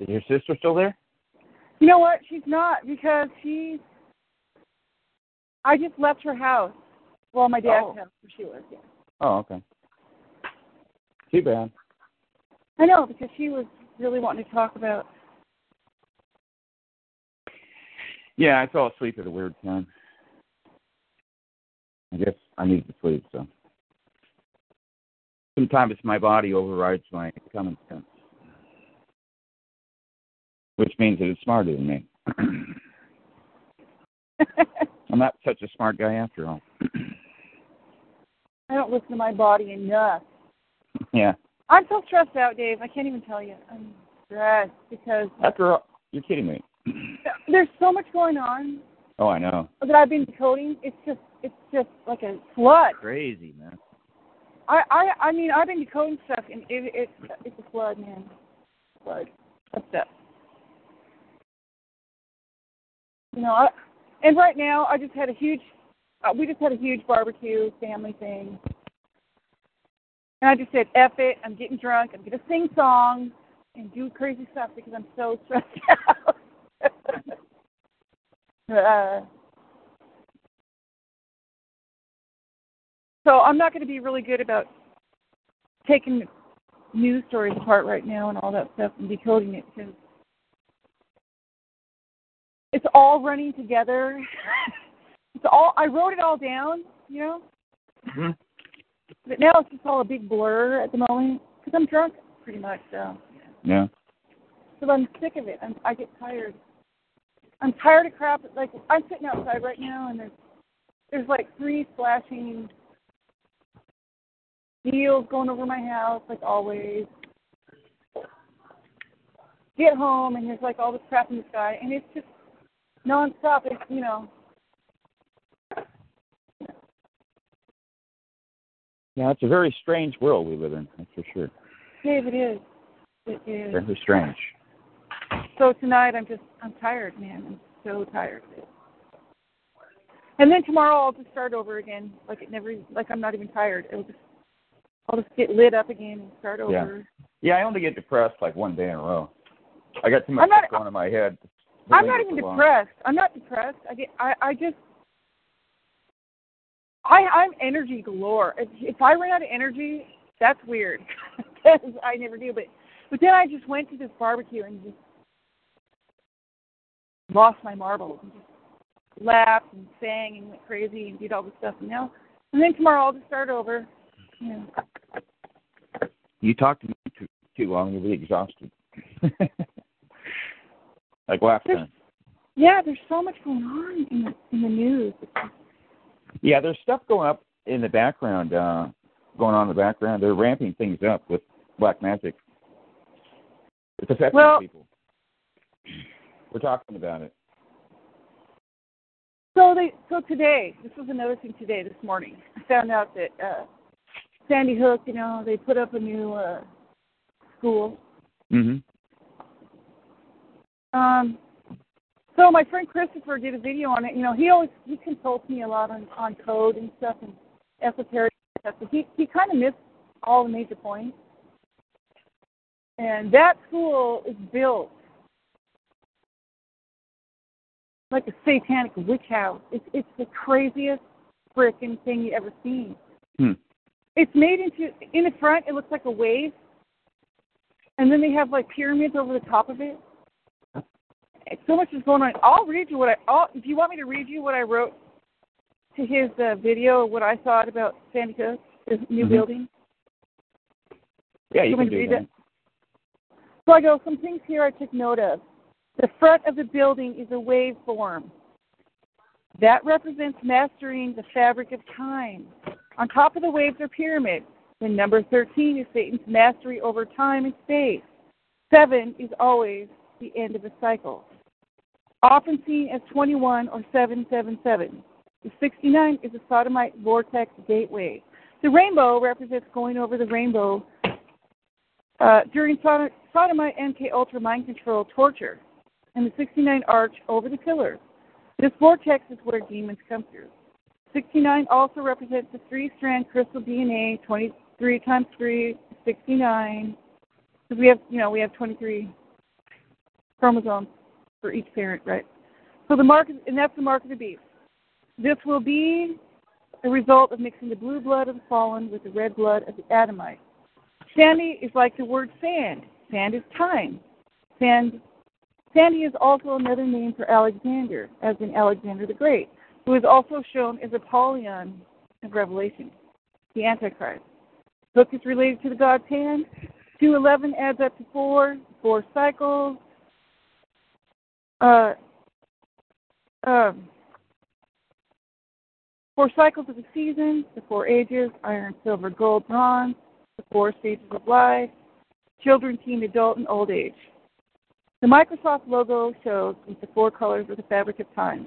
Is your sister still there? You know what? She's not because she's. I just left her house. Well, my dad's Oh. house where she was. Yeah. Oh, okay. Too bad. I know because she was really wanting to talk about. Yeah, I fell asleep at a weird time. I guess I need to sleep, so. Sometimes my body overrides my common sense, which means that it's smarter than me. I'm not such a smart guy after all. I don't listen to my body enough. yeah. I'm so stressed out, Dave. I can't even tell you. I'm stressed because After all, you're kidding me. there's so much going on Oh, I know. that I've been decoding. It's just, it's just like a flood. Crazy, man. I, I, I mean, I've been decoding stuff, and it, it's, it's a flood, man. Flood What's stuff. Know, I, and right now I just had a huge, uh, we just had a huge barbecue family thing, and I just said, "F it! I'm getting drunk. I'm gonna sing songs and do crazy stuff because I'm so stressed out." uh, so I'm not going to be really good about taking news stories apart right now and all that stuff and decoding it because it's all running together. it's all I wrote it all down, you know, Mm-hmm. but now it's just all a big blur at the moment because I'm drunk pretty much. So, Yeah. so I'm sick of it. I'm, I get tired. I'm tired of crap. Like I'm sitting outside right now and there's there's like three flashing deals going over my house like always. Get home and there's like all this crap in the sky and it's just nonstop. It's you know Yeah, it's a very strange world we live in, that's for sure. Dave, it is. It is. Very strange. So tonight I'm just I'm tired, man. I'm so tired. And then tomorrow I'll just start over again, like it never, like I'm not even tired. It'll just I'll just get lit up again and start over. Yeah, yeah. I only get depressed like one day in a row. I got too much not- stuff going in my head. I'm not even depressed. I'm not depressed. I get I I just I I'm energy galore. If if I run out of energy, that's weird because I never do. But but then I just went to this barbecue and just lost my marbles and just laughed and sang and went crazy and did all this stuff. And now and then tomorrow I'll just start over. You know. You talk to me too, too long, you'll be exhausted. like last There's- time. Yeah, there's so much going on in the in the news. Yeah, there's stuff going up in the background, uh, going on in the background. They're ramping things up with black magic. It's affecting Well- people. We're talking about it. So they so today, this was another thing today, this morning. I found out that uh Sandy Hook, you know, they put up a new uh school. hmm Um so my friend Christopher did a video on it. You know, he always he consults me a lot on, on code and stuff and esoteric stuff. But he he kinda missed all the major points. And that school is built like a satanic witch house. It's it's the craziest frickin' thing you ever seen. Hmm. It's made into in the front it looks like a wave. And then they have like pyramids over the top of it. So much is going on. I'll read you what I I'll, if you want me to read you what I wrote to his uh, video what I thought about Sandy Hook. the new Mhm. building? Yeah, you You can want me to do read that. So I go, some things here I took note of. The front of the building is a waveform. That represents mastering the fabric of time. On top of the waves are pyramids. The number 13 is Satan's mastery over time and space. Seven is always the end of a cycle. Often seen as 21 or 777. The 69 is a sodomite vortex gateway. The rainbow represents going over the rainbow uh, during Sodom- sodomite MK Ultra mind control torture, and the 69 arch over the pillars. This vortex is where demons come through. 69 also represents the three strand crystal DNA, 23 times 3, 69. Because we have, you know, we have 23 chromosomes for each parent, right? So the mark, and that's the mark of the beast. This will be a result of mixing the blue blood of the fallen with the red blood of the Adamite. Sandy is like the word sand. Sand is time. Sand, Sandy is also another name for Alexander, as in Alexander the Great, who is also shown as Apollyon of Revelation, the Antichrist. Hook is related to the god's hand. 211 adds up to four, four cycles. Uh, um, four cycles of the season, the four ages, iron, silver, gold, bronze, the four stages of life, children, teen, adult, and old age. The Microsoft logo shows the four colors of the fabric of time.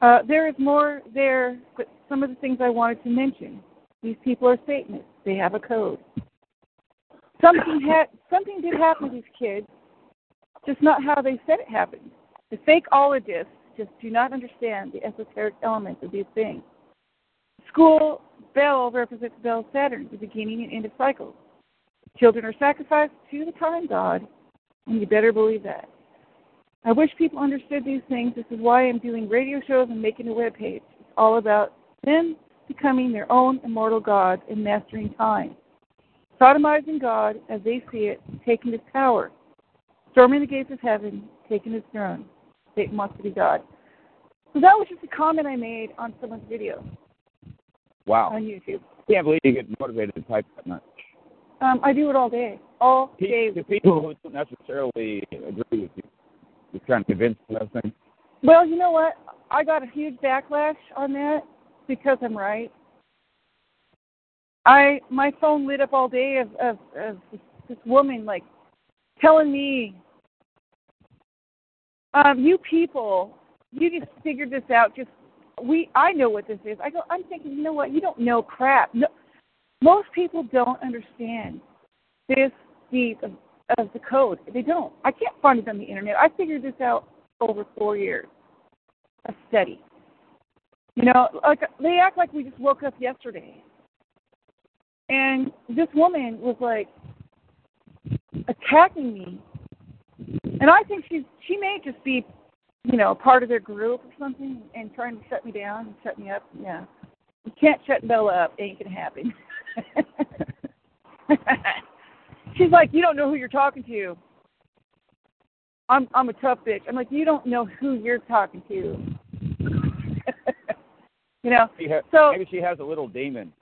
Uh, there is more there, but some of the things I wanted to mention. These people are Satanists. They have a code. Something ha- something did happen to these kids, just not how they said it happened. The fakeologists just do not understand the esoteric elements of these things. School bell represents Bell Saturn, the beginning and end of cycles. Children are sacrificed to the time god, and you better believe that. I wish people understood these things. This is why I'm doing radio shows and making a web page. It's all about them becoming their own immortal gods and mastering time. Sodomizing God as they see it, taking his power. Storming the gates of heaven, taking his throne. Satan wants to be God. So that was just a comment I made on someone's video Wow. on YouTube. Can't believe you get motivated to type that much. Um, I do it all day. All Pe- day. To people who don't necessarily agree with you, you're trying to convince them of things. Well, you know what? I got a huge backlash on that because I'm right. I my phone lit up all day of of, of this, this woman like telling me, um, "You people, you just figured this out. Just we, I know what this is." I go, I'm thinking, you know what? You don't know crap. No, most people don't understand this deep of, of the code. They don't. I can't find it on the internet. I figured this out over four years of study. You know, like they act like we just woke up yesterday. And this woman was like attacking me. And I think she's she may just be, you know, part of their group or something and trying to shut me down and shut me up. Yeah. You can't shut Bella up, ain't gonna happen. she's like, You don't know who you're talking to. I'm I'm a tough bitch. I'm like, you don't know who you're talking to. you know. Ha- So- maybe she has a little demon.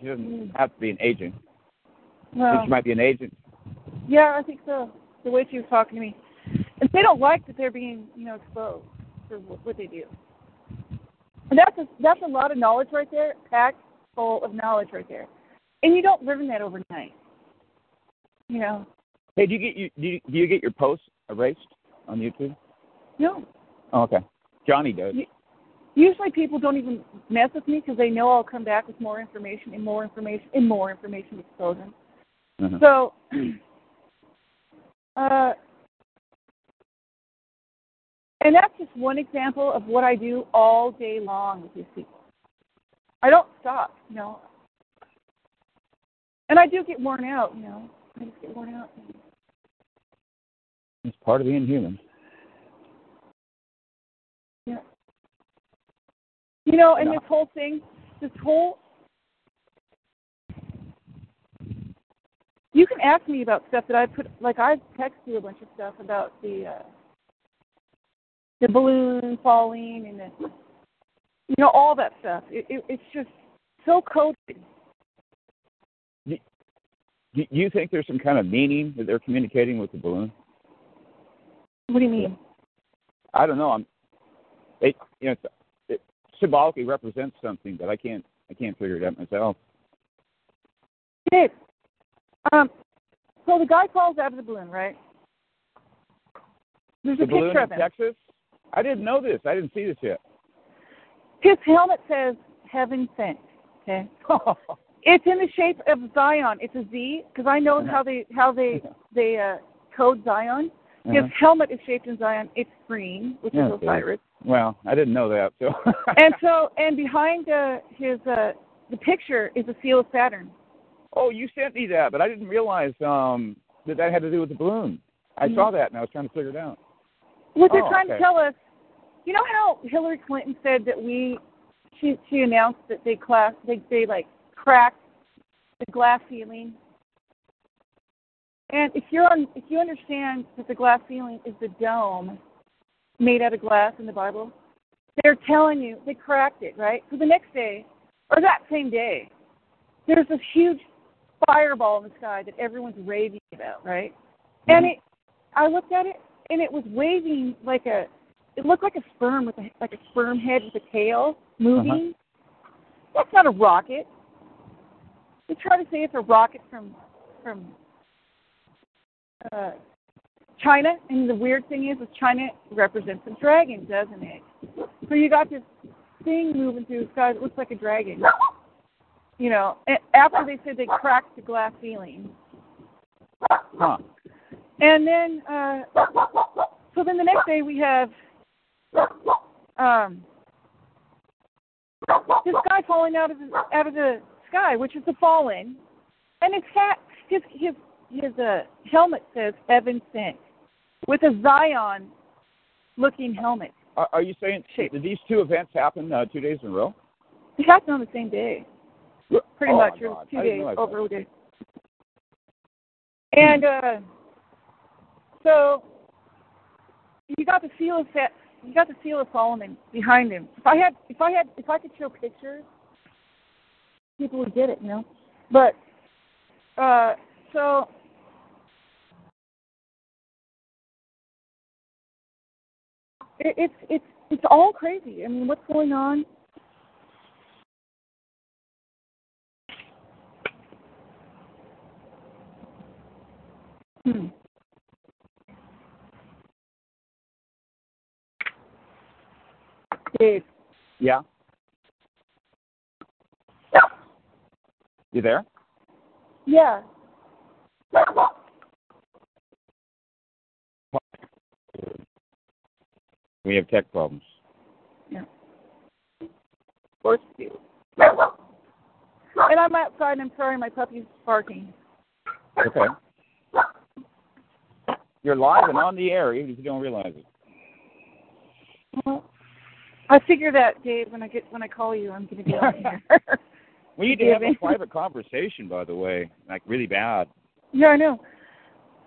She doesn't Mm. have to be an agent. Well, she might be an agent. Yeah, I think so. The way she was talking to me, and they don't like that they're being, you know, exposed for what they do. And that's a, that's a lot of knowledge right there, packed full of knowledge right there, and you don't learn that overnight. You know, Hey, do you get you do you, do you get your posts erased on YouTube? no. Oh, okay. Johnny does. You- Usually people don't even mess with me because they know I'll come back with more information and more information and more information them. Uh-huh. So, uh, and that's just one example of what I do all day long with these people. I don't stop, you know. And I do get worn out, you know. I just get worn out. It's part of being human. Yeah. You know, and No. this whole thing, this whole. You can ask me about stuff that I put, like I've texted you a bunch of stuff about the uh, the balloon falling and the, you know, all that stuff. It, it, it's just so coded. do, do you think there's some kind of meaning that they're communicating with the balloon? What do you mean? I don't know. I'm. It you know it symbolically represents something, but I can't I can't figure it out myself. Dave, um, so the guy falls out of the balloon, right? There's The a balloon picture in of him. Texas. I didn't know this. I didn't see this yet. His helmet says "Heaven Sent." Okay, it's in the shape of Zion. It's a Z because I know how they how they they uh, code Zion. His Uh-huh. helmet is shaped in Zion. It's green, which Yeah, is. Osiris. Well, I didn't know that. So. and so and behind uh, his uh, the picture is a seal of Saturn. Oh, you sent me that, but I didn't realize um, that that had to do with the balloon. I Mhm. saw that and I was trying to figure it out. What they're Oh, trying okay. to tell us, you know how Hillary Clinton said that we, she she announced that they class they they like cracked the glass ceiling. And if you're on, if you understand that the glass ceiling is the dome made out of glass in the Bible, they're telling you they cracked it, right? So the next day, or that same day, there's this huge fireball in the sky that everyone's raving about, right? And it, I looked at it, and it was waving like a, it looked like a sperm with a like a sperm head with a tail moving. That's not a rocket. They try to say it's a rocket from from uh, China, and the weird thing is, is China represents a dragon, doesn't it? So you got this thing moving through the sky that looks like a dragon. You know, after they said they cracked the glass ceiling, Huh. and then uh, so then the next day we have um, this guy falling out of the out of the sky, which is the fallen, and his hat his his his uh, helmet says Evan Sent with a Zion looking helmet. Are, are you saying did these two events happen uh, two days in a row? It happened on the same day, pretty Oh, much, or God. two days over a day. And uh, so you got the feel of Sa- you got the feel of Solomon behind him. If I had, if I had, if I could show pictures, people would get it, you know. But uh, so it, it's it's it's all crazy. I mean, what's going on? Hmm. Dave, Yeah. You there? yeah. We have tech problems. Yeah. Of course you do. And I'm outside and I'm sorry my puppy's barking. Okay. You're live and on the air, even if you don't realize it. Well, I figure that, Dave, when I get when I call you I'm gonna be on here. We need to have a private conversation, by the way, like really bad. yeah, I know.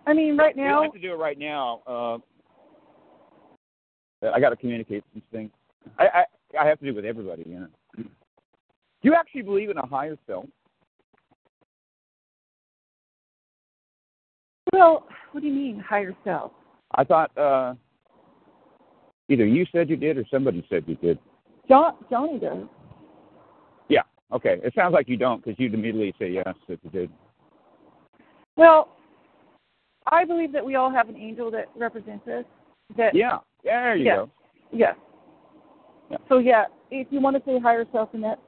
I mean right now don't have to do it right now. Uh, I got to communicate some things. I, I I have to do it with everybody. You know. Do you actually believe in a higher self? Well, what do you mean higher self? I thought uh, either you said you did or somebody said you did. John Johnny does. Yeah. Okay. It sounds like you don't because you'd immediately say yes if you did. Well, I believe that we all have an angel that represents us. That Yeah. There you Yeah. go. Yes. Yeah. So yeah, if you want to say higher self in that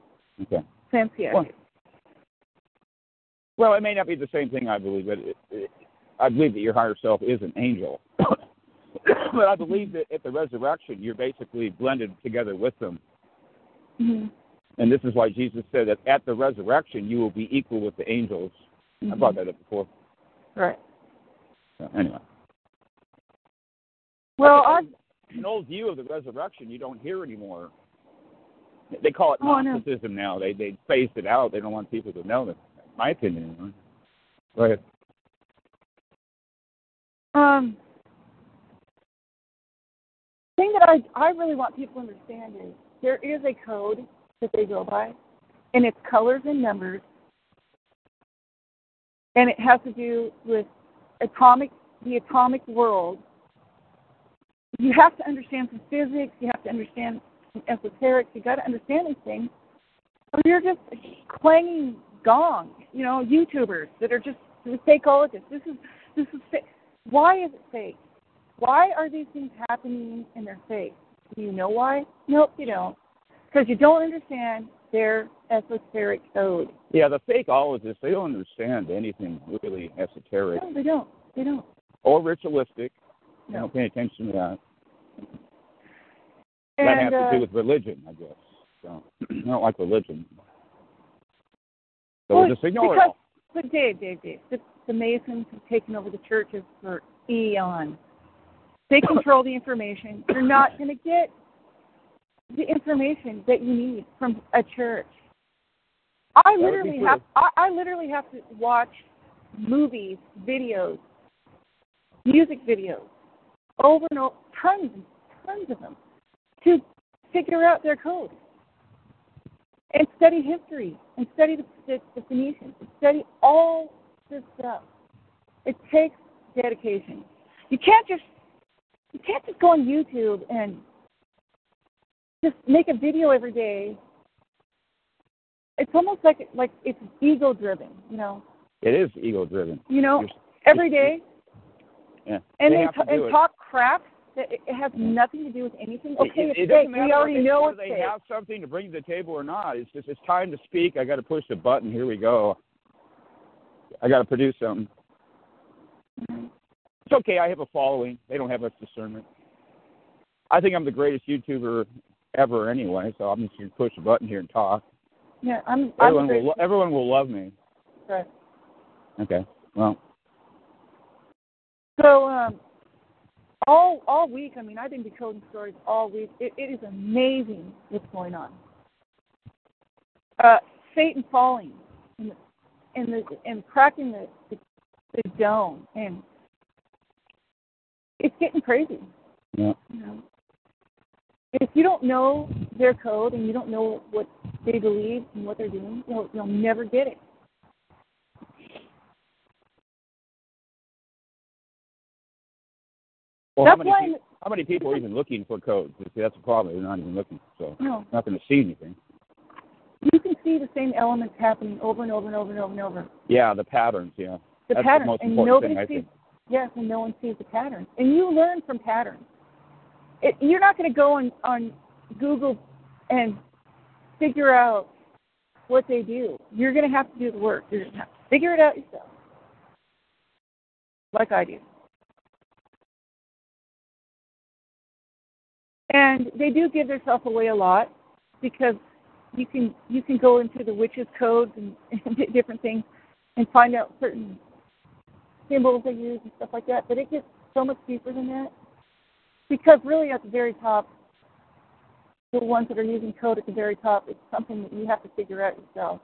Okay. sense, yeah. Well, Well, it may not be the same thing I believe, but it, it, I believe that your higher self is an angel. but I believe that at the resurrection, you're basically blended together with them. hmm And this is why Jesus said that at the resurrection, you will be equal with the angels. I brought that up before. Right. So, anyway, Well, I an old view of the resurrection you don't hear anymore. They call it Oh. Gnosticism now. They they phased it out. They don't want people to know that. My opinion. Anyway. Go ahead. Um thing that I I really want people to understand is there is a code that they go by, and it's colors and numbers. and it has to do with atomic the atomic world. You have to understand some physics. You have to understand some esoterics. You got to understand these things, or you're just clanging gong. You know, YouTubers that are just fakeologists. This is this is. Why is it fake? Why are these things happening and they're fake? Do you know why? Nope, you don't. Because you don't understand their esoteric code. Yeah, the fakeologists, they don't understand anything really esoteric. No, they don't. They don't. Or ritualistic. They don't pay attention to that. And, that has uh, to do with religion, I guess. So I don't like religion. So well, just ignore it because, all. But Dave, Dave, Dave, the, the Masons have taken over the churches for eons. They control the information. You're not going to get the information that you need from a church. I literally have I, I literally have to watch movies, videos, music videos over and over, tons and tons of them, to figure out their code and study history and study the, the, the Phoenicians and study all this stuff. It takes dedication. You can't just you can't just go on YouTube and just make a video every day. It's almost like like it's ego driven, you know. It is ego driven. You know, You're- every day, Yeah. and they they t- and it. talk crap it it has nothing to do with anything. Okay, it, it doesn't matter We already know whether they fake. have something to bring to the table or not. It's just it's time to speak. I got to push the button. Here we go. I got to produce something. It's okay. I have a following. They don't have much discernment. I think I'm the greatest YouTuber ever, anyway. So I'm just going to push the button here and talk. Yeah, I'm. I'm Everyone will. lo- Everyone will love me. Right. Okay. Well, So um, all all week, I mean, I've been decoding stories all week. It, it is amazing what's going on. Uh, Satan falling and the, and the and cracking the, the the dome, and it's getting crazy. yeah. You know, if you don't know their code and you don't know what they believe and what they're doing, you'll you'll never get it. Well, how That's many, why. peop- how many people are even looking for codes? See, that's the problem. They're not even looking. So No, not going to see anything. you can see the same elements happening over and over and over and over and over. Yeah, the patterns. Yeah. The That's patterns, the most and important nobody thing, I sees. think. Yes, and no one sees the patterns, and you learn from patterns. It, you're not going to go on on Google and figure out what they do. You're going to have to do the work. You're going to have to figure it out yourself, like I do. And they do give themselves away a lot because you can you can go into the witches' codes and, and different things and find out certain symbols they use and stuff like that. But it gets so much deeper than that because really at the very top, the ones that are using code at the very top, it's something that you have to figure out yourself.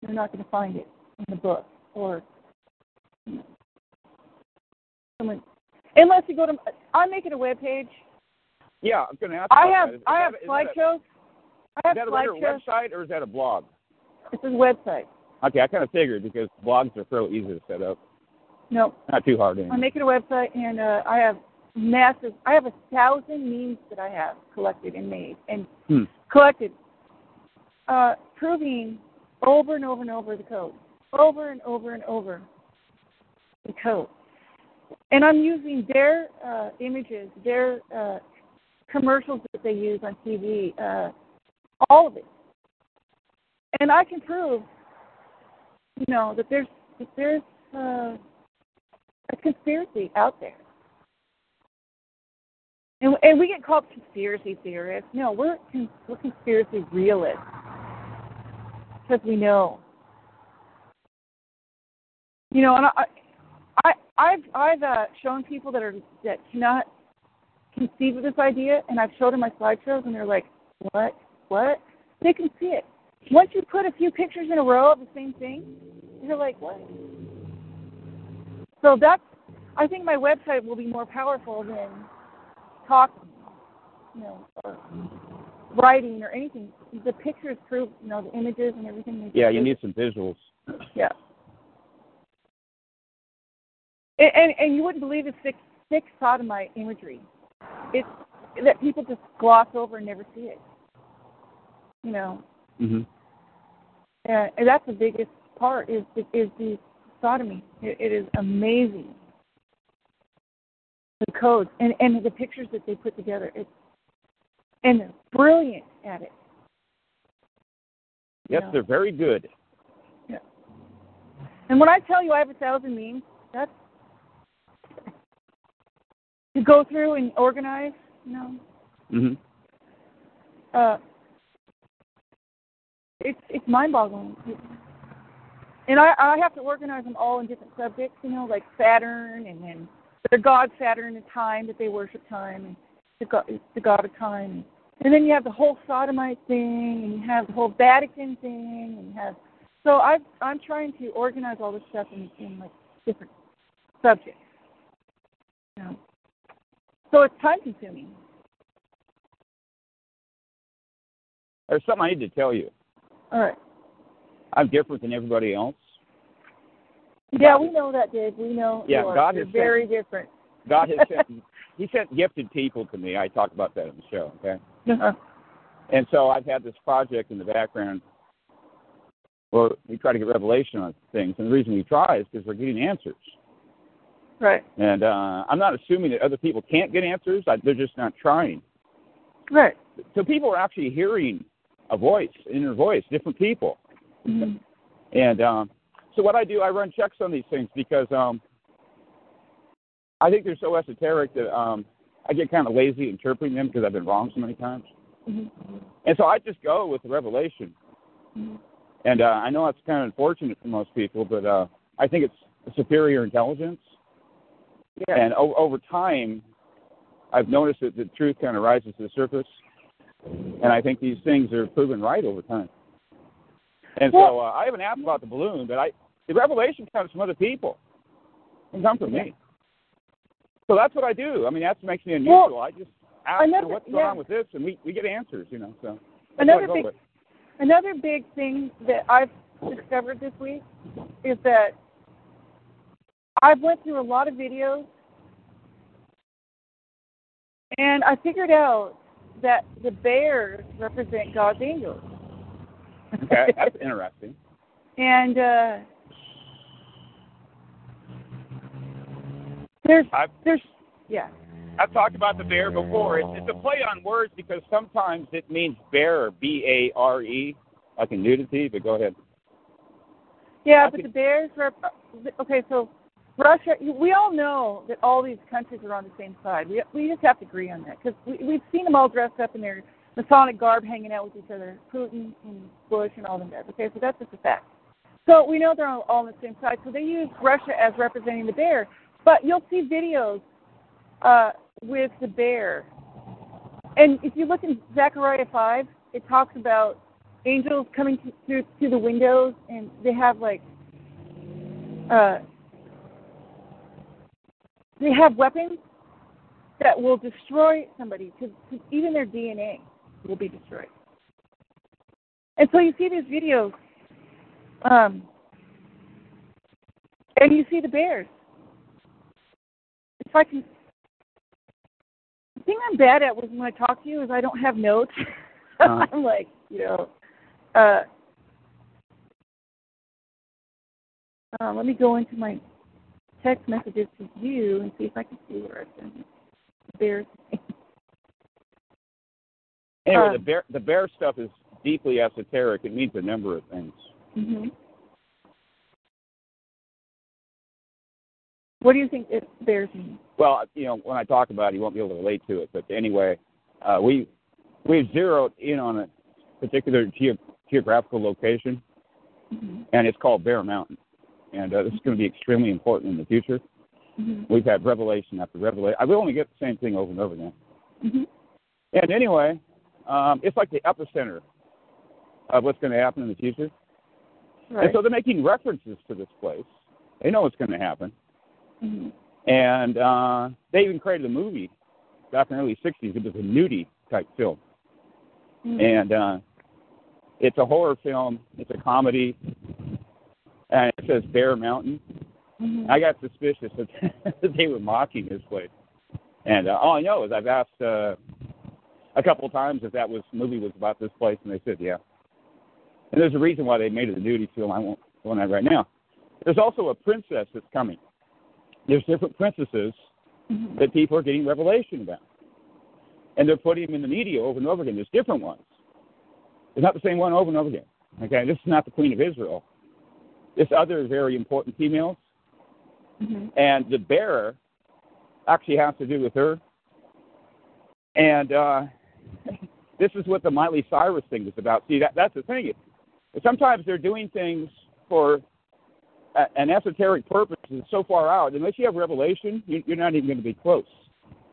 You're not going to find it in the book or you know, someone unless you go to. I'm making a web page. Yeah, I'm going to ask. I have that. Is I have a- is that a- slideshows. I have Is that a website or is that a blog? It's a website. Okay, I kind of figured because blogs are fairly easy to set up. No, Not too hard. Anyway. I'm making a website, and uh, I have massive. I have a thousand memes that I have collected and made and Hmm. collected, uh, proving over and over and over the code, over and over and over the code. And I'm using their uh, images, their uh, commercials that they use on TV, uh, all of it. And I can prove, you know, that there's that there's uh, a conspiracy out there. And, and we get called conspiracy theorists. No, we're, we're conspiracy realists because we know. You know, and I, I, I've, I've uh, shown people that are that cannot conceive of this idea, and I've showed them my slideshows, and they're like, "What? What?" They can see it. Once you put a few pictures in a row of the same thing, you're like, "What?" So that's. I think my website will be more powerful than talking, you know, or writing or anything. The pictures prove, you know, the images and everything. they Yeah, you need some visuals. Yeah. And, and and you wouldn't believe the sick sick sodomite imagery. It's that people just gloss over and never see it. You know, hmm and, and that's the biggest part is is the sodomy. It, it is amazing. The codes and and the pictures that they put together. It's and they're brilliant at it. Yes, Yeah. they're very good. Yeah. And when I tell you I have a thousand memes, that's to go through and organize. You know, hmm uh, it's it's mind-boggling. And I I have to organize them all in different subjects. You know, like Saturn, and then their god Saturn, the time that they worship time, and the god the god of time. And then you have the whole sodomite thing, and you have the whole Vatican thing, and you have so I I'm trying to organize all this stuff in in like different subjects. You know. So it's time consuming. There's something I need to tell you. All right. I'm different than everybody else. Yeah, we know that, Dave. We know Yeah, you. God has very different. God has sent He sent gifted people to me. I talk about that in the show. Okay. Uh-huh. And so I've had this project in the background where we try to get revelation on things. And the reason we try is because we're getting answers. Right. And uh, I'm not assuming that other people can't get answers. I, they're just not trying. Right. So people are actually hearing a voice, inner voice, different people. Mhm. And um, so what I do, I run checks on these things because um, I think they're so esoteric that um, I get kind of lazy interpreting them because I've been wrong so many times. Mhm. And so I just go with the revelation. Mhm. And uh, I know that's kind of unfortunate for most people, but uh, I think it's a superior intelligence. Yeah. And o- over time, I've noticed that the truth kind of rises to the surface. And I think these things are proven right over time. And so uh, I haven't asked about the balloon, but I the revelation comes from other people. It doesn't come from me. So that's what I do. I mean, that makes me unusual. I just ask another- what's going yeah. on with this, and we, we get answers, you know. So Another what I go big- Another big thing that I've discovered this week is that I've went through a lot of videos and I figured out that the bears represent God's angels. Okay, that's interesting. and uh there's I've there's yeah. I've talked about the bear before. It's, it's a play on words because sometimes it means bear, B A R E, like in nudity. But go ahead. Yeah, I but could- the Bears rep. Okay, so Russia. We all know that all these countries are on the same side. We we just have to agree on that because we we've seen them all dressed up in their Masonic garb, hanging out with each other. Putin and Bush and all them guys. Okay, so that's just a fact. So we know they're all, all on the same side. So they use Russia as representing the bear. But you'll see videos uh, with the bear. And if you look in Zechariah 5, it talks about angels coming to, through through the windows, and they have like, uh, they have weapons that will destroy somebody. To, to even their DNA will be destroyed. And so you see these videos, um, and you see the bears. If I can the thing I'm bad at was when I talk to you is I don't have notes. Uh-huh. I'm like, you know, uh, uh, let me go into my text messages to you and see if I can see where I sent it. Bears. Anyway, Um, the bear the bear stuff is deeply esoteric. It means a number of things. hmm What do you think it bears mean? Well, you know, when I talk about it, you won't be able to relate to it. But anyway, uh, we we've zeroed in on a particular ge- geographical location, hmm and it's called Bear Mountain. And uh, this is going to be extremely important in the future. hmm We've had revelation after revelation. I will only get the same thing over and over again. hmm And anyway, um, it's like the epicenter of what's going to happen in the future. Right. And so they're making references to this place. They know what's going to happen. hmm And uh, they even created a movie back in the early 60s. It was a nudie type film. hmm And uh, it's a horror film, it's a comedy, and it says Bear Mountain. Mhm. I got suspicious that, they were mocking this place. And uh, all I know is I've asked uh, a couple of times if that was movie was about this place, and they said yeah. And there's a reason why they made it a nudity film. I won't go on that right now. There's also a princess that's coming. There's different princesses Mhm. that people are getting revelation about, and they're putting them in the media over and over again. There's different ones. It's not the same one over and over again. Okay, this is not the Queen of Israel. This other very important females, Mhm. and the bearer actually has to do with her. And uh, this is what the Miley Cyrus thing is about. See, that, that's the thing. Sometimes they're doing things for a, an esoteric purpose that's so far out. Unless you have revelation, you, you're not even going to be close.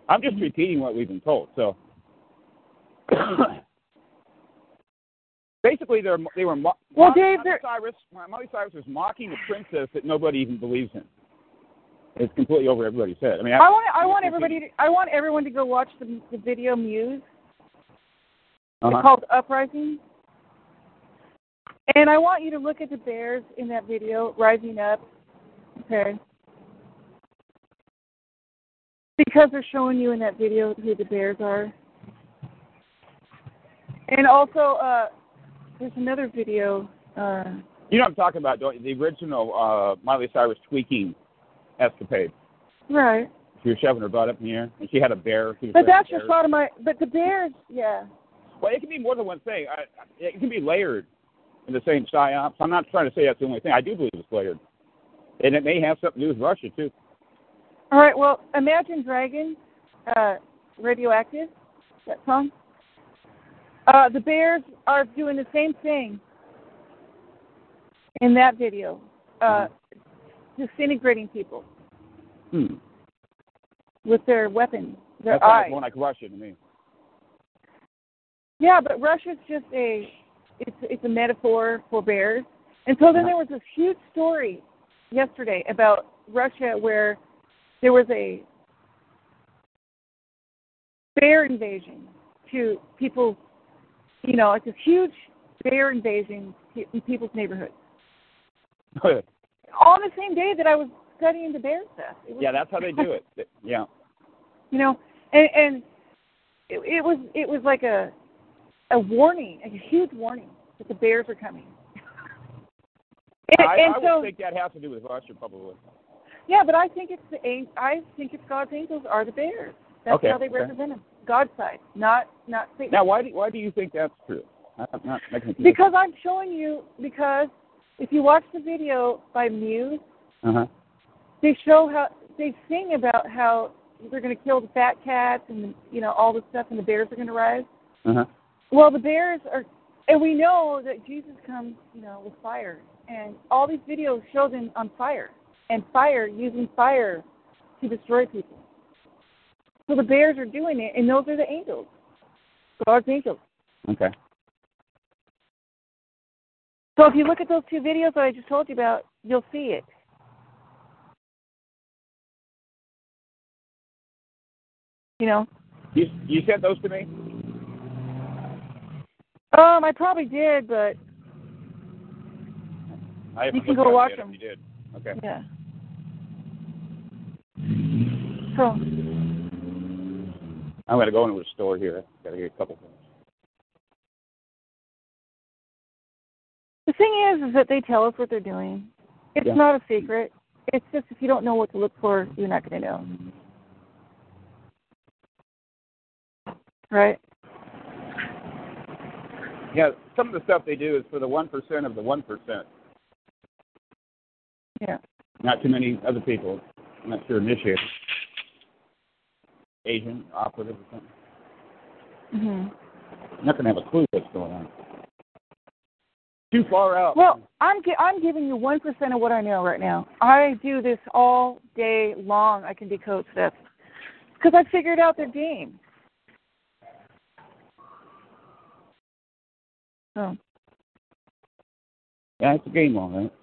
I'm just repeating what we've been told. So basically, they're they were mo- Well, Dave, Cyrus. Cyrus was mocking a princess that nobody even believes in. It's completely over everybody's head. I mean, I want I want everybody to, I want everyone to go watch the the video Muse. Uh-huh. It's called Uprising. And I want you to look at the bears in that video rising up. Okay. Because they're showing you in that video who the bears are. And also, uh, there's another video. Uh, You know what I'm talking about, don't you? The original uh, Miley Cyrus tweaking escapade. right. She was shoving her butt up in the air, and she had a bear. But that's just part of my. But the bears, yeah. Well, it can be more than one thing. I, it can be layered in the same psyops. I'm not trying to say that's the only thing. I do believe it's layered, and it may have something to do with Russia too. All right. Well, Imagine Dragons, uh, Radioactive, that song. Uh, the Bears are doing the same thing in that video, uh, disintegrating people Hmm. with their weapons, their That sounds eyes. more like Russia to me. Yeah, but Russia's just a it's it's a metaphor for bears. And so then there was this huge story yesterday about Russia where there was a bear invasion to people, you know, like this huge bear invasion in people's neighborhoods. On the same day that I was studying the bear stuff. Yeah, that's how they do it. Yeah. you know and and it, it was it was like a a warning a huge warning that the bears are coming and, I, and I so would think that has to do with Russia, probably. yeah but i think it's the i think it's god's angels are the bears that's Okay, how they okay. represent them god's side not not Satan. Now, why do why do you think that's true? I'm not because i'm showing you because if you watch the video by muse Uh huh. they show how they sing about how they're going to kill the fat cats and you know all this stuff and the bears are going to rise Uh huh. Well, the bears are, and we know that Jesus comes, you know, with fire, and all these videos show them on fire, and fire using fire to destroy people. So the bears are doing it, and those are the angels, God's angels. Okay. So if you look at those two videos that I just told you about, you'll see it. You know, You you sent those to me? um, I probably did, but I You can go watch them. You did. Okay. yeah. So I'm going to go into a store here. I've Got to get a couple things. The thing is, is that they tell us what they're doing. It's Yeah. not a secret. It's just if you don't know what to look for, you're not going to know. Right? Yeah, some of the stuff they do is for the one percent of the one percent. Yeah. Not too many other people. I'm not sure initiated. Asian operative or something. Mm-hmm. Not to have a clue what's going on. Too far out. Well, I'm gi- I'm giving you one percent of what I know right now. I do this all day long. I can decode stuff because I figured out their game. So Yeah, it's a game, all right.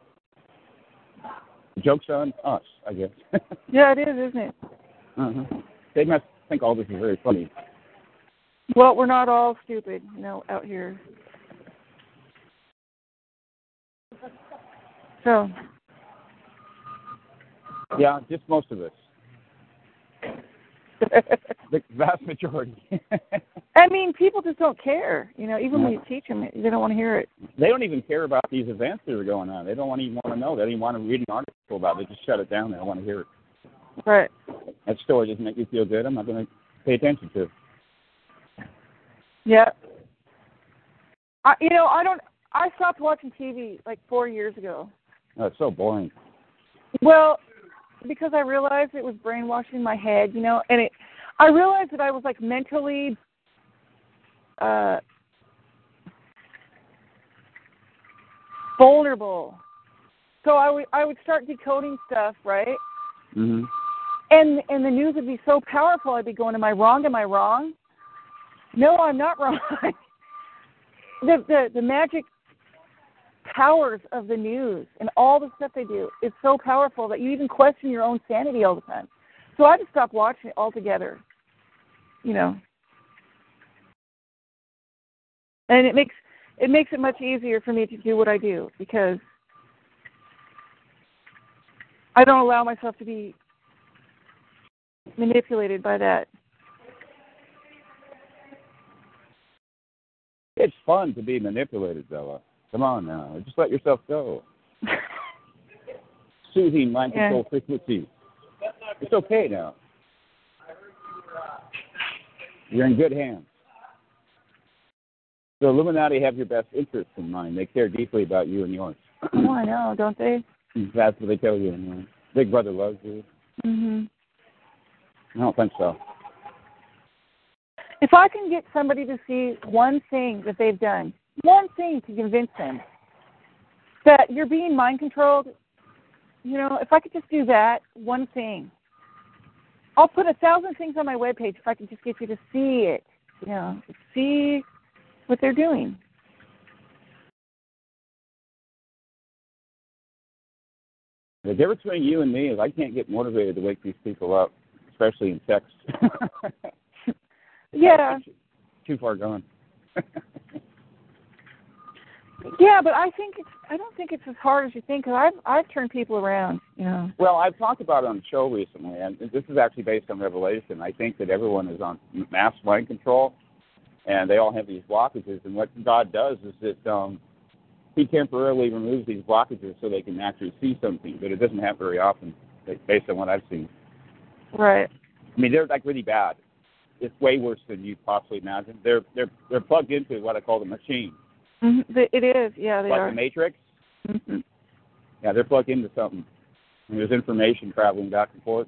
The joke's on us, I guess. yeah, it is, isn't it? uh-huh. They must think all this is very funny. Well, we're not all stupid, you know, out here. So Yeah, just most of us. the vast majority. I mean, people just don't care. You know, even when you teach them, they don't want to hear it. they don't even care about these events that are going on. They don't want even want to know. They don't even want to read an article about it. They just shut it down. They don't want to hear it. Right. That story doesn't make you feel good. I'm not going to pay attention to. it. Yeah. I, you know, I don't. I stopped watching TV like four years ago. Oh, it's so boring. Well, because I realized it was brainwashing my head, you know, and it. I realized that I was like mentally. Uh, vulnerable. So I would I would start decoding stuff, right? hmm And and the news would be so powerful. I'd be going, "Am I wrong? Am I wrong?" No, I'm not wrong. the the the magic powers of the news and all the stuff they do is so powerful that you even question your own sanity all the time. So I just stopped watching it altogether. You know. And it makes it makes it much easier for me to do what I do because I don't allow myself to be manipulated by that. It's fun to be manipulated, Bella. Come on now, just let yourself go. Soothing mind Yeah. control frequency. It's okay now. You're in good hands. The Illuminati have your best interests in mind. They care deeply about you and yours. oh, I know, don't they? That's what they tell you. anyway. Big Brother loves you. Mhm. I don't think so. If I can get somebody to see one thing that they've done, one thing to convince them that you're being mind controlled, you know, if I could just do that, one thing. I'll put a thousand things on my webpage if I can just get you to see it, you know, see what they're doing. The difference between you and me is I can't get motivated to wake these people up, especially in text. Yeah. Too far gone. Yeah, but I think it's I don't think it's as hard as you think because I've I've turned people around, you know. Well, I've talked about it on the show recently, and this is actually based on Revelation. I think that everyone is on mass mind control, and they all have these blockages. And what God does is that um, He temporarily removes these blockages so they can actually see something, but it doesn't happen very often, based on what I've seen. Right. I mean, they're like really bad. It's way worse than you possibly imagine. They're they're they're plugged into what I call the machine, hmm It is. Yeah, they like are. Like the Matrix. hmm Yeah, they're plugged into something. And there's information traveling back and forth,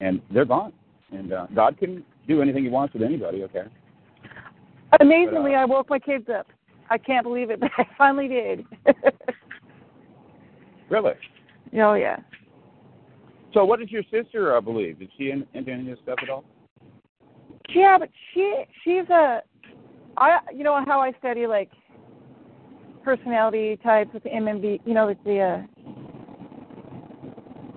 and they're gone. And uh, God can do anything He wants with anybody. Okay. Amazingly, But, uh, I woke my kids up. I can't believe it, but I finally did. Really. oh yeah. So, what does your sister uh, believe? Is she in, into any of this stuff at all? Yeah, but she she's a I you know how I study like personality types with the MMB, you know, with the uh,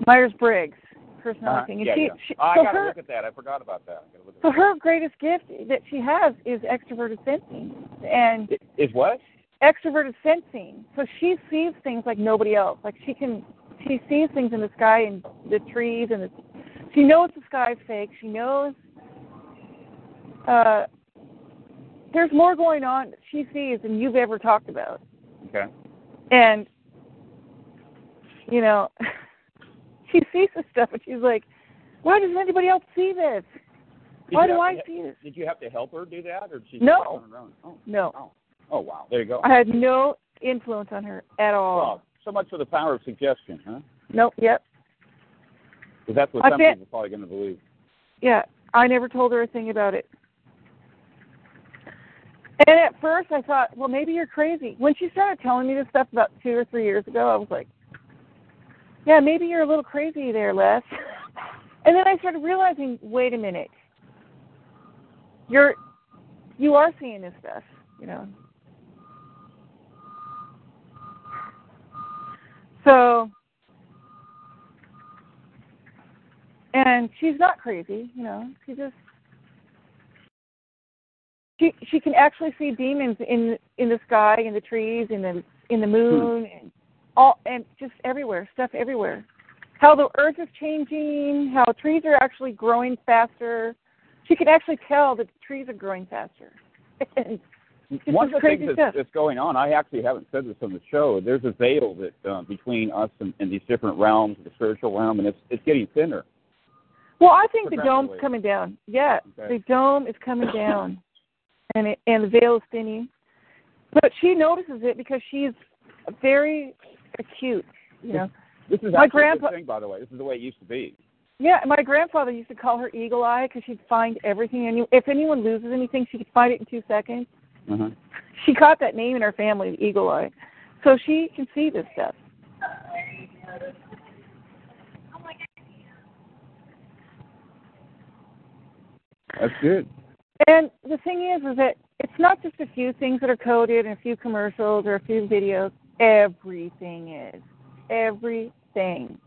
Myers Briggs personality Uh-huh. thing. And Yeah, she, yeah. she Oh, I so gotta her look at that. I forgot about that. I gotta look at so her greatest gift that she has is extroverted sensing and is what? extroverted sensing. So she sees things like nobody else. Like she can she sees things in the sky and the trees and the she knows the sky's fake. She knows uh there's more going on that she sees than you've ever talked about. Okay. And you know she sees this stuff and she's like, Why doesn't anybody else see this? Did Why do I to- see this? Did you have to help her do that, or did she No. on her own? Oh, No. oh, oh, wow. There you go. I had no influence on her at all. Well, so much for the power of suggestion, huh? Nope, yep. Because that's what I some bet- people are probably going to believe. Yeah, I never told her a thing about it. And at first, I thought, well, maybe you're crazy. When she started telling me this stuff about two or three years ago, I was like, yeah, maybe you're a little crazy there, Les. And then I started realizing, wait a minute, you're you are seeing this stuff, you know. So, and she's not crazy, you know. She just she she can actually see demons in in the sky, in the trees, in the in the hmm. moon, and all and just everywhere, stuff everywhere. how the earth is changing, how trees are actually growing faster. She can actually tell that the trees are growing faster. One of the crazy things that's, that's going on, I actually haven't said this on the show. There's a veil that uh, between us and, and these different realms, the spiritual realm, and it's it's getting thinner. Well, I think the dome's coming down. Yeah, Okay. the dome is coming down, and it, and the veil is thinning. But she notices it because she's very acute. You know. This is My grandpa- thing, by the way. This is the way it used to be. Yeah, my grandfather used to call her Eagle Eye because she'd find everything. And if anyone loses anything, she could find it in two seconds. Uh-huh. She caught that name in her family, Eagle Eye, so she can see this stuff. That's good. And the thing is, is that it's not just a few things that are coded and a few commercials or a few videos. Everything is. Everything.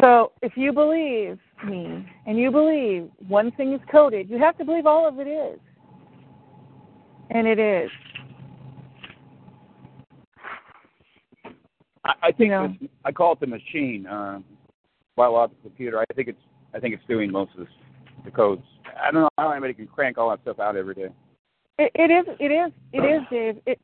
So if you believe me and you believe one thing is coded, you have to believe all of it is. And it is. I, I think Yeah. this, I call it the machine, uh, biological computer. I think it's I think it's doing most of this, the codes. I don't know how anybody can crank all that stuff out every day. It, it is. It is. It is, Dave. It.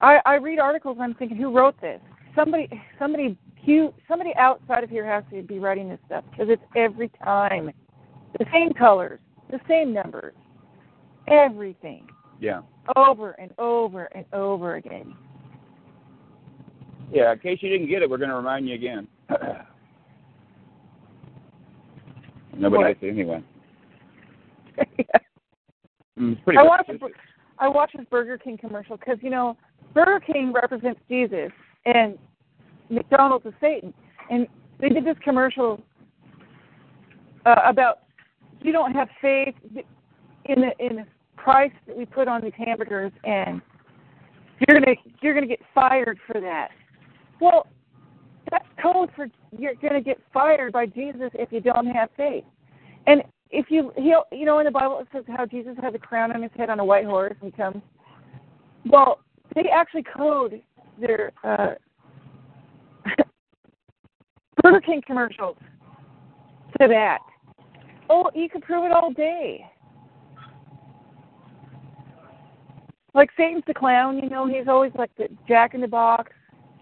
I I read articles and I'm thinking, who wrote this? Somebody. Somebody. Huge, somebody outside of here has to be writing this stuff because it's every time the same colors, the same numbers, everything Yeah. over and over and over again. Yeah. In case you didn't get it, we're going to remind you again. Nobody likes it anyway. Mm, It's pretty. I watched. repetitious. I watched this Burger King commercial because you know Burger King represents Jesus and McDonald's is Satan, and they did this commercial uh, about you don't have faith in the in the price that we put on these hamburgers, and you're gonna you're gonna get fired for that. Well, that's code for you're gonna get fired by Jesus if you don't have faith. And if you he'll you know in the Bible it says how Jesus has a crown on his head on a white horse and comes. Well, they actually code their uh, Burger King commercials to that. Oh, you can prove it all day. Like Satan's the clown, you know, he's always like the Jack in the Box,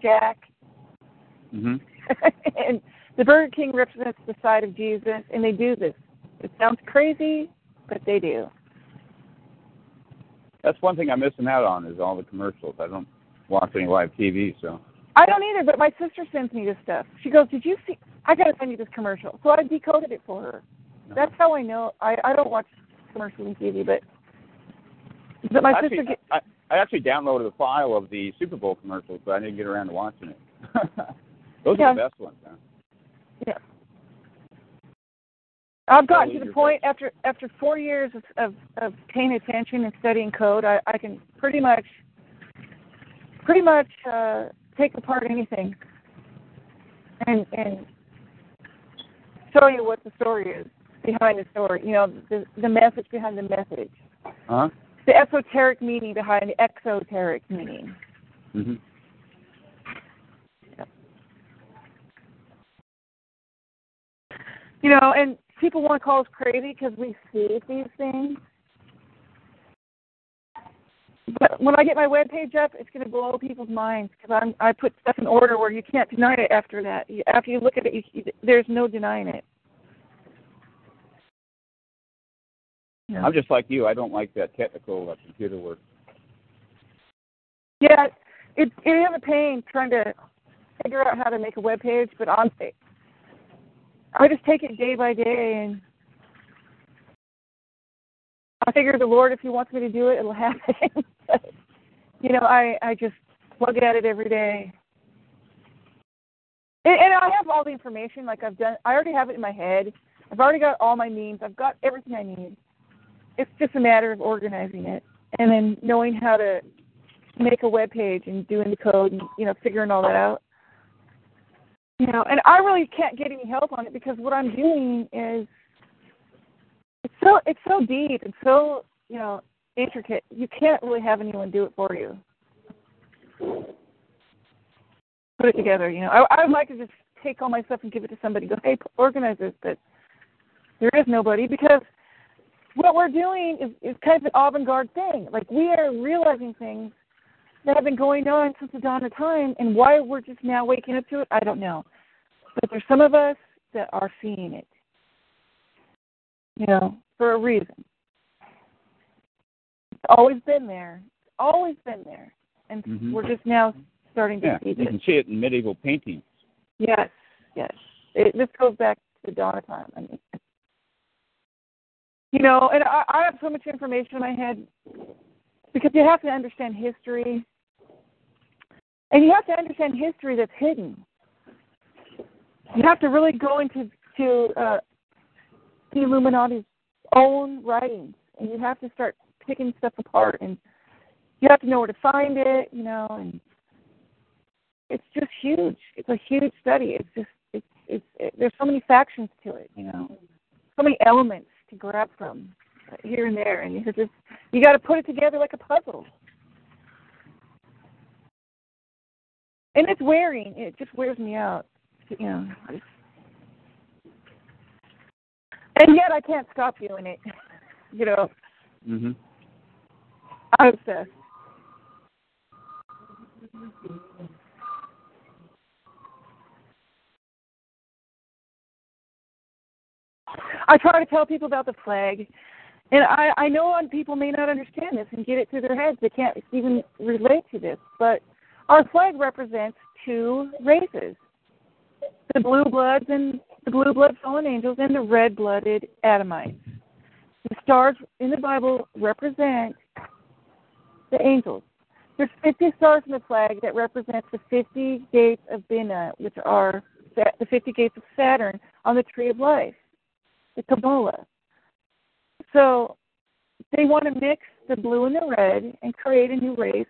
Jack, hmm and the Burger King represents the side of Jesus, and they do this. It sounds crazy, but they do. That's one thing I'm missing out on is all the commercials. I don't watch any live TV, so. I don't either, but my sister sends me this stuff. She goes, "Did you see? I gotta send you this commercial." So I decoded it for her. That's how I know. I I don't watch commercials on TV, but but my actually, sister I, I actually downloaded a file of the Super Bowl commercials, but I didn't get around to watching it. Those Yeah. are the best ones, man. yeah. I've gotten to the point after after four years of of, of paying attention and studying code, I I can pretty much pretty much uh, take apart anything and and show you what the story is behind the story. You know, the the message behind the message, Huh? The esoteric meaning behind the exoteric meaning. hmm You know, and people want to call us crazy because we see these things. But when I get my web page up, it's going to blow people's minds because I'm I put stuff in order where you can't deny it after that. After you look at it, you, there's no denying it. Yeah. I'm just like you. I don't like that technical uh, computer work. Yeah, it it is a pain trying to figure out how to make a web page, but honestly, I just take it day by day, and I figure the Lord, if He wants me to do it, it'll happen. but, you know, I I just plug at it every day, and, and I have all the information. Like I've done, I already have it in my head. I've already got all my memes. I've got everything I need. It's just a matter of organizing it and then knowing how to make a web page and doing the code and you know figuring all that out. You know, and I really can't get any help on it because what I'm doing is it's so it's so deep and so you know intricate. You can't really have anyone do it for you. put it together. You know, I, I would like to just take all my stuff and give it to somebody. Go, hey, organize this. But there is nobody because what we're doing is, is kind of an avant-garde thing. Like we are realizing things that have been going on since the dawn of time, and why we're just now waking up to it, I don't know. But there's some of us that are seeing it, you know, for a reason. It's always been there. It's always been there, and Mhm. we're just now starting to Yeah, see you can see it in medieval paintings. Yes, yes. It, this goes back to the dawn of time. I mean, you know, and I, I have so much information in my head because you have to understand history, and you have to understand history that's hidden. You have to really go into to uh, the Illuminati's own writings, and you have to start picking stuff apart, and you have to know where to find it, you know, and it's just huge. It's a huge study. It's just it's it's it, there's so many factions to it, you know, so many elements to grab from here and there, and you just you got to put it together like a puzzle. And it's wearing. It just wears me out, you know. And yet I can't stop doing it. You know, Mm-hmm. I'm obsessed. I try to tell people about the flag, and I, I know people may not understand this and get it through their heads. They can't even relate to this, but our flag represents two races: the blue bloods and the blue blood fallen angels, and the red blooded Adamites. The stars in the Bible represent the angels. There's 50 stars in the flag that represents the 50 gates of Bina, which are the 50 gates of Saturn on the tree of life, the Kabbalah. So they want to mix the blue and the red and create a new race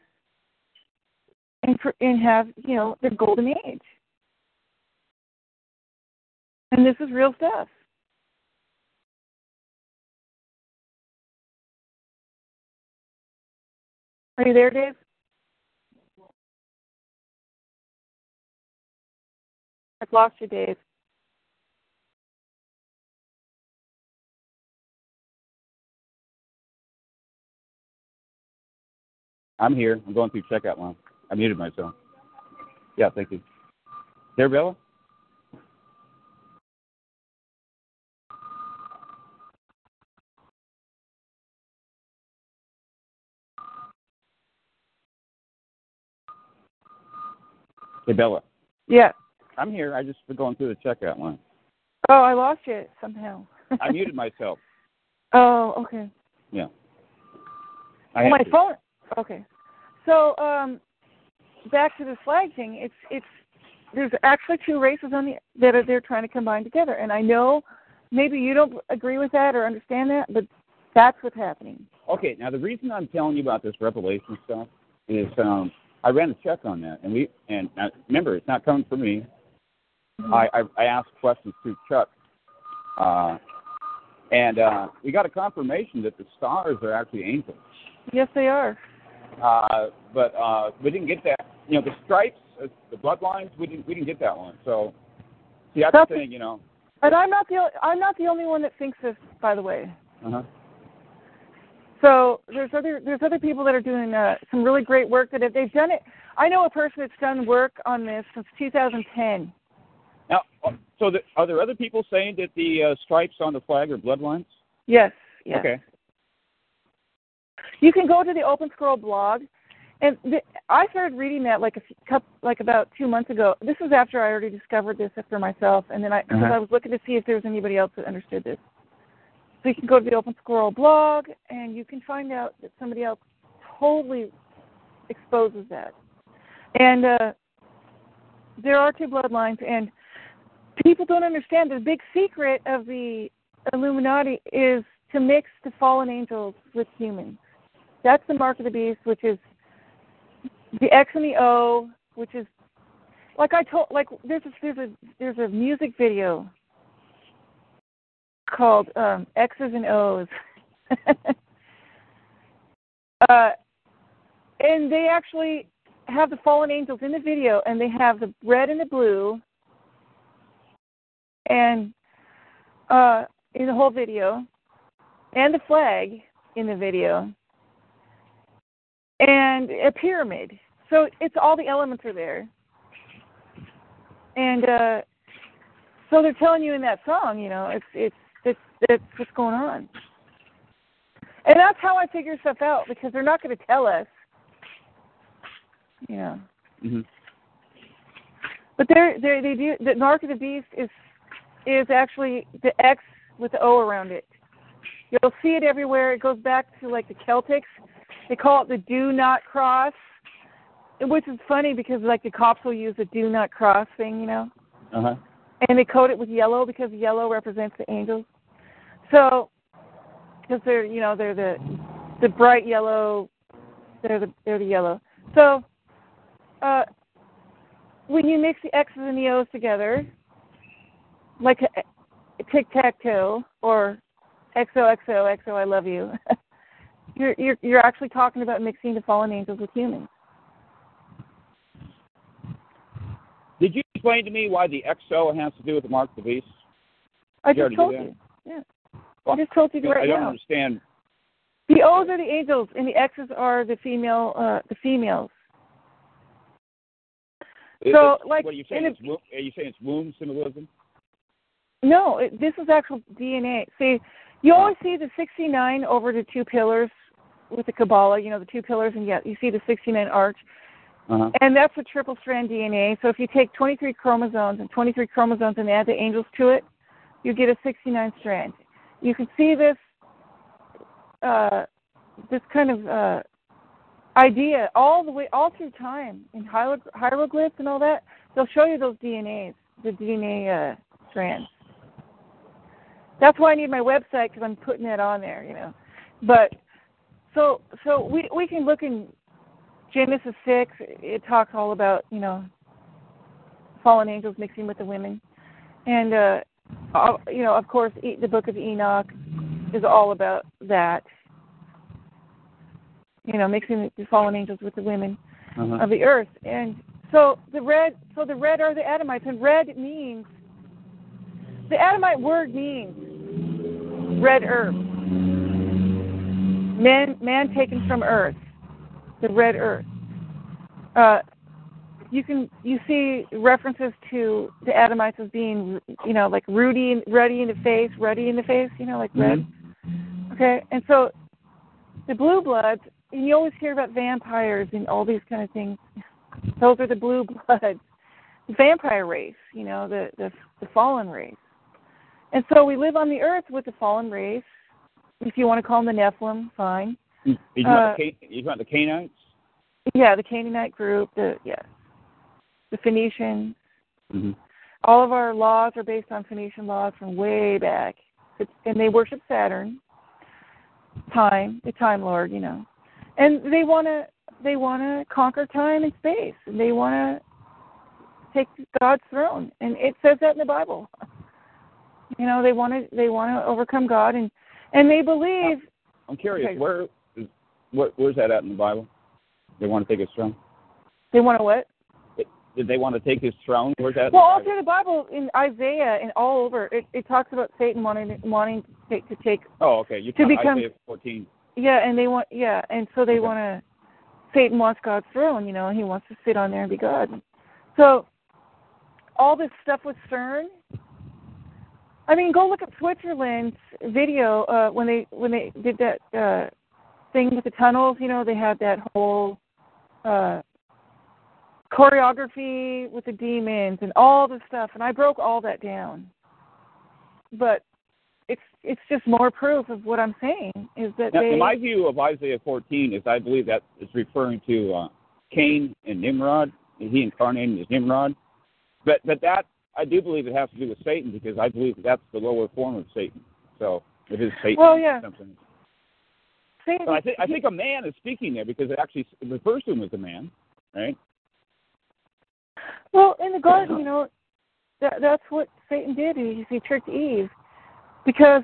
and and have you know the golden age. And this is real stuff. Are you there, Dave? I've lost you, Dave. I'm here. I'm going through checkout line. I muted myself. Yeah, thank you. There, Bella? Hey, Bella. Yeah. I'm here. I just been going through the checkout line. Oh, I lost you somehow. I muted myself. Oh, okay. Yeah. I oh, Well, my to. phone. Okay. So, um, back to the flag thing. It's it's there's actually two races on the that are they're trying to combine together, and I know maybe you don't agree with that or understand that, but that's what's happening. Okay, now the reason I'm telling you about this revelation stuff is um, I ran a check on that, and we and now, remember it's not coming from me. I, I I asked questions through Chuck, uh, and uh, we got a confirmation that the stars are actually angels. Yes, they are. Uh, but uh, we didn't get that. You know, the stripes, uh, the bloodlines, we didn't we didn't get that one. So see, that's, That's- the thing. You know. And I'm not the I'm not the only one that thinks this, by the way. Uh-huh. So there's other there's other people that are doing uh, some really great work that if they've done it. I know a person that's done work on this since 2010. Now, uh, so the, are there other people saying that the uh, stripes on the flag are bloodlines? Yes. Yes. Okay. You can go to the Open Scroll blog, and the, I started reading that like a few, coup- like about two months ago. This was after I already discovered this for myself, and then I because Uh-huh. I was looking to see if there was anybody else that understood this. So you can go to the Open Scroll blog, and you can find out that somebody else totally exposes that. And uh, there are two bloodlines, and people don't understand the big secret of the Illuminati is to mix the fallen angels with humans. That's the mark of the beast, which is the X and the O, which is like I told like there's a there's a there's a music video called um, X's and O's. uh, and they actually have the fallen angels in the video, and they have the red and the blue, and uh, in the whole video, and the flag in the video, and a pyramid. So it's all the elements are there, and uh, so they're telling you in that song, you know, it's it's it's it's what's going on. And that's how I figure stuff out because they're not going to tell us. Yeah. Mm-hmm. But they're they they do the mark of the beast is is actually the X with the O around it. You'll see it everywhere. It goes back to like the Celtics. They call it the do not cross. Which is funny because like the cops will use the do not cross thing, you know. Uh huh. And they coat it with yellow because yellow represents the angels. So because they're you know they're the the bright yellow they're the they're the yellow so uh when you mix the x's and the o's together like tic tac toe or xo xo xo i love you you're you're you're actually talking about mixing the fallen angels with humans Did you explain to me why the XO has to do with the mark of the beast? i just told you yeah i just told you right I don't now understand. the o's are the angels and the x's are the female uh the females So, like, what are you saying? It's, wo- are you saying it's womb symbolism? No, it, this is actual DNA. See, you always see the 69 over the two pillars with the Kabbalah, you know, the two pillars, and yet you see the 69 arch. Uh-huh. And that's a triple strand DNA. So if you take 23 chromosomes and 23 chromosomes and add the angels to it, you get a 69 strand. You can see this uh, this kind of uh, idea all the way, all through time in hiero- hieroglyphs and all that. They'll show you those DNAs, the DNA uh, strands. That's why I need my website because I'm putting it on there, you know. But so so we we can look in Genesis six. It talks all about you know fallen angels mixing with the women, and uh, you know of course the book of Enoch is all about that. You know, mixing the fallen angels with the women Uh-huh. of the earth, and so the red so the red are the Adamites, and red means the Adamite word means red earth. Man, man taken from earth, the red earth. Uh, you can you see references to the Adamites as being you know like ruddy ruddy in the face, ruddy in the face, you know like red. Okay, and so the blue bloods, and you always hear about vampires and all these kind of things. Those are the blue bloods, the vampire race, you know the the, the fallen race. And so we live on the earth with the fallen race. If you want to call them the Nephilim, fine. You, you, Uh, want the, you want the Canaanites? Yeah, the Canaanite group, the yeah, the Phoenicians. Mm-hmm. All of our laws are based on Phoenician laws from way back, it's, and they worship Saturn, time, the Time Lord, you know, and they want to they want to conquer time and space, and they want to take God's throne, and it says that in the Bible. You know, they want to they want to overcome God, and and they believe uh, I'm curious, Okay. where is what where's that at in the Bible? They want to take his throne. they want to what? Did they want to take his throne? Where's that? Well, all through the Bible, in Isaiah and all over, it, it talks about Satan wanting wanting to take, to take Oh, okay. You to become- Isaiah 14. yeah, and they want yeah, and so they Okay. want to. Satan wants God's throne, you know, and he wants to sit on there and be God. So, all this stuff with CERN. I mean, go look at Switzerland's video uh, when they when they did that uh, thing with the tunnels. You know, they had that whole uh, choreography with the demons and all the stuff, and I broke all that down. But it's it's just more proof of what I'm saying is that Now, they. in my view of Isaiah 14 is I believe that is referring to uh, Cain and Nimrod. He incarnated as Nimrod. But but that I do believe it has to do with Satan because I believe that's the lower form of Satan. So if it is Satan. Well, yeah. Something. Satan, So I think I think a man is speaking there because it actually the to him as a man, right? Well, in the garden, uh-huh. you know, that that's what Satan did. He, he tricked Eve because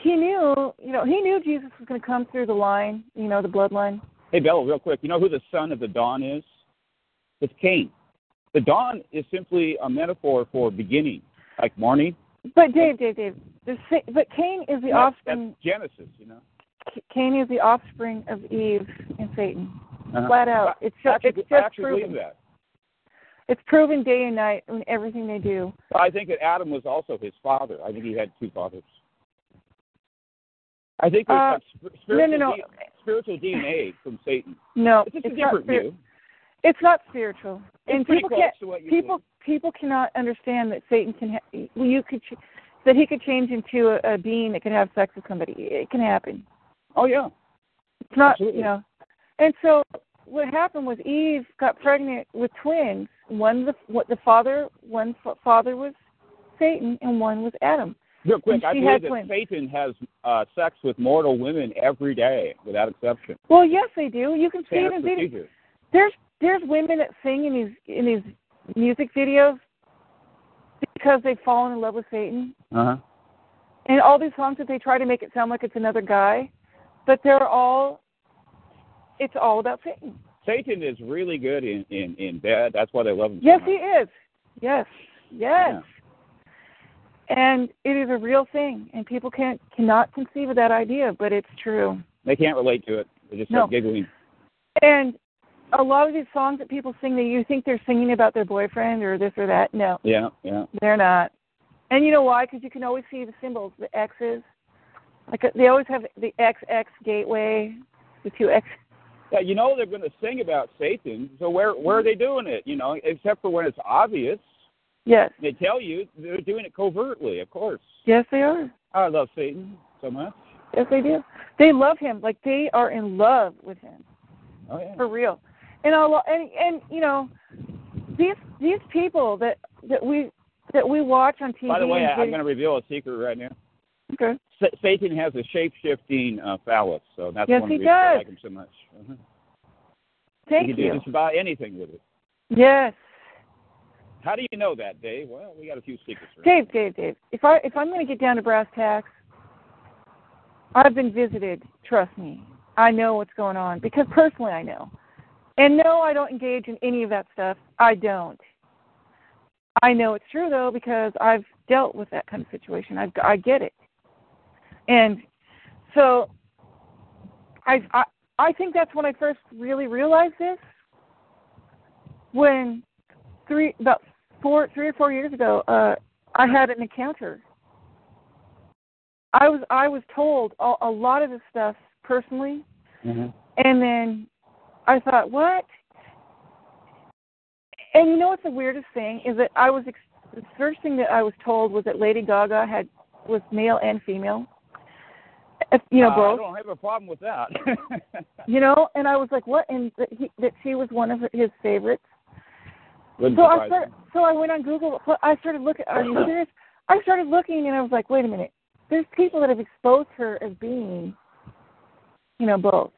he knew, you know, he knew Jesus was going to come through the line, you know, the bloodline, Hey, Bella, real quick. You know who the son of the dawn is? It's Cain. The dawn is simply a metaphor for beginning, like morning. But Dave, Dave, Dave. The, but Cain is the That's, offspring. that's Genesis, you know. Cain is the offspring of Eve and Satan. Uh-huh. Flat out. It's just, actually, it's just proven. believe that. It's proven day and night in everything they do. I think that Adam was also his father. I think he had two fathers. I think there's Uh, some spiritual, no, no. D- spiritual DNA from Satan. No, It's just a different spir- view. It's not spiritual, It's and people can't. to what you People people cannot understand that Satan can. Ha- well, you could ch- that he could change into a, a being that could have sex with somebody. It can happen. Oh yeah. It's not, Absolutely. you know. And so what happened was Eve got pregnant with twins. One the what the father one fa- father was Satan and one was Adam. Real quick, I believe that twins. Satan has uh, sex with mortal women every day, without exception. Well, yes, they do. You can see it Standard in videos. procedure. There's there's women that sing in these in these music videos because they've fallen in love with Satan. Uh-huh. And all these songs that they try to make it sound like it's another guy, but they're all it's all about Satan. Satan is really good in, in, in bed. That's why they love him so Yes, much. he is. Yes. Yes. And it is a real thing and people can't cannot conceive of that idea, but it's true. They can't relate to it. They just No. start giggling. And a lot of these songs that people sing that you think they're singing about their boyfriend or this or that. No, Yeah, yeah. they're not. And you know why? Because you can always see the symbols, the X's. Like uh, they always have the XX gateway, the two X. Yeah, you know they're going to sing about Satan. So where where are they doing it? You know, except for when it's obvious. Yes, They tell you they're doing it covertly. Of course. yes, they are. I love Satan so much. Yes, they do. They love him. Like they are in love with him. Oh yeah. for real. And a lot, and and you know, these these people that that we that we watch on TV. By the way, I, I'm going to reveal a secret right now. Okay. Sa- Satan has a shape-shifting uh, phallus, so that's Yes, one of he the reasons I does. like him so much. Uh-huh. Thank you can you. do just about anything with it. Yes, How do you know that, Dave? Well, we got a few secrets. Right? Dave, Dave, Dave. If I if I'm going to get down to brass tacks, I've been visited. Trust me, I know what's going on because personally I know. And no, I don't engage in any of that stuff. I don't. I know it's true though because I've dealt with that kind of situation. I I get it. And so I I I think that's when I first really realized this when three about four three or four years ago uh I had an encounter. I was I was told a, a lot of this stuff personally Mm-hmm. and then I thought, what? And you know what's the weirdest thing is that I was ex- the first thing that I was told was that Lady Gaga had was male and female. You know Uh, I don't have a problem with that. You know, and I was like, what? And that, he, that she was one of his favorites. Wouldn't So I started, so I went on Google. I started looking. Are you serious? I started looking, and I was like, wait a minute. There's people that have exposed her as being, you know, both.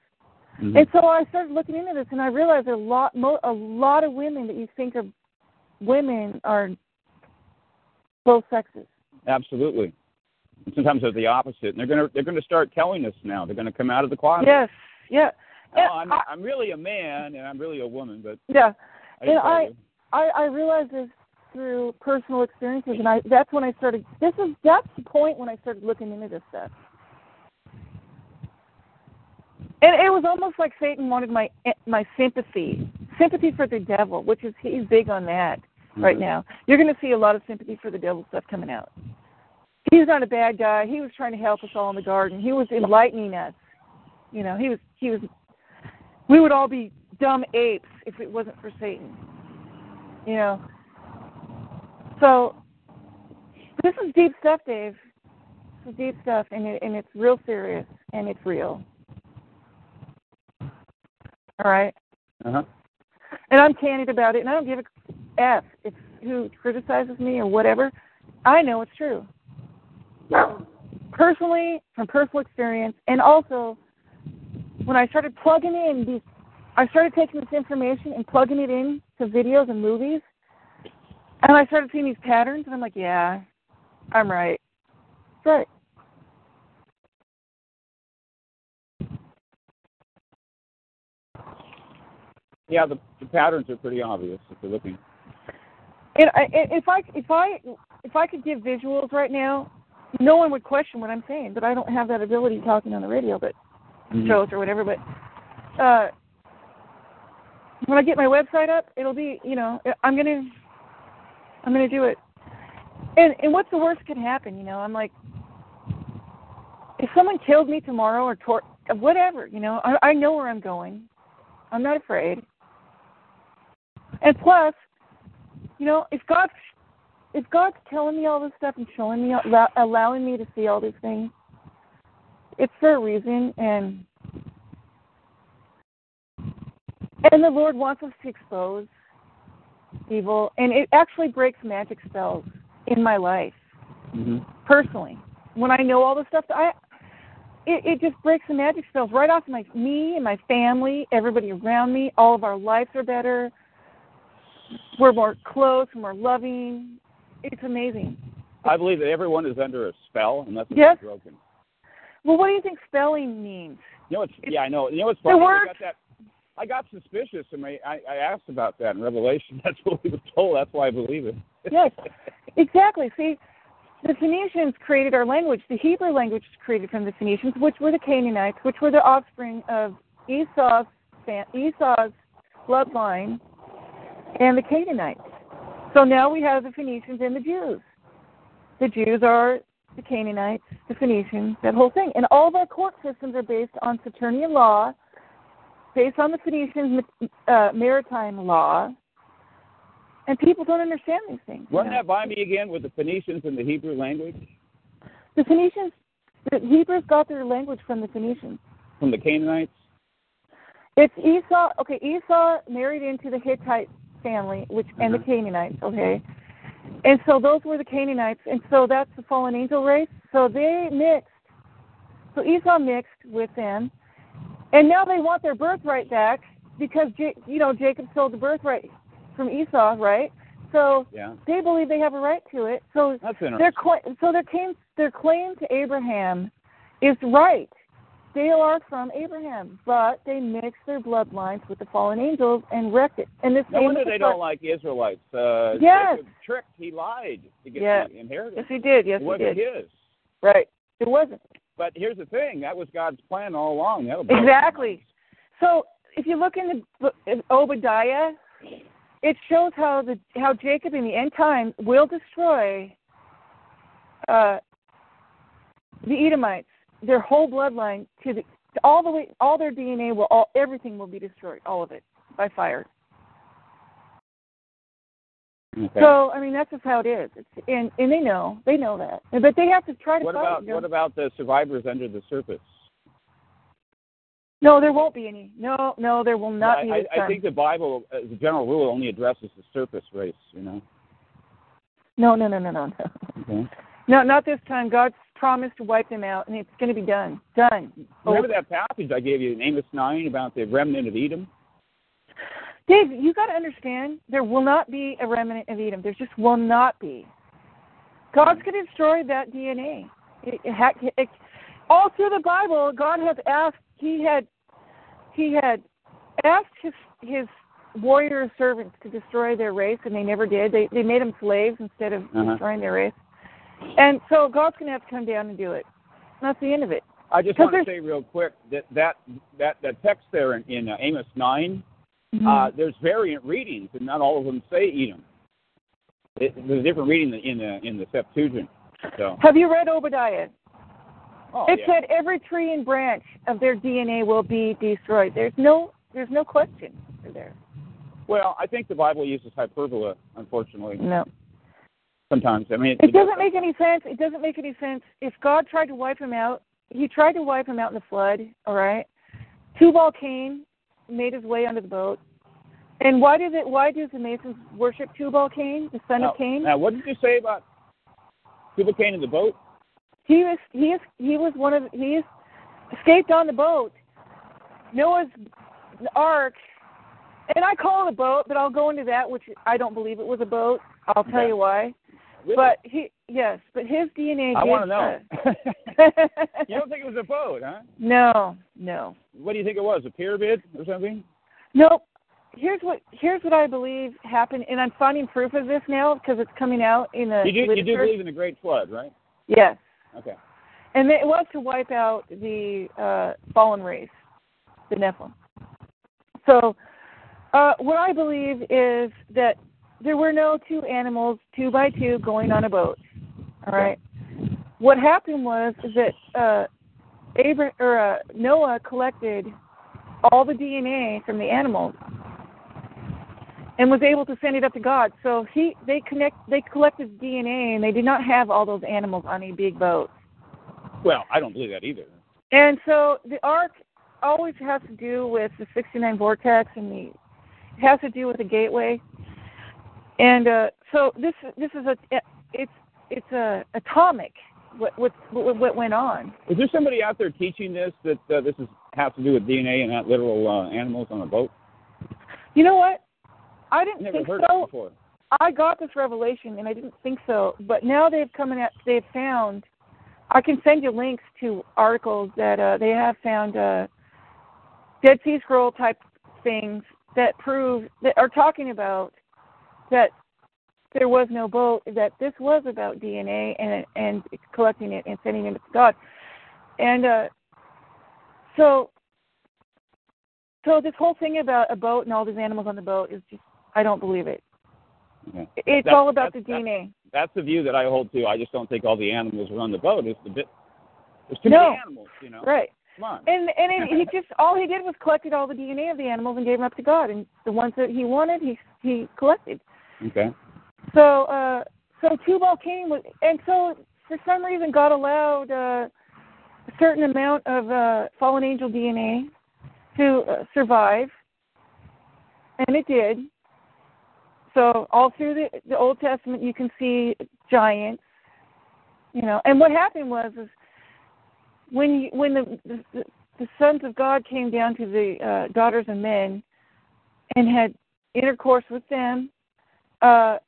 Mhm. And so I started looking into this, and I realized a lot, mo- a lot of women that you think are women are both sexes. Absolutely. And sometimes they're the opposite, and they're gonna they're gonna start telling us now. They're gonna come out of the closet. Yes, yeah, Oh, I'm I- I'm really a man, and I'm really a woman, but yeah. I And I- you. I, I realized this through personal experiences, and I that's when I started. This is that's the point when I started looking into this stuff. And it was almost like Satan wanted my my sympathy, sympathy for the devil, which is he's big on that right Mhm. now. You're going to see a lot of sympathy for the devil stuff coming out. He's not a bad guy. He was trying to help us all in the garden. He was enlightening us. You know, he was he was. We would all be dumb apes if it wasn't for Satan. You know. So this is deep stuff, Dave. This is deep stuff, and it, and it's real serious, and it's real. All right. Uh-huh. And I'm candid about it, and I don't give a f if who criticizes me or whatever. I know it's true. Personally, from personal experience, and also when I started plugging in these, I started taking this information and plugging it in to videos and movies, and I started seeing these patterns, and I'm like, yeah, I'm right. That's right. Yeah, the, the patterns are pretty obvious if you're looking. And I, if I if I if I could give visuals right now, no one would question what I'm saying. But I don't have that ability talking on the radio, but Mhm. shows or whatever. But uh, when I get my website up, it'll be you know I'm gonna I'm gonna do it. And and what's the worst could happen? You know, I'm like, if someone killed me tomorrow or tor- whatever, you know, I, I know where I'm going. I'm not afraid. And plus, you know, if God's if God's telling me all this stuff and showing me, allow, allowing me to see all these things, it's for a reason, and and the Lord wants us to expose evil, and it actually breaks magic spells in my life hmm personally. When I know all the stuff, that I it, it just breaks the magic spells right off my me and my family, everybody around me. All of our lives are better. We're more close, more loving. It's amazing. I believe that everyone is under a spell unless it's Yes. broken. Well, what do you think spelling means? You know, it's, yeah, I know. You know what's funny? I got that. I got suspicious, and I, I I asked about that in Revelation. That's what we were told. That's why I believe it. Yes, exactly. See, the Phoenicians created our language. The Hebrew language was created from the Phoenicians, which were the Canaanites, which were the offspring of Esau's Esau's bloodline and the Canaanites. So now we have the Phoenicians and the Jews. The Jews are the Canaanites, the Phoenicians, that whole thing. And all of our court systems are based on Saturnian law, based on the Phoenician uh, maritime law. And people don't understand these things. Run that by me again with the Phoenicians and the Hebrew language The Phoenicians, the Hebrews got their language from the Phoenicians. from the Canaanites. It's Esau. Okay, Esau married into the Hittite family, which and the Mhm. Canaanites. Okay, and so those were the Canaanites, and so that's the fallen angel race. So they mixed. So Esau mixed with them, and now they want their birthright back because you know Jacob sold the birthright from Esau, right? So Yeah, they believe they have a right to it. So that's their so their claim their claim to Abraham is right. They are from Abraham, but they mix their bloodlines with the fallen angels and wrecked it. And this No wonder the they don't like Israelites. Uh, Yes. Jacob tricked. He lied to get Yes. the inheritance. Yes, he did. Yes, it wasn't did. his. Right. It wasn't But here's the thing: that was God's plan all along. That'll blow your exactly. So if you look in the in Obadiah, it shows how the how Jacob in the end time will destroy uh, the Edomites, their whole bloodline to the to all the way all their DNA will all everything will be destroyed, all of it by fire. Okay. So I mean that's just how it is. It's, and and they know they know that, but they have to try to what fight. about you know? what about the survivors under the surface? No, there won't be any. No, no, there will not I, be. I, I think the Bible, uh, as a general rule, only addresses the surface race. You know. No, no, no, no, no, no. Okay. No, not this time. God's promised to wipe them out, and it's going to be done. Done. Remember that passage I gave you in Amos nine about the remnant of Edom? Dave, you got to understand, there will not be a remnant of Edom. There just will not be. God's going to destroy that DNA. It, it, it, all through the Bible, God has asked. He had, he had asked his his warrior servants to destroy their race, and they never did. They they made them slaves instead of Uh-huh. destroying their race. And so God's going to have to come down and do it. That's the end of it. I just want to say real quick that that that, that text there in, in uh, Amos 9 Mm-hmm. uh, there's variant readings, and not all of them say Edom. It, there's a different reading in the in the Septuagint. So, Have you read Obadiah? oh, it yeah. said every tree and branch of their DNA will be destroyed. There's no there's no question there. well, I think the Bible uses hyperbole, unfortunately, No. Sometimes. I mean, It doesn't make any sense. It doesn't make any sense. If God tried to wipe him out, he tried to wipe him out in the flood, all right? Tubal Cain made his way under the boat. And why does it why does the Masons worship Tubal Cain, the son now, of Cain? Now, what did you say about Tubal Cain in the boat? He was he is he was one of he is escaped on the boat. Noah's ark, and I call it a boat, but I'll go into that, which I don't believe it was a boat. I'll tell Okay. you why. Really? But he yes, but his DNA. I want to know. you don't think it was a boat, huh? no, no, What do you think it was? A pyramid or something? nope. here's what here's what I believe happened, and I'm finding proof of this now because it's coming out in the You do you do believe in the Great Flood, right? Yes, Okay. and it was to wipe out the uh, fallen race, the Nephilim. So, uh, what I believe is that there were no two animals, two by two, going on a boat. All right. What happened was is that uh, Abra- or uh, Noah collected all the DNA from the animals and was able to send it up to God. So he they connect they collected DNA and they did not have all those animals on a big boat. Well, I don't believe that either. And so the ark always has to do with the 69 vortex and the it has to do with the gateway. And uh, so this this is a it's it's a atomic what what what, went on. Is there somebody out there teaching this that uh, this is has to do with DNA and not literal uh, animals on a boat? You know what? I didn't Never think heard so. it before. I got this revelation and I didn't think so, but now they've come in. They've found. I can send you links to articles that uh, they have found uh, Dead Sea Scroll type things that prove that are talking about that there was no boat. That this was about DNA and and collecting it and sending it to God, and uh, so so this whole thing about a boat and all these animals on the boat is just I don't believe it. Okay. It's all about the that's- DNA. That's the view that I hold too. I just don't think all the animals were on the boat. It's the bit. There's too No. many animals, you know. Right. Come on. And and it, he just all he did was collected all the DNA of the animals and gave them up to God, and the ones that he wanted, he he collected. Okay. So uh, so Tubal Cain was, and so for some reason God allowed uh, a certain amount of uh, fallen angel DNA to uh, survive, and it did. So all through the, the Old Testament, you can see giants, you know. And what happened was is when you, when the, the the sons of God came down to the uh, daughters of men and had intercourse with them, uh,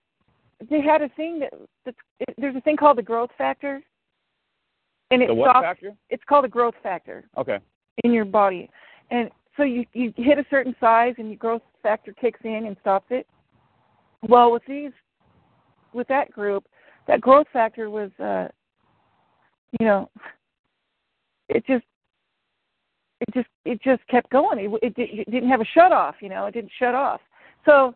they had a thing that that's, it, there's a thing called the growth factor, and it The what stops. factor? It's called a growth factor Okay. in your body, and so you you hit a certain size and your growth factor kicks in and stops it. Well, with these, with that group, that growth factor was, uh, you know, it just, it just, it just kept going. It, it, it didn't have a shut off, you know, it didn't shut off. So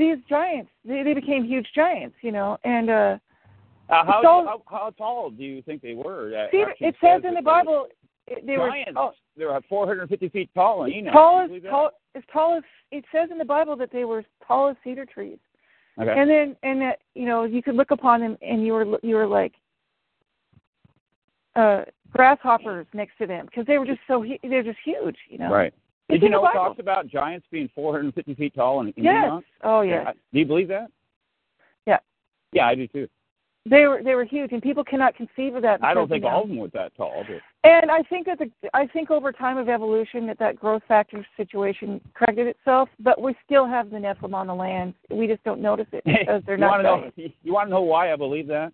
these giants, they, they became huge giants, you know, and uh, Uh, how, So- how how tall do you think they were? Uh, see, it says in the Bible it- they giants. were oh, They were 450 feet tall in Enoch. tall you as tall as tall as it says in the Bible that they were tall as cedar trees. Okay. And then and that you know you could look upon them and you were you were like uh grasshoppers next to them because they were just so they're just huge, you know. Right. Did you know it talks about giants being 450 feet tall in, in Yes. Oh yes. I- Do you believe that? Yeah. Yeah, I do too. They were they were huge and people cannot conceive of that. I don't think you know, all of them were that tall. But And I think that the I think over time of evolution that that growth factor situation corrected itself, but we still have the Nephilim on the land. We just don't notice it because they're you not want to know? You want to know why I believe that?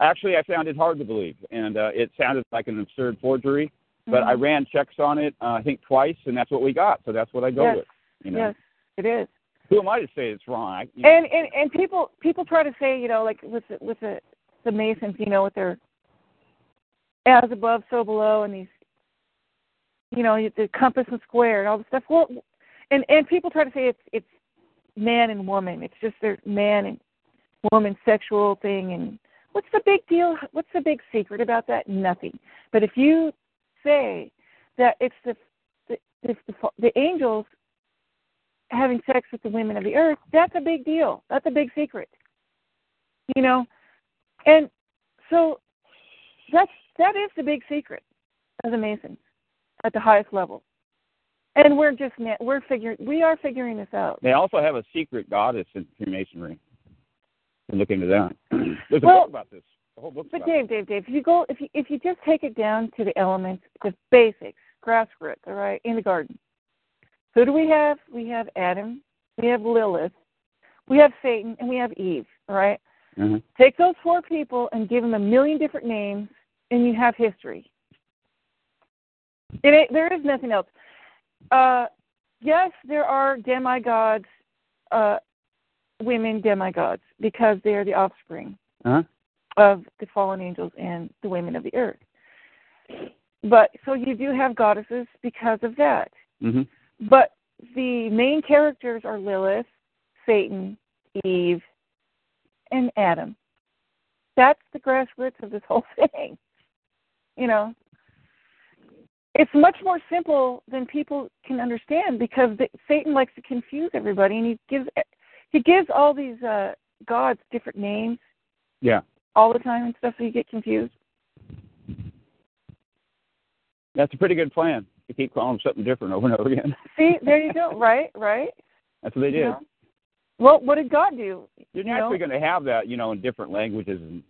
Actually, I found it hard to believe, and uh, it sounded like an absurd forgery. But Mhm. I ran checks on it, uh, I think twice, and that's what we got. So that's what I go Yes. with. You know, Yes, it is. who am I to say it's wrong? I, you know, And and and people people try to say you know like with the, with the the Masons you know with their as above so below and these you know the compass and square and all this stuff. Well, and and people try to say it's it's man and woman. It's just their man and woman sexual thing and what's the big deal? What's the big secret about that? Nothing. But if you say that it's the the the, the, angels having sex with the women of the earth, that's a big deal. That's a big secret. You know? And so that's that is the big secret of the Masons at the highest level. And we're just we're figuring we are figuring this out. they also have a secret goddess in Freemasonry. You look into that. There's a Well, book about this. The whole book's But Dave, Dave, Dave, if you go if you if you just take it down to the elements, the basics, grass roots, all right, in the garden. Who do we have? We have Adam, we have Lilith, we have Satan, and we have Eve, all right? Mhm. Take those four people and give them a million different names, and you have history. It there is nothing else. Uh, yes, there are demigods, uh, women demigods, because they are the offspring Uh-huh. Of the fallen angels and the women of the earth. But so you do have goddesses because of that. hmm But the main characters are Lilith, Satan, Eve, and Adam. That's the grassroots of this whole thing. You know, it's much more simple than people can understand because the, Satan likes to confuse everybody, and he gives he gives all these uh, gods different names Yeah. All the time and stuff, so you get confused. That's a pretty good plan. To keep calling them something different over and over again. See, there you go. Right, right. That's what they did. You know? Well, what did God do? You're you know? naturally going to have that, you know, in different languages and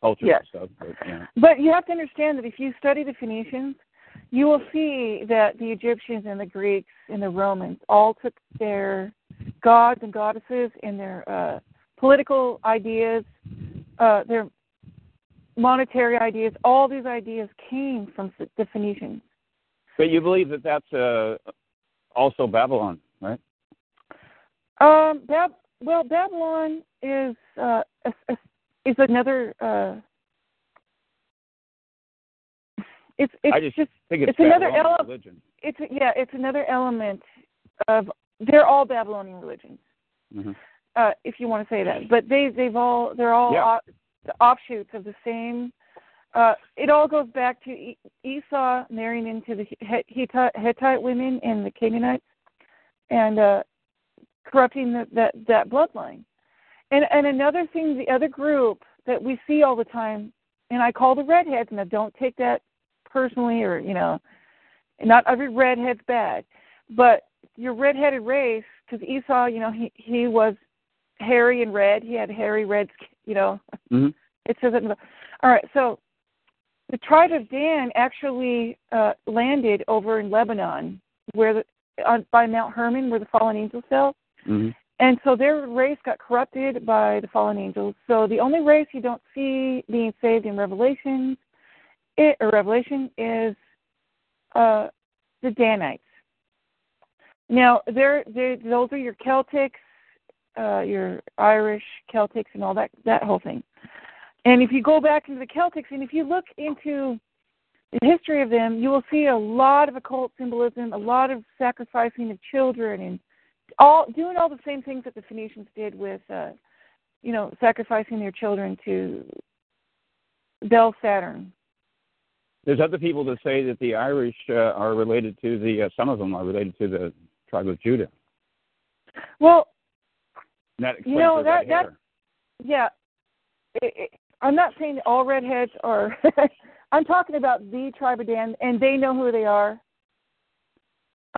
cultures Yes. and stuff. But, yeah. But you have to understand that if you study the Phoenicians, you will see that the Egyptians and the Greeks and the Romans all took their gods and goddesses and their uh, political ideas, uh, their monetary ideas. All these ideas came from the Phoenicians. But you believe that that's uh, also Babylon, right? Um, Bab- well, Babylon is uh, a, a, is another. Uh, it's it's I just just think it's, it's another Babylonian ele- religion. it's yeah, it's another element of they're all Babylonian religions, hmm uh, if you want to say that. But they they've all they're all Yeah. the offshoots of the same. Uh, it all goes back to e- Esau marrying into the Hittite, Hittite women and the Canaanites, and uh, corrupting the, that that bloodline. And and another thing, the other group that we see all the time, and I call the redheads, Now, don't take that personally, or you know, not every redhead's bad, but your redheaded race, because Esau, you know, he he was hairy and red. He had hairy red, you know. hmm It says it. In the, all right, so the tribe of Dan actually uh, landed over in Lebanon, where the on, by Mount Hermon, where the fallen angels fell. hmm And so their race got corrupted by the fallen angels. So the only race you don't see being saved in Revelation, it, or Revelation, is uh, the Danites. Now, they're, they're, those are your Celtics, uh, your Irish Celtics, and all that that whole thing. And if you go back into the Celtics, and if you look into the history of them, you will see a lot of occult symbolism, a lot of sacrificing of children, and all doing all the same things that the Phoenicians did with, uh, you know, sacrificing their children to Bel Saturn. There's other people that say that the Irish uh, are related to the. Uh, some of them are related to the tribe of Judah. Well, And that explains You know, that- that- yeah, it, it, I'm not saying all redheads are. I'm talking about the tribe of Dan, and they know who they are.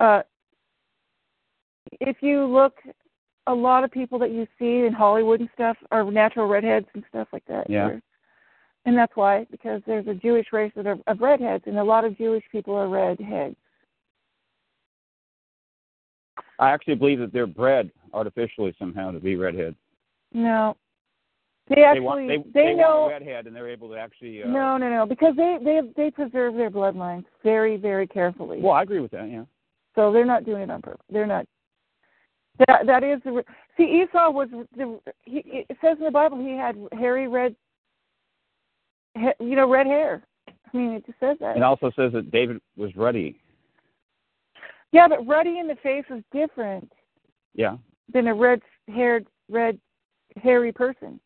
Uh, if you look, a lot of people that you see in Hollywood and stuff are natural redheads and stuff like that. Yeah. They're- And that's why, because there's a Jewish race that are of redheads, and a lot of Jewish people are redheads. I actually believe that they're bred artificially somehow to be redheads. No, they actually they want they, they, know want redhead, and they're able to actually. Uh, No, no, no, because they they they preserve their bloodlines very, very carefully. Well, I agree with that. Yeah. So they're not doing it on purpose. They're not. That that is the see Esau was the he it says in the Bible he had hairy red, you know, red hair. I mean, it just says that. It also says that David was ruddy. Yeah, but ruddy in the face is different Yeah. than a red haired, red, hairy person.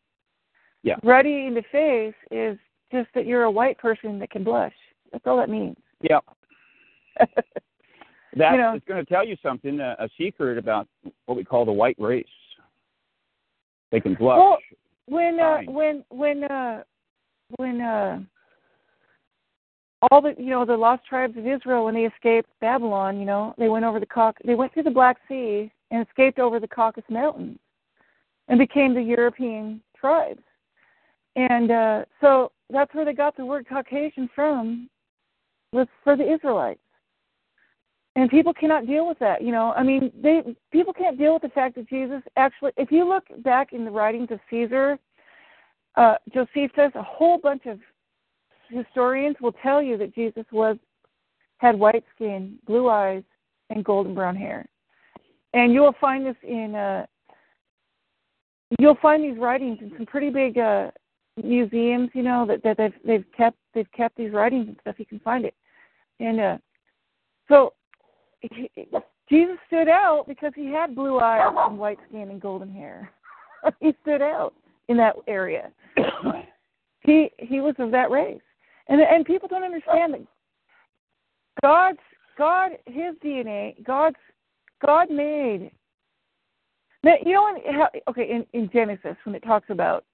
Yeah. Ruddy in the face is just that you're a white person that can blush. That's all that means. Yeah. That You know. is going to tell you something, uh, a secret about what we call the white race. They can blush. Well, when uh, when when uh, when uh, all the you know the lost tribes of Israel when they escaped Babylon, you know they went over the Cauc they went through the Black Sea and escaped over the Caucasus Mountains and became the European tribes, and uh, so that's where they got the word Caucasian from, was for the Israelites. And people cannot deal with that, you know. I mean, they people can't deal with the fact that Jesus actually. If you look back in the writings of Caesar, uh, Josephus, a whole bunch of historians will tell you that Jesus was had white skin, blue eyes, and golden brown hair. and you'll find this in uh, you'll find these writings in some pretty big uh, museums. You know that that they've they've kept they've kept these writings and stuff. You can find it, and uh, so he, Jesus stood out because he had blue eyes and white skin and golden hair. he stood out in that area. he he was of that race, and and people don't understand that God's God His DNA God's God made. Now, you know, when, okay, in, in Genesis when it talks about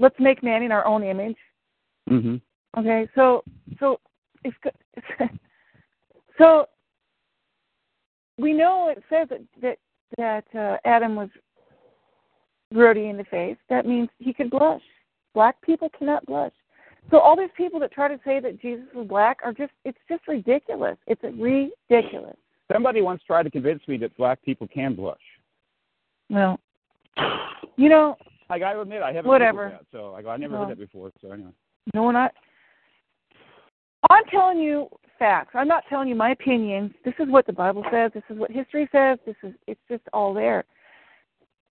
let's make man in our own image. Mm-hmm. Okay, so so it's so we know it says that that that uh, Adam was ruddy in the face. That means he could blush. Black people cannot blush. So all these people that try to say that Jesus was black are just it's just ridiculous. It's ridiculous. Somebody once tried to convince me that black people can blush. Well, you know, I got to admit I haven't whatever. That, so I, go, I never well, heard that before. So anyway. No, we're not. I'm telling you facts. I'm not telling you my opinions. This is what the Bible says. This is what history says. This is it's just all there.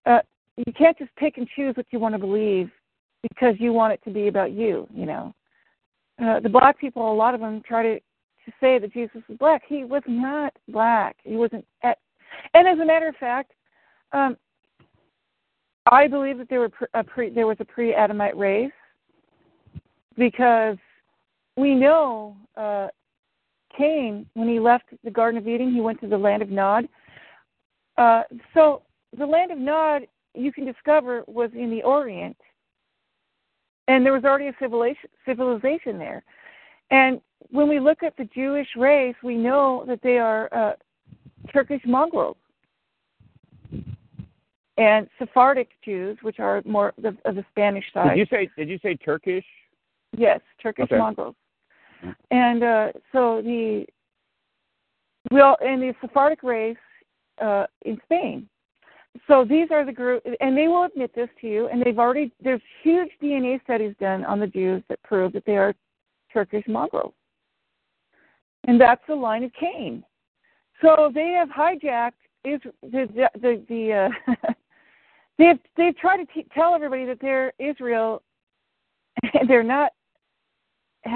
Uh, you can't just pick and choose what you want to believe because you want it to be about you. You know, uh, the black people, a lot of them try to to say that Jesus was black. He was not black. He wasn't. At, and as a matter of fact, um, I believe that there were a pre, there was a pre-Adamite race because we know uh, Cain, when he left the Garden of Eden, he went to the land of Nod. Uh, so the land of Nod, you can discover, was in the Orient, and there was already a civilization, civilization there. And when we look at the Jewish race, we know that they are uh, Turkish Mongrels and Sephardic Jews, which are more of the Spanish side. Did you say? Did you say Turkish? Yes, Turkish okay. Mongrels. And uh, so the well, and the Sephardic race uh, in Spain. So these are the group, and they will admit this to you. And they've already there's huge DNA studies done on the Jews that prove that they are Turkish mongrels, and that's the line of Cain. So they have hijacked is the the the uh, they've they've tried to t- tell everybody that they're Israel, they're not.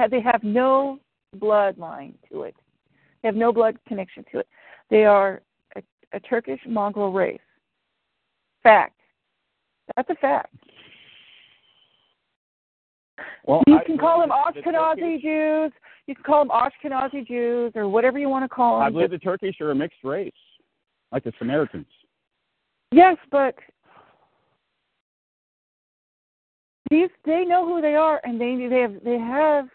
They have no bloodline to it. They have no blood connection to it. They are a, a Turkish mongrel race. Fact. That's a fact. Well, you I can call them the Ashkenazi Turkish- Jews. You can call them Ashkenazi Jews or whatever you want to call them. I believe the Turkish are a mixed race, like the Samaritans. Yes, but these they know who they are, and they they have they have.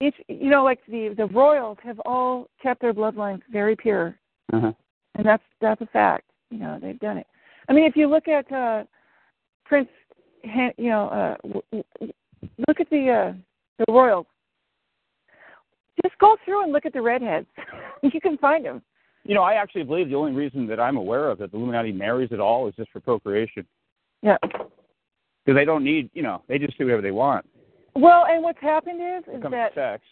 It's you know like the the royals have all kept their bloodlines very pure, Uh-huh. and that's that's a fact. You know they've done it. I mean, if you look at uh, Prince, you know, uh, w- w- look at the uh, the royals. Just go through and look at the redheads. you can find them. You know, I actually believe the only reason that I'm aware of that the Illuminati marries at all is just for procreation. Yeah. Because they don't need, you know, they just do whatever they want. Well, and what's happened is is that sex.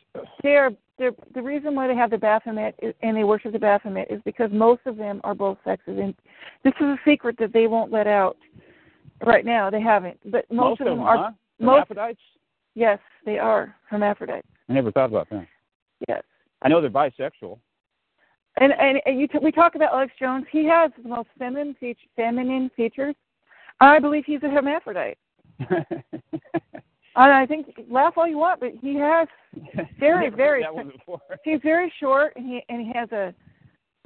they're they're the reason why they have the Baphomet is, and they worship the Baphomet is because most of them are both sexes, and this is a secret that they won't let out right now. They haven't, but most, of them, are. huh? most- Hermaphrodites? Yes, they are hermaphrodites. I never thought about that. Yes, I know they're bisexual. and and, and you t- we talk about Alex Jones. He has the most feminine feature, feminine features. I believe he's a hermaphrodite. And I think laugh all you want, but he has Very, very That one before. he's very short and he and he has a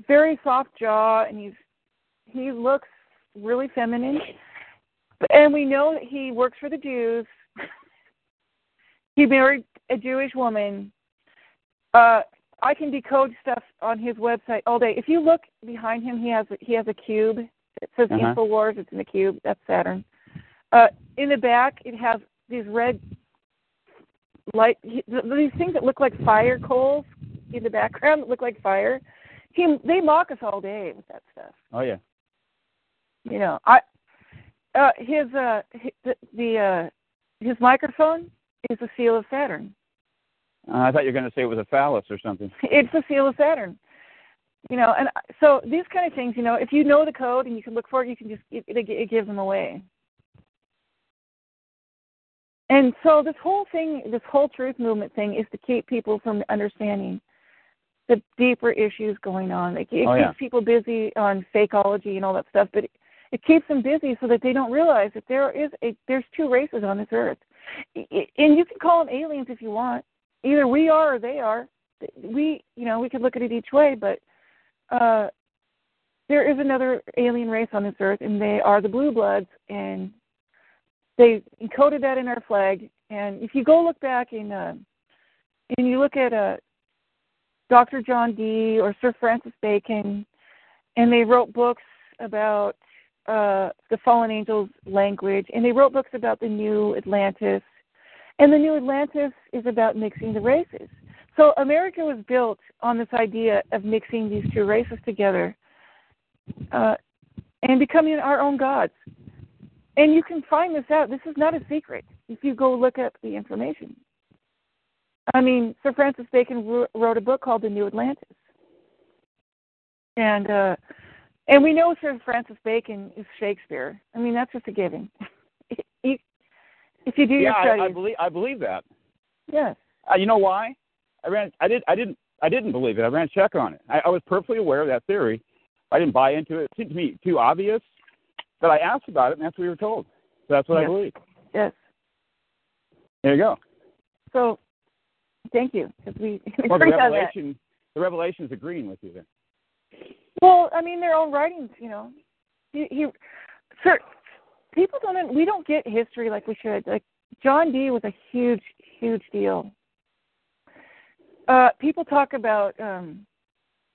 very soft jaw and he's he looks really feminine. And we know that he works for the Jews. he married a Jewish woman. Uh I can decode stuff on his website all day. If you look behind him, he has he has a cube. It says Uh-huh. Infowars. It's in the cube. That's Saturn. Uh, in the back, it has these red light these things that look like fire coals in the background that look like fire. He they mock us all day with that stuff. Oh yeah. You know, I uh his uh the, the uh his microphone is the seal of Saturn. Uh, I thought you were going to say it was a phallus or something. It's the seal of Saturn. You know, and so these kind of things, you know, if you know the code and you can look for it, you can just it, it, it gives them away. And so this whole thing, this whole truth movement thing, is to keep people from understanding the deeper issues going on. It, it Oh, yeah. keeps people busy on fakeology and all that stuff, but it, it keeps them busy so that they don't realize that there is a there's two races on this earth, and you can call them aliens if you want. Either we are or they are. We, you know, we could look at it each way, but uh, there is another alien race on this earth, and they are the blue bloods, and they encoded that in our flag. And if you go look back in, uh, and you look at uh, Dr. John Dee or Sir Francis Bacon, and they wrote books about uh, the fallen angels' language, and they wrote books about the new Atlantis. And the new Atlantis is about mixing the races. So America was built on this idea of mixing these two races together uh, and becoming our own gods. And you can find this out. This is not a secret if you go look up the information. I mean, Sir Francis Bacon wrote a book called The New Atlantis, and uh, and we know Sir Francis Bacon is Shakespeare. I mean, that's just a given. if you do yeah, your I, studies, I believe I believe that. yes, Uh, you know why? I ran. I did. I didn't. I didn't believe it. I ran a check on it. I, I was perfectly aware of that theory. I didn't buy into it. It seemed to me too obvious. But I asked about it, and that's what we were told. So that's what I believe. yes. There you go. So, thank you because we Well, the agree on that. revelation. The revelation is agreeing with you then. Well, I mean, their own writings, you know. He, he sir, people don't. We don't get history like we should. Like John Dee was a huge, huge deal. Uh, people talk about um,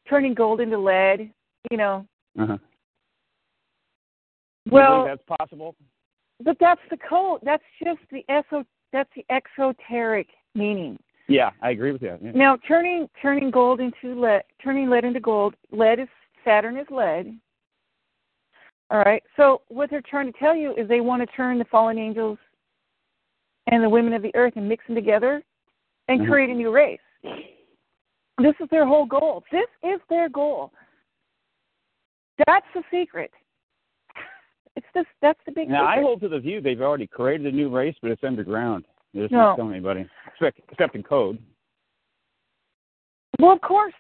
turning gold into lead. You know. Uh-huh. Well, that's possible. but that's the code. That's just the eso. That's the exoteric meaning. Yeah, I agree with you. Yeah. Now, turning turning gold into lead, turning lead into gold. Lead is Saturn is lead. All right. So what they're trying to tell you is they want to turn the fallen angels and the women of the earth and mix them together and Mhm. create a new race. This is their whole goal. This is their goal. That's the secret. It's this. That's the big. Now I hold to the view they've already created a new race, but it's underground. They're just No. not telling anybody, except, except in code. Well, of course,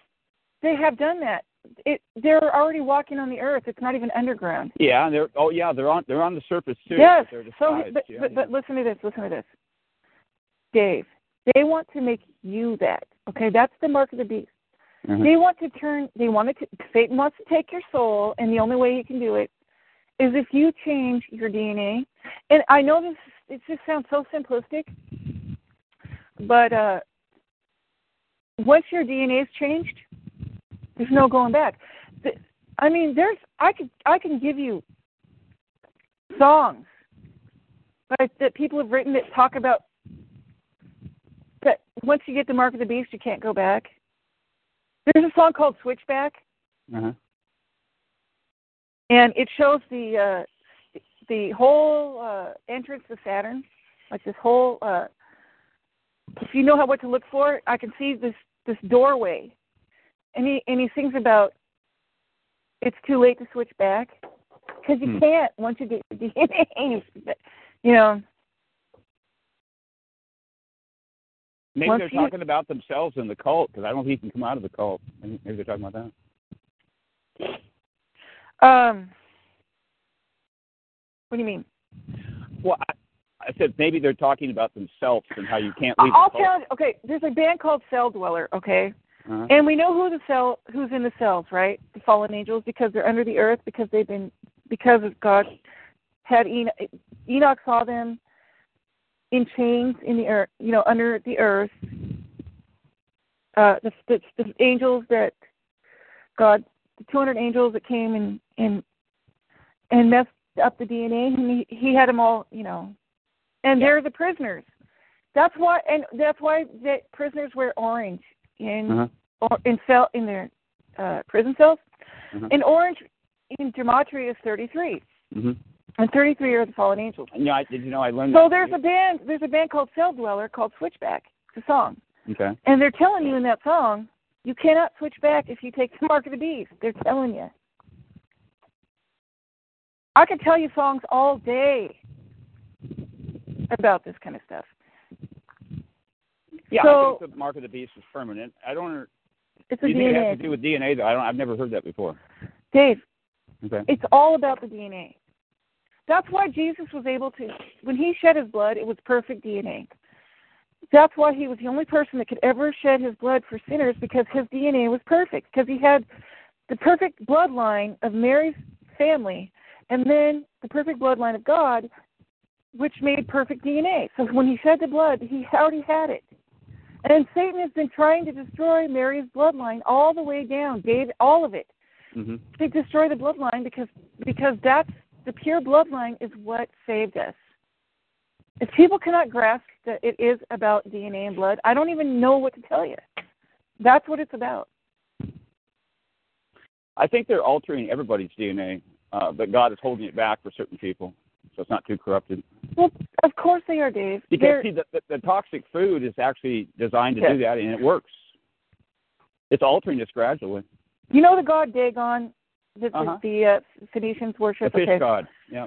they have done that. It, they're already walking on the earth. It's not even underground. Yeah, they're oh yeah, they're on they're on the surface too. Yes. but So, but, yeah, but, yeah. but listen to this. Listen to this, Dave. They want to make you that. Okay, that's the mark of the beast. Mhm. They want to turn. They want to. Satan wants to take your soul, and the only way he can do it is if you change your DNA. And I know this. It just sounds so simplistic, but uh, once your DNA is changed, there's no going back. I mean, there's. I could. I can give you songs that, that people have written that talk about that once you get the mark of the beast, you can't go back. There's a song called Switchback, Uh-huh. And it shows the uh, the whole uh, entrance to Saturn, like this whole. Uh, if you know how what to look for, I can see this this doorway, and he and he sings about it's too late to switch back because you Hmm. can't once you get your DNA. You know, Maybe Once they're you- talking about themselves in the cult because I don't think he can come out of the cult. Maybe they're talking about that. Um, what do you mean? Well, I, I said maybe they're talking about themselves and how you can't leave I'll tell you. Okay, there's a band called Celldweller. Okay, Uh-huh. and we know who the cell, who's in the cells, right? The fallen angels, because they're under the earth, because they've been, because of God had Enoch, Enoch saw them in chains in the earth, you know, under the earth. Uh, the, the the angels that God, the 200 angels that came and and and messed up the DNA, and he he had them all, you know, and they're the prisoners. That's why, and that's why the prisoners wear orange in Uh-huh. or in cell in their uh, prison cells. Uh-huh. And orange in gematria is 33, Mm-hmm. and 33 are the fallen angels. Know, I, did you know I learned So that? there's a band, there's a band called Celldweller called Switchback. It's a song, Okay. and they're telling you in that song You cannot switch back if you take the mark of the beast. They're telling you. I could tell you songs all day about this kind of stuff. Yeah, So- I think the mark of the beast is permanent. I don't. Er, it's Do a you think it DNA. has to do with DNA? Though I don't. I've never heard that before. Dave, Okay. it's all about the DNA. That's why Jesus was able to, when he shed his blood, it was perfect DNA. That's why he was the only person that could ever shed his blood for sinners because his DNA was perfect, because he had the perfect bloodline of Mary's family and then the perfect bloodline of God, which made perfect DNA. So when he shed the blood, he already had it. And Satan has been trying to destroy Mary's bloodline all the way down, David, all of it hmm to destroy the bloodline because because that's the pure bloodline is what saved us. If people cannot grasp that it is about DNA and blood, I don't even know what to tell you. That's what it's about. I think they're altering everybody's DNA, uh, but God is holding it back for certain people, so it's not too corrupted. Well, of course they are, Dave. Because They're- see, the, the, the toxic food is actually designed to Yes. do that, and it works. It's altering us gradually. you know the god Dagon that Uh-huh. the, the uh, Phoenicians The worship. fish okay. god. Yeah.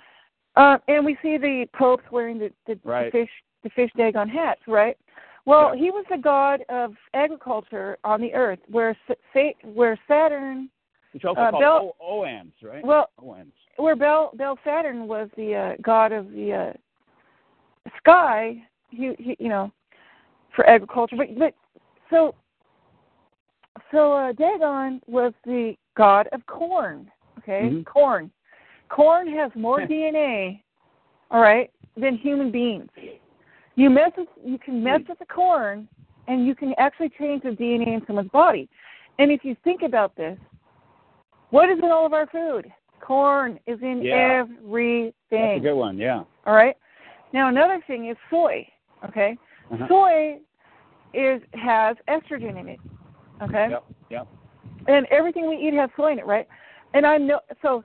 Uh, and we see the popes wearing the, the, Right. the fish the fish Dagon hats, right? Well, Yeah. he was the god of agriculture on the earth, where where Saturn It's also Uh, called Bel- o- Oans, right? well Oans. where Bel Bel Saturn was the uh, god of the uh, sky, he, he you know for agriculture. But but so so uh, Dagon was the god of corn. Okay, Mhm. corn. Corn has more DNA, all right, than human beings. You mess with, you can mess with the corn, and you can actually change the DNA in someone's body. And if you think about this, what is in all of our food? Corn is in Yeah. everything. That's a good one. Yeah. All right. Now another thing is soy. Okay. Uh-huh. Soy is has estrogen in it. Okay. Yep. Yep. And everything we eat has soy in it, right? And I know so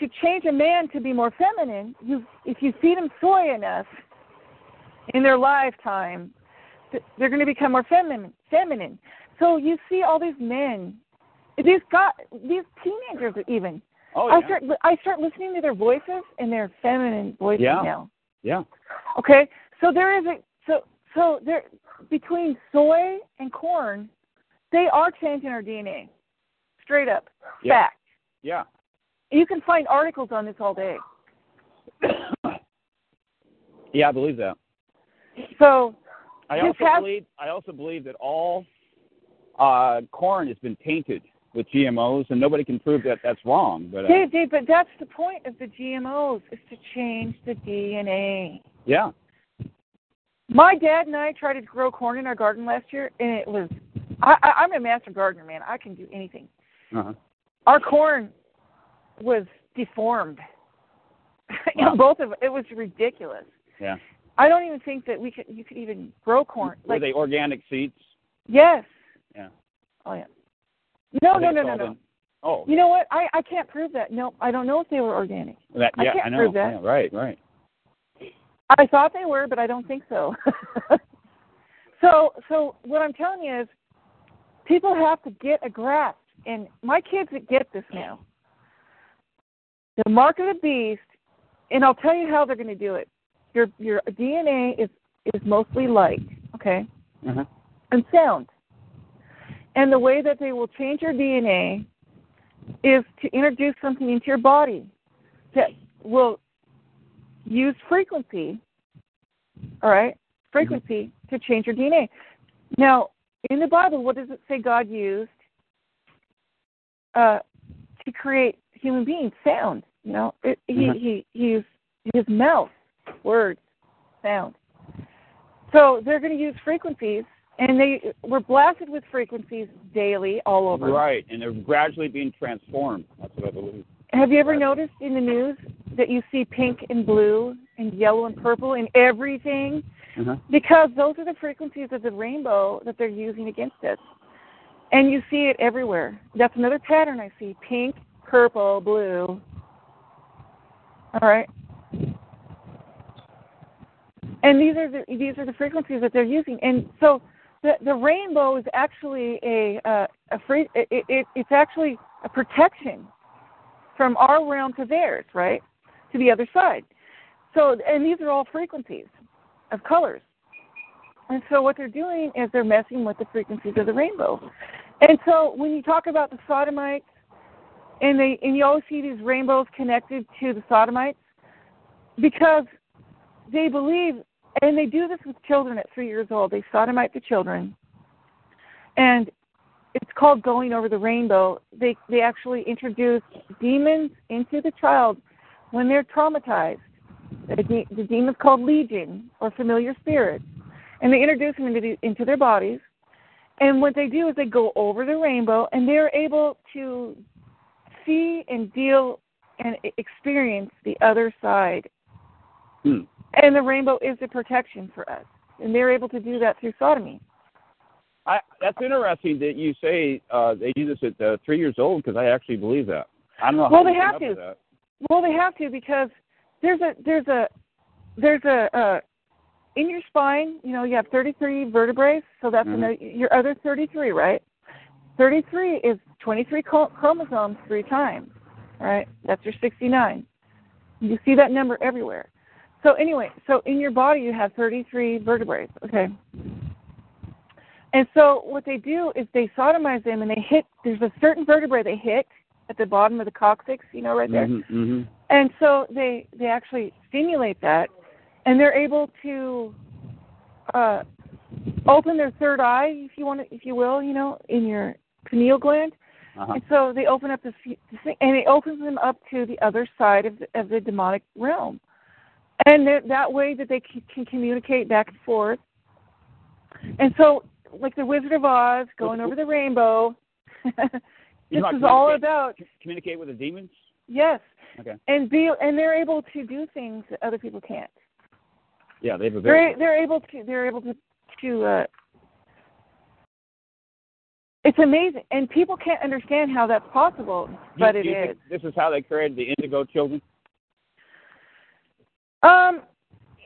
to change a man to be more feminine, you if you feed them soy enough in their lifetime, they're going to become more feminine. Feminine. So you see all these men, these got these teenagers even. Oh yeah. I start I start listening to their voices and their feminine voices Yeah. now. Yeah. Okay, so there is a so so there between soy and corn, they are changing our DNA, straight up Yeah. fact. Yeah. You can find articles on this all day. yeah, I believe that. So I also has- believe I also believe that all uh, corn has been tainted with GMOs, and nobody can prove that that's wrong. But uh, Dave, Dave, but that's the point of the GMOs is to change the DNA. yeah, My dad and I tried to grow corn in our garden last year, and it was I, I, I'm a master gardener, man. I can do anything. uh-huh. Our corn was deformed. Wow. Both of it was ridiculous. yeah. I don't even think that we could you could even grow corn. Were Like they organic seeds? yes. Yeah. Oh yeah. No, no, no, no, no. Oh, You know what? I I can't prove that. No, I don't know if they were organic. that, I yeah, can't know. prove that. Yeah, right, right. I thought they were, but I don't think so. so so what I'm telling you is people have to get a grasp and my kids get this now. The mark of the beast and I'll tell you how they're gonna do it. Your your DNA is is mostly light, okay? Uh-huh. and sound. And the way that they will change your DNA is to introduce something into your body that will use frequency, all right, frequency to change your DNA. Now, in the Bible, what does it say God used uh, to create human beings? Sound. You know, it, he, Mhm. he he used his mouth, words, sound. So they're going to use frequencies, and they were blasted with frequencies daily all over. Right, and they're gradually being transformed. That's what I believe. Have you ever noticed in the news that you see pink and blue and yellow and purple in everything? Uh-huh. Because those are the frequencies of the rainbow that they're using against us. And you see it everywhere. That's another pattern I see pink, purple, blue. All right. And these are the these are the frequencies that they're using. And so the the rainbow is actually a uh, a free. It, it, it's actually a protection from our realm to theirs, right? To the other side. So, and these are all frequencies of colors. And so, what they're doing is they're messing with the frequencies of the rainbow. And so, when you talk about the sodomites, and they and you always see these rainbows connected to the sodomites, because they believe, and they do this with children at three years old. They sodomite the children, and it's called going over the rainbow. They they actually introduce demons into the child when they're traumatized. The, de- the demon's called legion or familiar spirits, and they introduce them into the, into their bodies. And what they do is they go over the rainbow, and they're able to see and deal and experience the other side. Hmm. And the rainbow is a protection for us, and they're able to do that through sodomy. I, that's interesting that you say uh, they do this at uh, three years old because I actually believe that. I don't know. Well, they have to. Well, they have to because there's a there's a there's a uh, in your spine. You know, you have 33 vertebrae, so that's Mhm. another, your other 33, right? 33 is 23 chromosomes three times, right? That's your 69. You see that number everywhere. So anyway, so in your body you have 33 vertebrae, okay? And so what they do is they sodomize them and they hit. There's a certain vertebrae they hit at the bottom of the coccyx, you know, right there. Mhm, mhm. And so they they actually stimulate that, and they're able to uh, open their third eye, if you want, to, if you will, you know, in your pineal gland. Uh-huh. And so they open up this, this thing, and it opens them up to the other side of the, of the demonic realm, and that- that way that they can, can communicate back and forth. And so, like the Wizard of Oz going over the rainbow, this is all about communicate with the demons. yes, Okay. and be and they're able to do things that other people can't. Yeah, they have a They're they're able to they're able to to. Uh, it's amazing, and people can't understand how that's possible, but do, it you is. This is how they created the indigo children. Um,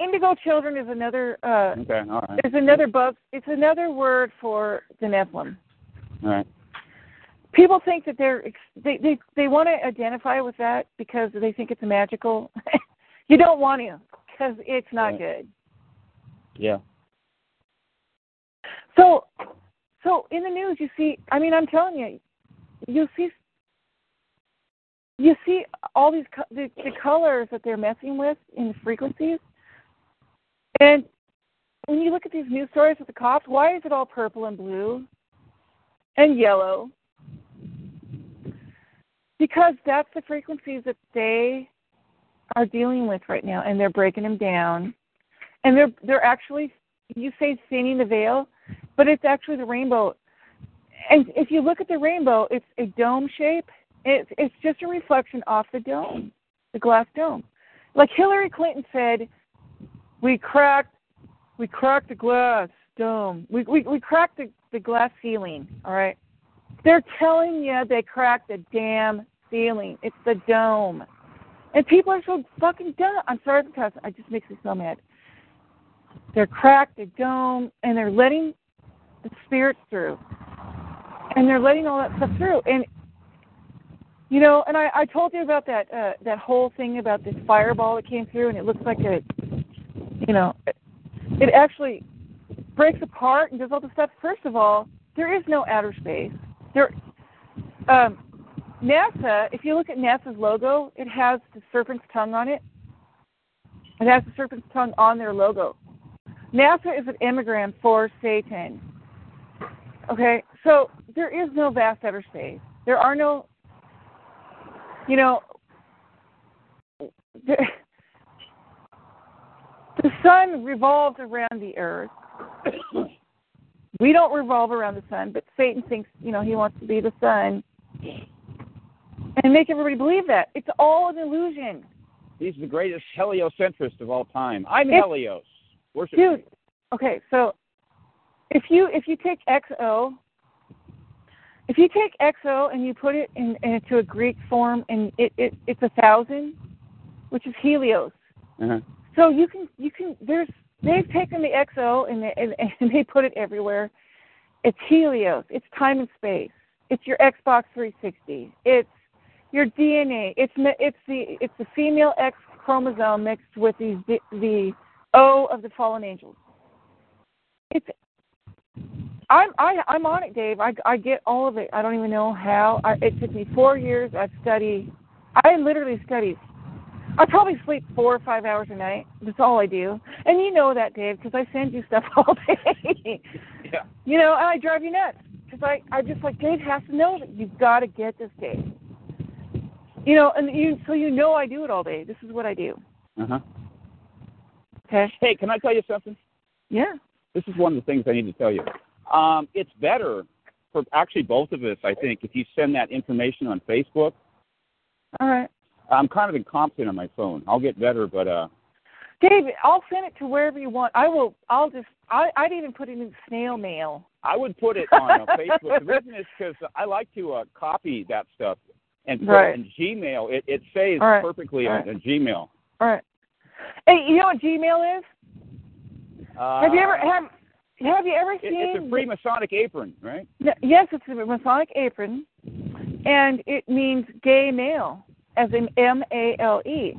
indigo children is another uh, Okay, all right, is another bug. It's another word for the Nephilim. all right. People think that they're they they they want to identify with that because they think it's magical. you don't want to because it's not Right. good. Yeah. So, so in the news, you see. I mean, I'm telling you, you see, you see all these co- the, the colors that they're messing with in the frequencies, and when you look at these news stories with the cops, why is it all purple and blue and yellow? Because that's the frequencies that they are dealing with right now, and they're breaking them down, and they're they're actually you say thinning the veil, but it's actually the rainbow. And if you look at the rainbow, it's a dome shape. It's it's just a reflection off the dome, the glass dome. Like Hillary Clinton said, we cracked we cracked the glass dome. We we we cracked the, the glass ceiling, all right? They're telling you they cracked the damn ceiling. It's the dome. And people are so fucking dumb. I'm sorry cussing. It just makes me so mad. They're cracked the dome and they're letting the spirits through. And they're letting all that stuff through. And you know, and I, I told you about that uh that whole thing about this fireball that came through and it looks like a you know it, actually breaks apart and does all the stuff. First of all, there is no outer space. There um NASA, if you look at NASA's logo, it has the serpent's tongue on it. It has the serpent's tongue on their logo. NASA is an immigrant for Satan. Okay, so there is no vast outer space. There are no, you know, the, the sun revolves around the earth. we don't revolve around the sun, but Satan thinks, you know, he wants to be the sun and make everybody believe that. It's all an illusion. He's the greatest heliocentrist of all time. I'm It's- Helios. Worship Dude, me. okay, so if you if you take XO if you take XO and you put it in, into a Greek form and it, it it's a thousand, which is Helios. Uh-huh. So you can you can there's they've taken the XO and they, and, and they put it everywhere, It's Helios. It's time and space. It's your Xbox 360. It's your DNA. It's it's the it's the female X chromosome mixed with the the, the O of the fallen angels. It's I'm I I'm on it, Dave. I I get all of it. I don't even know how. I, it took me four years. I've studied. I literally studied. I probably sleep four or five hours a night. That's all I do. And you know that, Dave, because I send you stuff all day. Yeah. You know, and I drive you nuts because I I just like Dave has to know that you've got to get this, Dave. You know, and you so you know I do it all day. This is what I do. Uh huh. Okay. Hey, can I tell you something? Yeah. This is one of the things I need to tell you. Um, it's better for actually both of us, I think, if you send that information on Facebook. All right. I'm kind of incompetent on my phone. I'll get better, but uh, Dave, I'll send it to wherever you want. I will. I'll just. I, I'd even put it in snail mail. I would put it on uh, Facebook. The reason is because I like to uh, copy that stuff and put Right. it in Gmail. It, it saves right. perfectly right. on Gmail. All right. Hey, you know what Gmail is? Uh, have you ever have Have you ever seen? it's a free Masonic apron, right? Yes, it's a Masonic apron, and it means gay male, as in M A L E,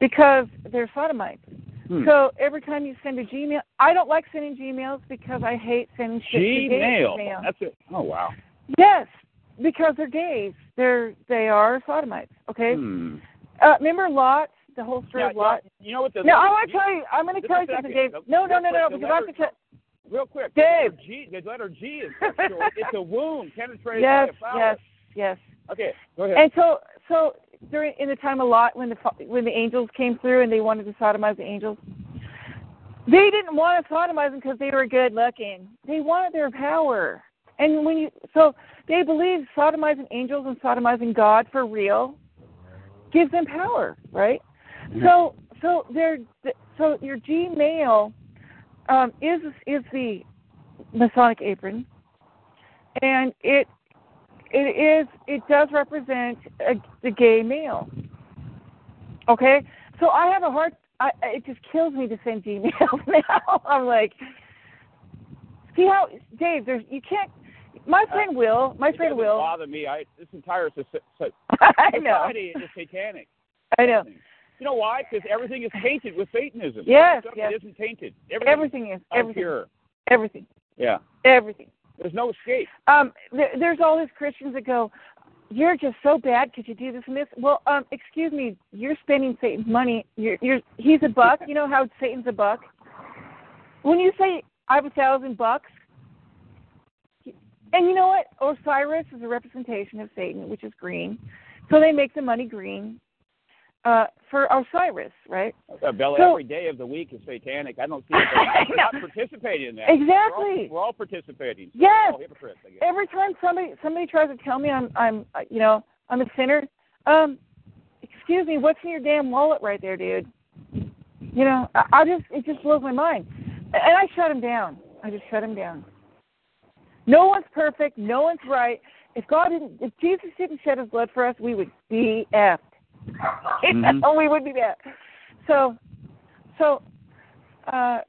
because they're sodomites. Hmm. So every time you send a Gmail, I don't like sending Gmails because I hate sending shit to gay Gmail. mail. That's it. Oh wow. Yes, because they're gays. They're they are sodomites. Okay. Hmm. Uh, remember Lot? The whole story Yeah, of Lot. You know what the No, I want to tell you. I'm going to tell you something. Dave. No, no, no, no, because I have to tell. Real quick. Dave. The letter G, the letter G is sexual. it's a wound penetrated Yes, by a phallus. yes, yes. Okay, go ahead. And so, so during in the time of Lot, when the when the angels came through and they wanted to sodomize the angels, they didn't want to sodomize them because they were good looking. They wanted their power. And when you so they believe sodomizing angels and sodomizing God for real gives them power, right? Mm-hmm. So so they're so your Gmail um, is is the Masonic apron, and it it is it does represent a, the gay male. Okay, so I have a hard. I, it just kills me to send emails now. I'm like, see how Dave? There's you can't. My friend Will. My friend Will. bother me. I this entire soci- so- I know. society is satanic. I know. You know why? Because everything is tainted with Satanism. Yes, Stuff yes. that isn't tainted. Everything, Everything is is everything. pure. Everything. Yeah. Everything. There's no escape. Um, there, there's all these Christians that go, "You're just so bad. Could you do this and this?" Well, um, excuse me. You're spending Satan's money. You're, you're he's a buck. You know how Satan's a buck. When you say I have a thousand bucks, and you know what? Osiris is a representation of Satan, which is green. So they make the money green uh, for Osiris, right? Uh, Bella, So- every day of the week is satanic. I don't see it. I We're know. not participating in that. Exactly. We're all, we're all participating. So Yes. All hypocrites, every time somebody somebody tries to tell me I'm I'm uh, you know I'm a sinner, um, excuse me, what's in your damn wallet right there, dude? You know, I, I just it just blows my mind, and I shut him down. I just shut him down. No one's perfect. No one's right. If God didn't, if Jesus didn't shed His blood for us, we would be effed. Know, Mhm. we would be that. So, so, uh,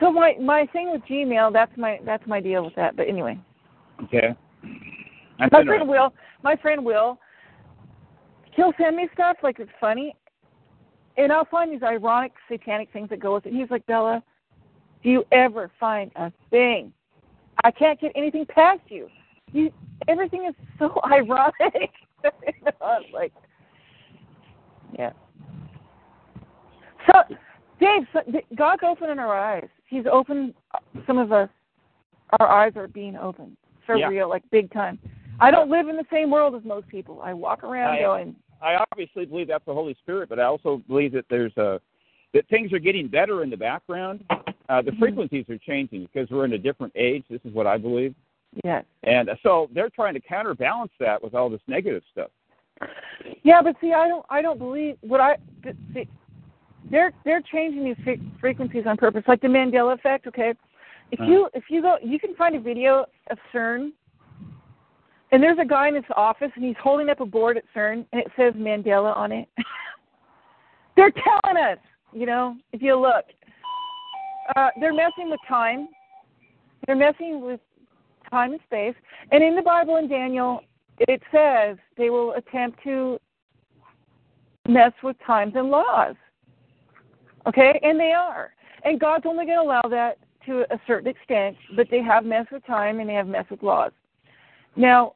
so my my thing with Gmail, that's my that's my deal with that. But anyway, Okay. That's my friend Will, my friend Will, he'll send me stuff like it's funny, and I'll find these ironic satanic things that go with it. He's like, Bella, do you ever find a thing? I can't get anything past you. You everything is so ironic. Like, yeah. So, Dave, so, God's opening our eyes. He's opened some of us. Our eyes are being opened for Yeah. real, like big time. I don't live in the same world as most people. I walk around I- going, I obviously believe that's the Holy Spirit, but I also believe that there's a that things are getting better in the background. Uh, the Mhm. frequencies are changing because we're in a different age. This is what I believe, yes. and so they're trying to counterbalance that with all this negative stuff. Yeah, but see, I don't, I don't believe what I see. They're they're changing these fre- frequencies on purpose, like the Mandela effect. Okay, if Uh-huh. you if you go, you can find a video of CERN, and there's a guy in his office, and he's holding up a board at CERN, and it says Mandela on it. they're telling us, you know, if you look, uh, they're messing with time. They're messing with time and space. And in the Bible in Daniel, it says they will attempt to mess with times and laws. Okay? And they are. And God's only going to allow that to a certain extent, but they have messed with time and they have messed with laws. Now,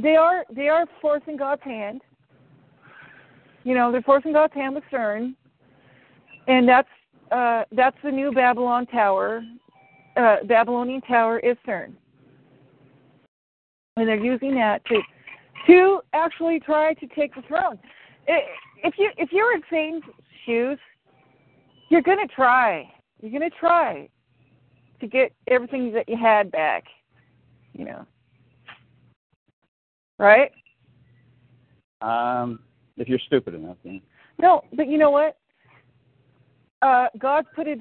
they are they are forcing God's hand. You know, they're forcing God's hand with CERN, and that's uh, that's the new Babylon Tower. Uh, Babylonian Tower is CERN, and they're using that to to actually try to take the throne. If you if you're in Satan's shoes, you're going to try. You're going to try to get everything that you had back. You know, right? Um, if you're stupid enough, then. No, but you know what? Uh, God put a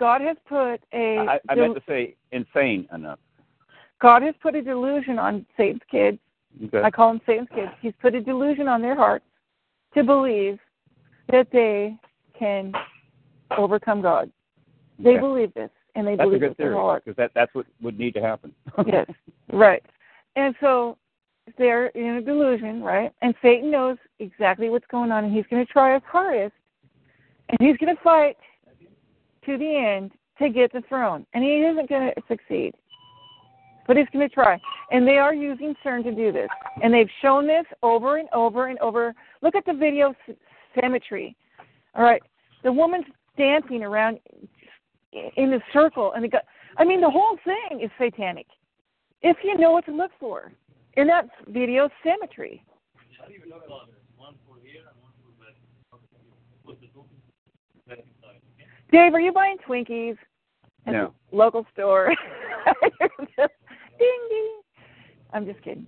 God has put a. I, I meant to say insane enough. God has put a delusion on Satan's kids. Okay. I call them Satan's kids. He's put a delusion on their hearts to believe that they can overcome God. They Okay. believe this, and they That's a believe good with their theory heart. because that that's what would need to happen. yes, right. And so they're in a delusion, right? And Satan knows exactly what's going on, and he's going to try his hardest, and he's going to fight to the end to get the throne. And he isn't going to succeed, but he's going to try. And they are using CERN to do this, and they've shown this over and over and over. Look at the video s- symmetry. All right, the woman's dancing around in a circle, and the guy. I mean, the whole thing is satanic if you know what to look for. And that's video symmetry. Dave, are you buying Twinkies at No. the local store? ding ding. I'm just kidding.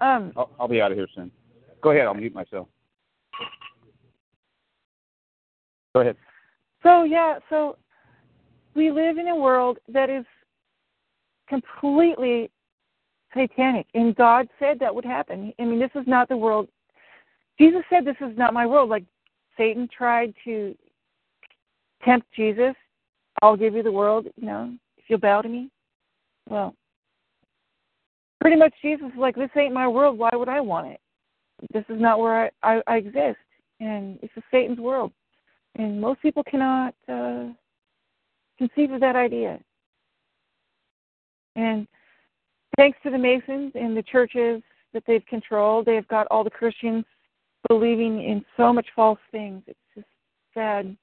Um, I'll, I'll be out of here soon. Go ahead. I'll mute myself. Go ahead. So yeah, so we live in a world that is completely satanic, and God said that would happen. I mean, this is not the world. Jesus said, "This is not my world." Like Satan tried to tempt Jesus, "I'll give you the world," you know, if you'll bow to me. Well, pretty much Jesus is like, "This ain't my world. Why would I want it? This is not where I I, I exist, and it's a Satan's world." and most people cannot uh, conceive of that idea. And thanks to the Masons and the churches that they've controlled, they've got all the Christians believing in so much false things. It's just sad.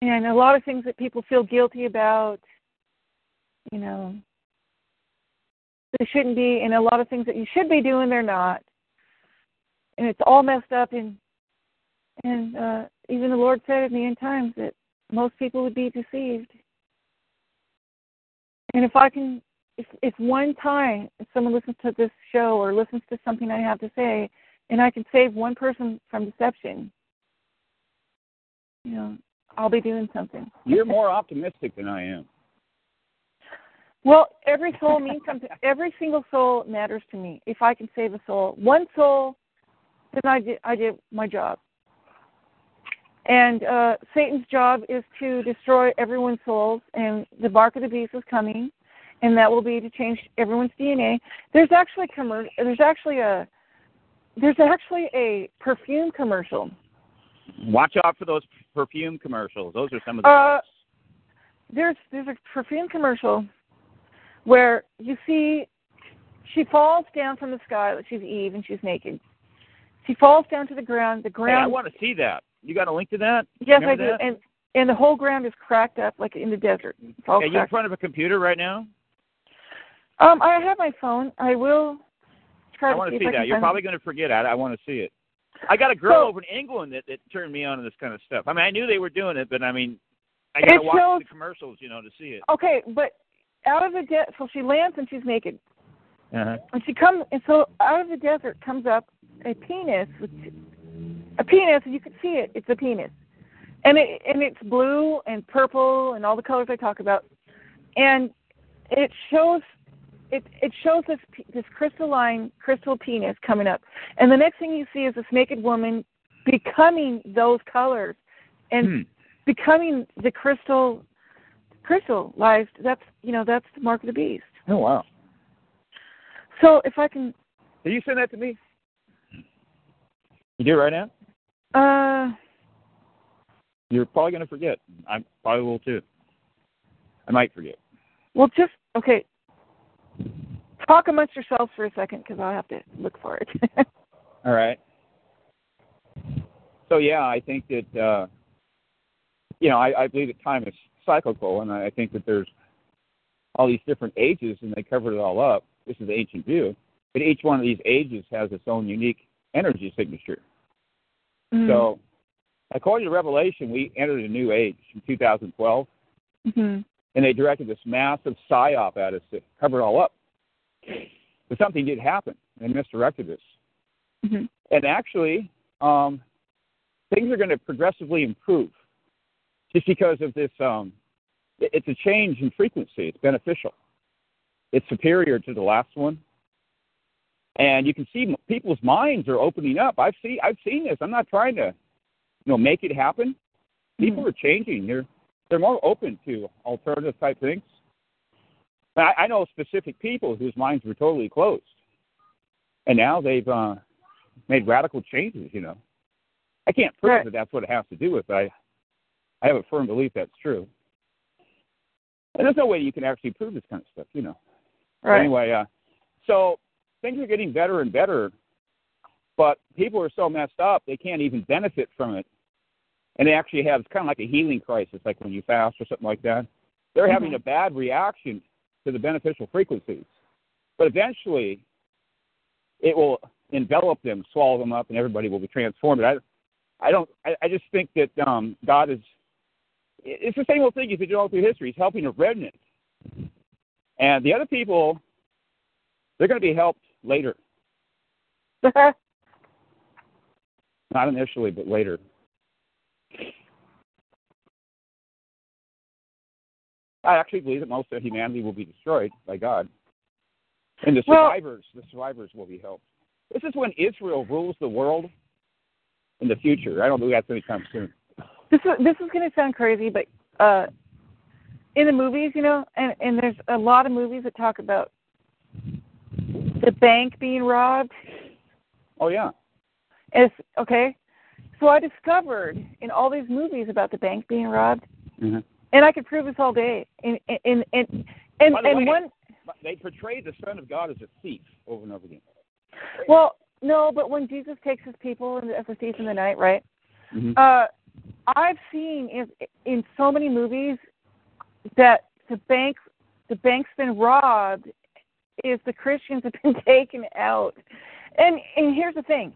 And a lot of things that people feel guilty about, you know, they shouldn't be, and a lot of things that you should be doing, they're not. And it's all messed up and and uh, even the Lord said in the end times that most people would be deceived. And if I can, if, if one time if someone listens to this show or listens to something I have to say, and I can save one person from deception, you know, I'll be doing something. You're more optimistic than I am. Well, every soul means something. Every single soul matters to me. If I can save a soul, one soul, then I did I did my job. And uh, Satan's job is to destroy everyone's souls, and the mark of the beast is coming, and that will be to change everyone's DNA. There's actually commer- There's actually a there's actually a perfume commercial. Watch out for those perfume commercials. Those are some of the Uh, there's there's a perfume commercial where you see she falls down from the sky she's Eve and she's naked. She falls down to the ground. The ground. Hey, I want to see that. You got a link to that? yes, Remember I do. that? And and the whole ground is cracked up like in the desert. It's Are you in front of a computer right now? Um, I have my phone. I will try to get the phone. I want to if see that. You're probably it. going to forget it. I want to see it. I got a girl So- over in England that, that turned me on to this kind of stuff. I mean, I knew they were doing it, but I mean, I got to watch shows- the commercials, you know, to see it. Okay, but out of the desert, so she lands and she's naked. Uh-huh. And she comes, and so out of the desert comes up a penis, with, a penis, you can see it. It's a penis, and it and it's blue and purple and all the colors I talk about, and it shows. It it shows this this crystalline crystal penis coming up, and the next thing you see is this naked woman becoming those colors, and Hmm. becoming the crystal crystallized. That's you know that's the mark of the beast. Oh wow! So if I can, Did you send that to me? You do it right now? uh, You're probably going to forget. I probably will too. I might forget. well, just okay. Talk amongst yourselves for a second because I'll have to look for it. All right. So yeah, I think that uh, you know I, I believe that time is cyclical, and I think that there's all these different ages, and they covered it all up. This is the ancient view, but each one of these ages has its own unique energy signature. Mhm. So, according to Revelation, we entered a new age in 2012, Mhm. and they directed this massive psyop at us to cover it all up. But something did happen, and they misdirected us. Mhm. and actually, um, things are going to progressively improve just because of this. Um, it's a change in frequency. It's beneficial. It's superior to the last one, and you can see people's minds are opening up. I've seen I've seen this. I'm not trying to, you know, make it happen. People are changing. They're they're more open to alternative type things. I, I know specific people whose minds were totally closed, and now they've uh, made radical changes. You know, I can't prove Right. that that's what it has to do with. It. I I have a firm belief that's true. And there's no way you can actually prove this kind of stuff. You know. But Right. Anyway, uh, so things are getting better and better, but people are so messed up they can't even benefit from it. And they actually have it's kind of like a healing crisis, like when you fast or something like that. They're having a bad reaction to the beneficial frequencies, but eventually it will envelop them, swallow them up, and everybody will be transformed. I, I don't. I, I just think that um, God is. It's the same old thing he's been doing all through history. He's helping a remnant, and the other people, they're going to be helped later. Not initially, but later. I actually believe that most of humanity will be destroyed by God, and the Well- survivors, the survivors will be helped. This is when Israel rules the world in the future. I don't believe that's anytime soon. This is this is going to sound crazy, but uh, in the movies, you know, and and there's a lot of movies that talk about the bank being robbed. Oh yeah, It's okay. So I discovered in all these movies about the bank being robbed, Mhm. and I could prove this all day. And and and and, By the and way- one, they portray the Son of God as a thief over and over again. well, no, but when Jesus takes his people in- as a thief in the night, right? Mhm. Uh, I've seen in in so many movies that the bank the bank's been robbed is the Christians have been taken out. And and here's the thing.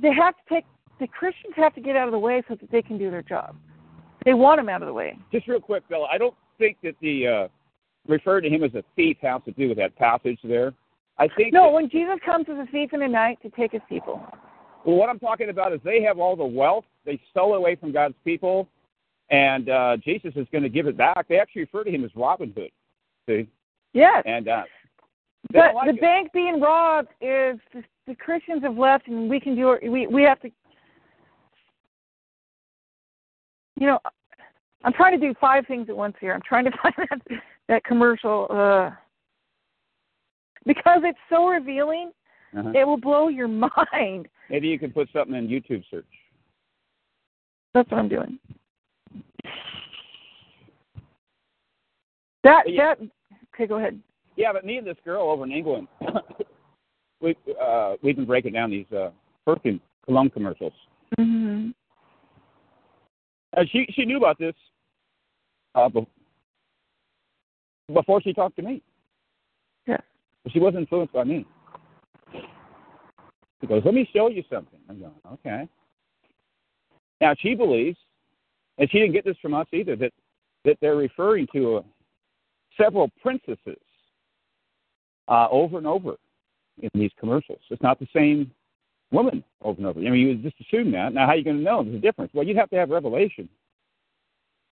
They have to take the Christians have to get out of the way so that they can do their job. They want them out of the way. Just real quick, Bill. I don't think that the uh, referring to him as a thief has to do with that passage there. I think No, that- when Jesus comes as a thief in the night to take his people. Well, what I'm talking about is they have all the wealth. They stole away from God's people, and uh, Jesus is going to give it back. They actually refer to him as Robin Hood. See, Yes. and uh, But like the it. bank being robbed is the, the Christians have left, and we can do it. We we have to. You know, I'm trying to do five things at once here. I'm trying to find that that commercial uh, because it's so revealing. Uh-huh. It will blow your mind. Maybe you can put something in YouTube search. That's what I'm doing. That Yeah. that okay. Go ahead. Yeah, but me and this girl over in England, we uh, we've been breaking down these uh, perfume cologne commercials. hmm And she she knew about this uh, be- before she talked to me. Yeah. But she wasn't influenced by me. She goes, "Let me show you something." I'm going, "Okay." Now she believes, and she didn't get this from us either, that that they're referring to uh, several princesses uh, over and over in these commercials. It's not the same woman over and over. I mean, you would just assume that. Now, how are you going to know there's a difference? Well, you'd have to have revelation.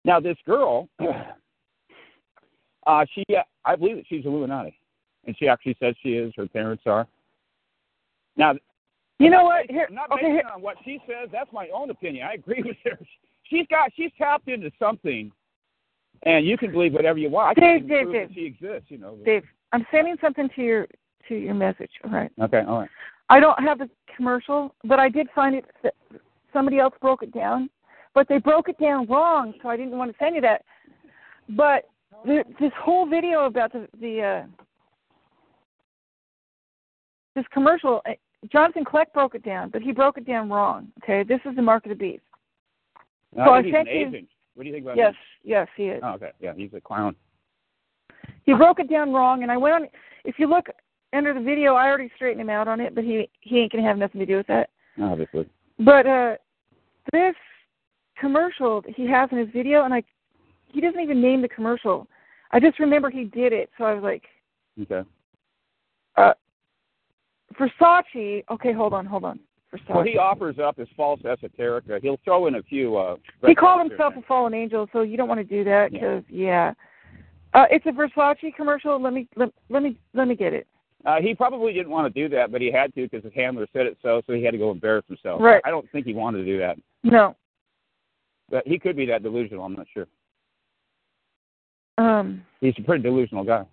Now, this girl, uh, she, I believe that she's Illuminati, and she actually says she is. Her parents are. Now, You know what? Here, I'm not okay, basing here, on what she says. That's my own opinion. I agree with her. She's got, she's tapped into something And you can believe whatever you want. I Dave, Dave, Dave. she exists, you know. Dave, I'm sending something to your to your message. All right. Okay, all right. I don't have the commercial, but I did find it that somebody else broke it down, but they broke it down wrong, so I didn't want to send you that. But the, this whole video about the the uh, this commercial, Jonathan Kleck broke it down, but he broke it down wrong. Okay, this is the mark of the beast. I So I think he's an agent. What do you think about Yes, him? yes, he is. Oh, okay. Yeah, he's a clown. He broke it down wrong, and I went on. If you look under the video, I already straightened him out on it, but he he ain't gonna have nothing to do with that. Obviously. But uh this commercial that he has in his video, and I he doesn't even name the commercial. I just remember he did it, so I was like, Okay. uh, Versace. Okay, hold on, hold on. Versace. Well, he offers up his false esoterica. He'll throw in a few. Uh, He called himself a fallen angel, so you don't want to do that Yeah. because yeah. Uh, it's a Versace commercial. Let me let, let me let me get it. Uh, he probably didn't want to do that, but he had to because his handler said it so, so he had to go embarrass himself. Right. I don't think he wanted to do that, No. but he could be that delusional. I'm not sure. Um. He's a pretty delusional guy.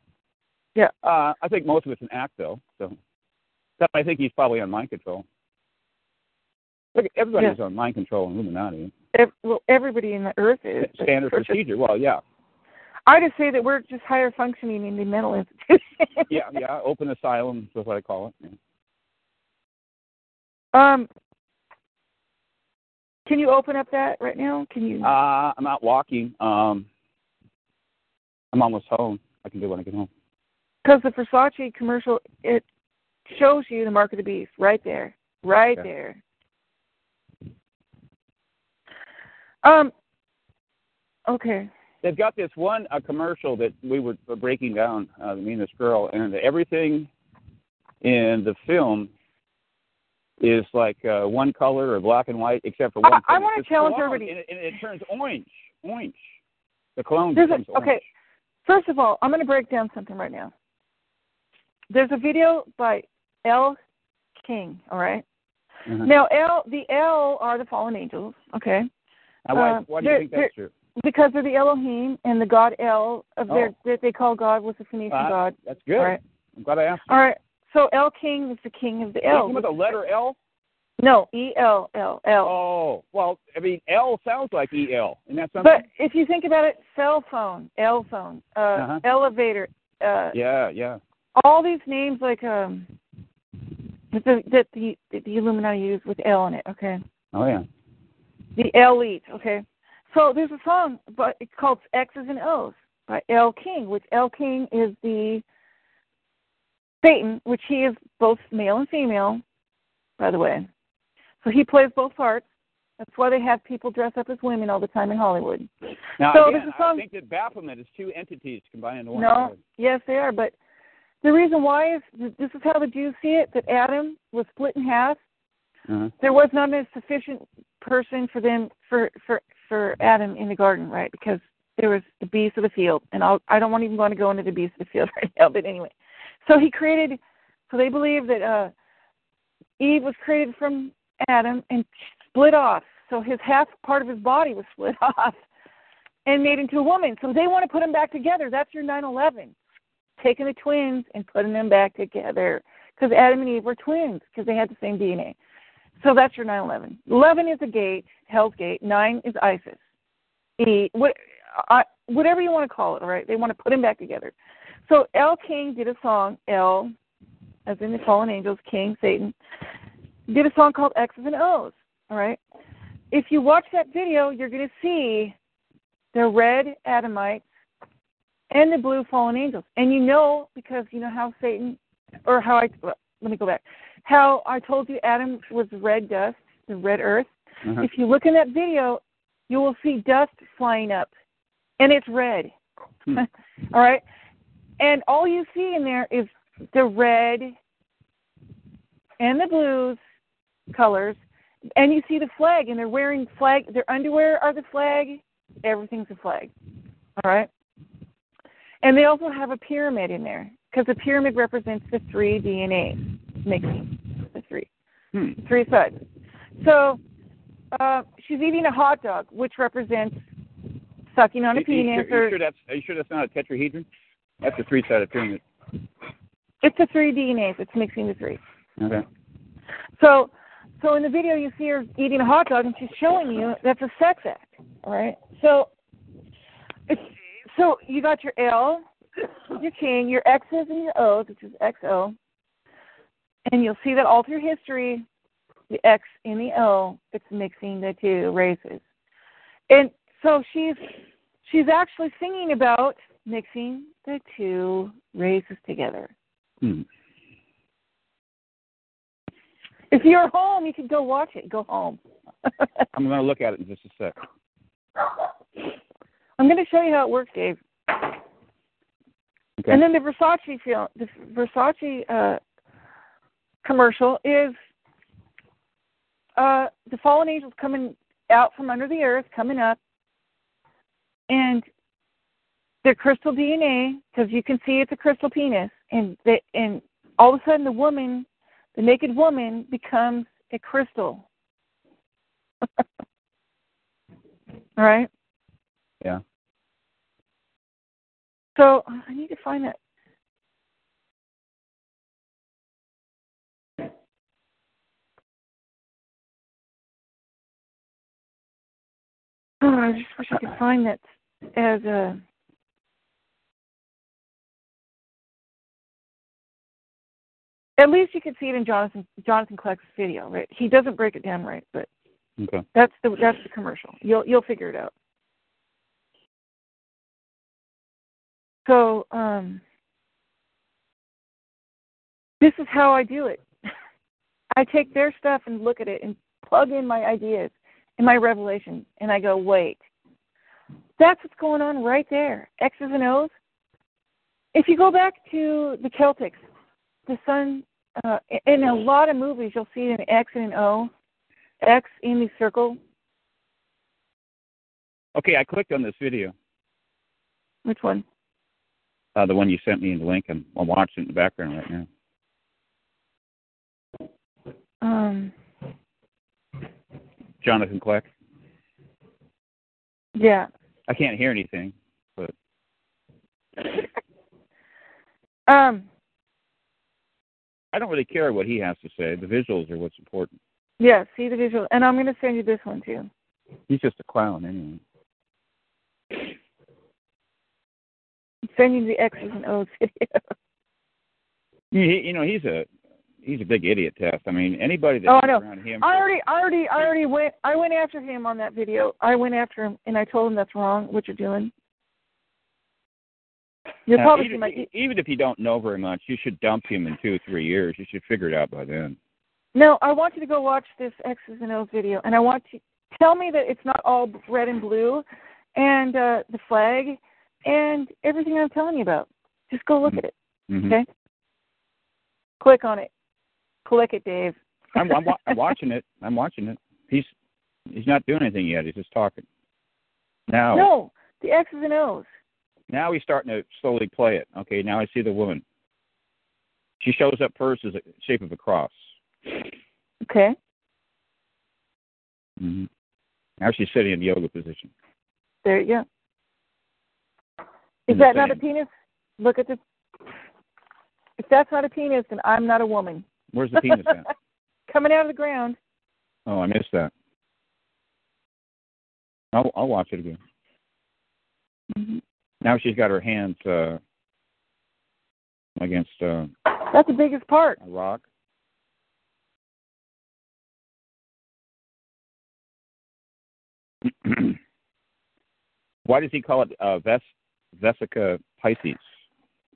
Yeah. Uh, I think most of it's an act, though. So, so I think he's probably on mind control. Look, everybody's on mind control in Illuminati. Ev- well, everybody in the earth is. Standard procedure. Well, yeah, I just say that we're just higher functioning in the mental institution. yeah, yeah. Open asylum is what I call it. Yeah. Um, can you open up that right now? Can you? Uh, I'm out walking. Um, I'm almost home. I can do it when I get home. Because the Versace commercial, it shows you the mark of the beast right there, right Okay. there. Um. Okay. They've got this one uh, commercial that we were breaking down, uh, me and this girl, and everything in the film is like uh, one color or black and white, except for I- one. I thing. wanna challenge cologne, everybody. And it, and it turns orange. Orange. The cologne There's a- becomes orange. okay. First of all, I'm going to break down something right now. There's a video by Elle King. All right? Mhm. Now, L. The L are the fallen angels. Okay. Now, why, uh, why do you think that's true? because they're the Elohim and the god El of their Oh. that they call God was the Phoenician Uh, god. That's good. All right. I'm glad I asked. All right. So El King is the king of the El. Anything with the letter L? No, E L L L. Oh, well, I mean, L sounds like E L, and that's something. But if you think about it, cell phone, L phone, uh, Uh-huh. elevator, uh, yeah, yeah. all these names like um that the that the the Illuminati use with L in it. Okay. Oh, yeah. The elite. Okay. So there's a song, but it's called X's and O's by Elle King, which Elle King is the Satan, which he is both male and female, by the way. So he plays both parts. That's why they have people dress up as women all the time in Hollywood. Now, So again, there's a song- I think that Baphomet is two entities combined into one. No, yes, they are. But the reason why is this is how the Jews see it: that Adam was split in half. Uh-huh. There was not a sufficient person for them for for for Adam in the garden, right? Because there was the beast of the field, and I'll, I don't want even want to go into the beast of the field right now. But anyway, so he created. So they believe that uh Eve was created from Adam and split off. So his half part of his body was split off and made into a woman. So they want to put them back together. That's your 9/11, taking the twins and putting them back together because Adam and Eve were twins because they had the same DNA. So that's your 9/11. 11 is a gate, Hell's Gate. Nine is ISIS. E, what, I, whatever you want to call it. All right, they want to put them back together. So Elle King did a song. L, as in the fallen angels, King Satan, did a song called X's and O's. All right. If you watch that video, you're going to see the red Adamites and the blue fallen angels. And you know because you know how Satan, or how I let me go back, how I told you Adam was red dust, the red earth. Uh-huh. If you look in that video, you will see dust flying up, and it's red. Hmm. all right, and all you see in there is the red and the blues colors, and you see the flag, and they're wearing flag. Their underwear are the flag. Everything's a flag. All right. And they also have a pyramid in there because the pyramid represents the three DNA mixing, the three, Hmm. three sides. So uh, she's eating a hot dog, which represents sucking on a Are you, penis, sure, are you sure that's are you sure that's not a tetrahedron? That's a three-sided pyramid. it's the three DNAs. It's mixing the three. Okay. So, so in the video you see her eating a hot dog, and she's showing you that's a sex act. All right. So, it's so you got your L, your king, your X's, and your O's, which is XO, and you'll see that all through history, the X and the O, it's mixing the two races, and so she's she's actually singing about mixing the two races together. Hmm. If you're home, you can go watch it. Go home. I'm going to look at it in just a sec. I'm going to show you how it works, Dave. Okay. And then the Versace film, the Versace uh, commercial is uh, the fallen angels coming out from under the earth, coming up, and their crystal DNA, because you can see it's a crystal penis, and they, and all of a sudden the woman, the naked woman, becomes a crystal. all right. Yeah. So I need to find that. Oh, I just wish I could find that as a. At least you can see it in Jonathan Jonathan Kleck's video, right? He doesn't break it down right, but Okay. that's the that's the commercial. You'll you'll figure it out. So um, this is how I do it. I take their stuff and look at it and plug in my ideas and my revelations, and I go, wait, that's what's going on right there. X's and O's. If you go back to the Celtics, the sun, uh, in a lot of movies, you'll see an X and an O. X in the circle. Okay, I clicked on this video, Which one? Uh, the one you sent me in the link. I'm, I'm watching it in the background right now. Um, Jonathan Kleck. yeah. I can't hear anything, but Um, I don't really care what he has to say. The visuals are what's important. yeah, see the visual. And I'm going to send you this one too. He's just a clown anyway. Sending the X's and O's video. He, you know, he's a he's a big idiot test. I mean, anybody that Oh, I know. around him. I already, I already, I already went. I went after him on that video. I went after him, and I told him that's wrong. What you're doing. You're Now, probably even, my. even if you don't know very much, you should dump him in two or three years. You should figure it out by then. No, I want you to go watch this X's and O's video, and I want you tell me that it's not all red and blue, and uh the flag, and everything I'm telling you about. Just go look at it, Mhm. okay? Click on it. Click it, Dave. I'm, I'm, wa- I'm watching it. I'm watching it. He's he's not doing anything yet. He's just talking. Now, No, the X's and O's. now he's starting to slowly play it. Okay, now I see the woman. She shows up first as a shape of a cross. Okay. hmm Now she's sitting in the yoga position. There you go. Is that not a penis? Look at the. If that's not a penis, then I'm not a woman. Where's the penis at? Coming out of the ground. Oh, I missed that. I'll I'll watch it again. hmm Now she's got her hands uh, against uh, That's the biggest part. a rock. Why does he call it uh, Ves- Vesica Pisces?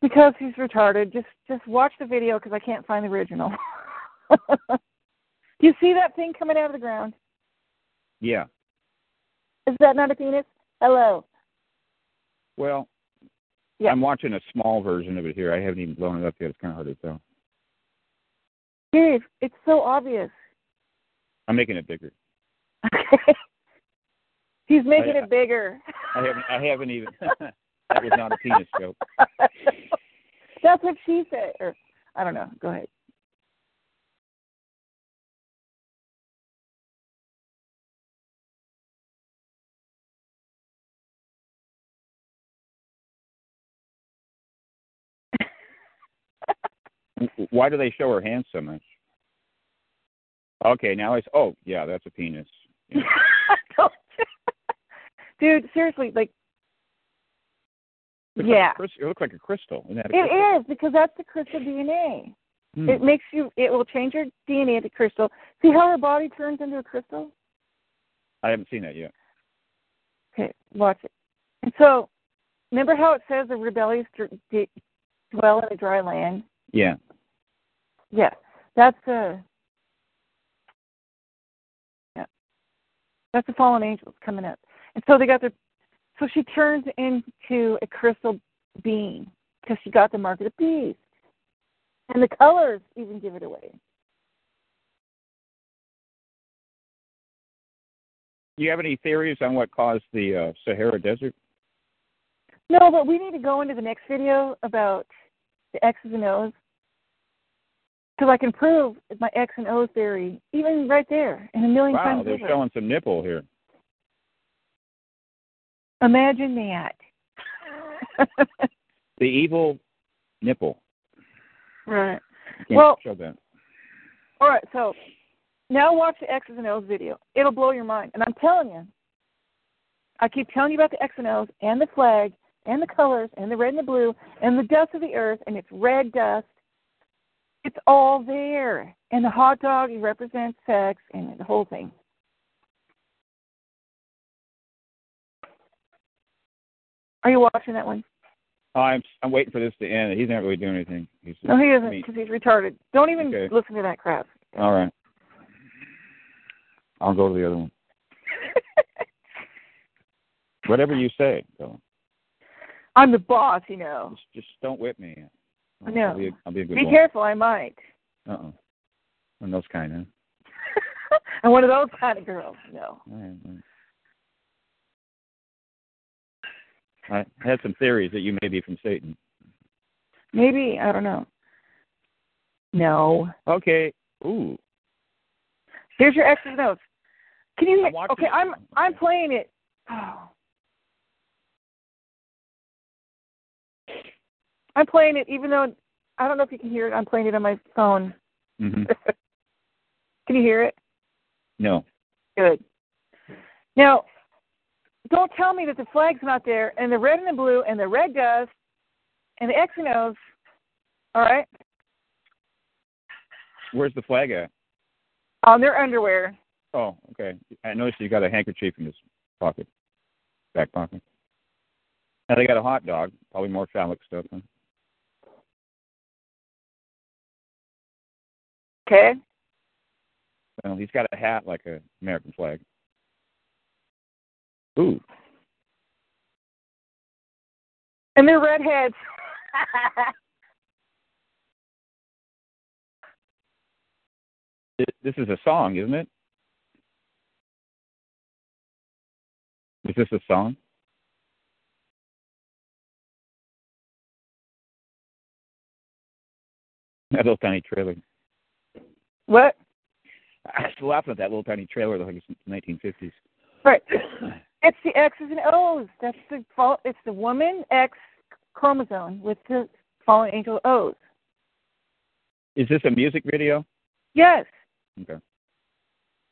Because he's retarded. Just just watch the video because I can't find the original. Do you see that thing coming out of the ground? Yeah. Is that not a penis? Hello. Well, Yeah. I'm watching a small version of it here. I haven't even blown it up yet. It's kind of hard to tell. Dave, it's so obvious. I'm making it bigger. Okay. He's making I- it bigger. I haven't. I haven't even. That was not a penis joke. That's what she said. Or, I don't know. Go ahead. Why do they show her hands so much? Okay, now it's oh yeah, that's a penis. Yeah. Dude, seriously, like yeah, Like a crys- it looks like a crystal. Isn't that a it crystal? is because that's the crystal DNA. Hmm. It makes you. It will change your DNA to crystal. See how her body turns into a crystal? I haven't seen that yet. Okay, watch it. And so, remember how it says the rebellious d- dwell in a dry land? Yeah. Yeah, that's a. Yeah, that's the fallen angels coming up, and so they got their. So she turns into a crystal being because she got the mark of the beast, and the colors even give it away. Do you have any theories on what caused the uh, Sahara Desert? No, but we need to go into the next video about the X's and O's. Because I can prove my X and O theory, even right there, in a million Wow, times they're over. showing some nipple here. Imagine that. The evil nipple. right. Well- show that. All right, so now watch the X's and O's video. It'll blow your mind. And I'm telling you, I keep telling you about the X and O's and the flag and the colors and the red and the blue and the dust of the earth and it's red dust. It's all there. And the hot dog represents sex and the whole thing. Are you watching that one? Oh, I'm I'm waiting for this to end. He's not really doing anything. He's No, he isn't because he's retarded. Don't even Okay. listen to that crap. all right. I'll go to the other one. Whatever you say, though. I'm the boss, you know. Just, just don't whip me. I know. I'll be a, I'll be a good Be boy. careful, I might. Uh-uh. One of those kind, huh? I'm one of those kind of girls. No. All right, all right. I had some theories that you may be from Satan. Maybe, I don't know. No. Okay. Ooh. Here's your X's and O's. Can you I'm Okay, it. I'm I'm playing it. Oh. I'm playing it even though I don't know if you can hear it. I'm playing it on my phone. Mm-hmm. Can you hear it? No. Good. Now, don't tell me that the flag's not there, and the red and the blue, and the red dust, and the X and O's. All right, Where's the flag at? on their underwear. Oh, okay. I noticed you got a handkerchief in his pocket, back pocket. Now they got a hot dog, probably more phallic stuff. Huh? Okay. Well, he's got a hat like a American flag. Ooh, And they're redheads. This is a song, isn't it? Is this a song? That little tiny trailer. what? I was laughing at that little tiny trailer like it's 1950s. Right. It's the X's and O's. That's the fall. It's the woman X chromosome with the fallen angel O's. Is this a music video? Yes. Okay.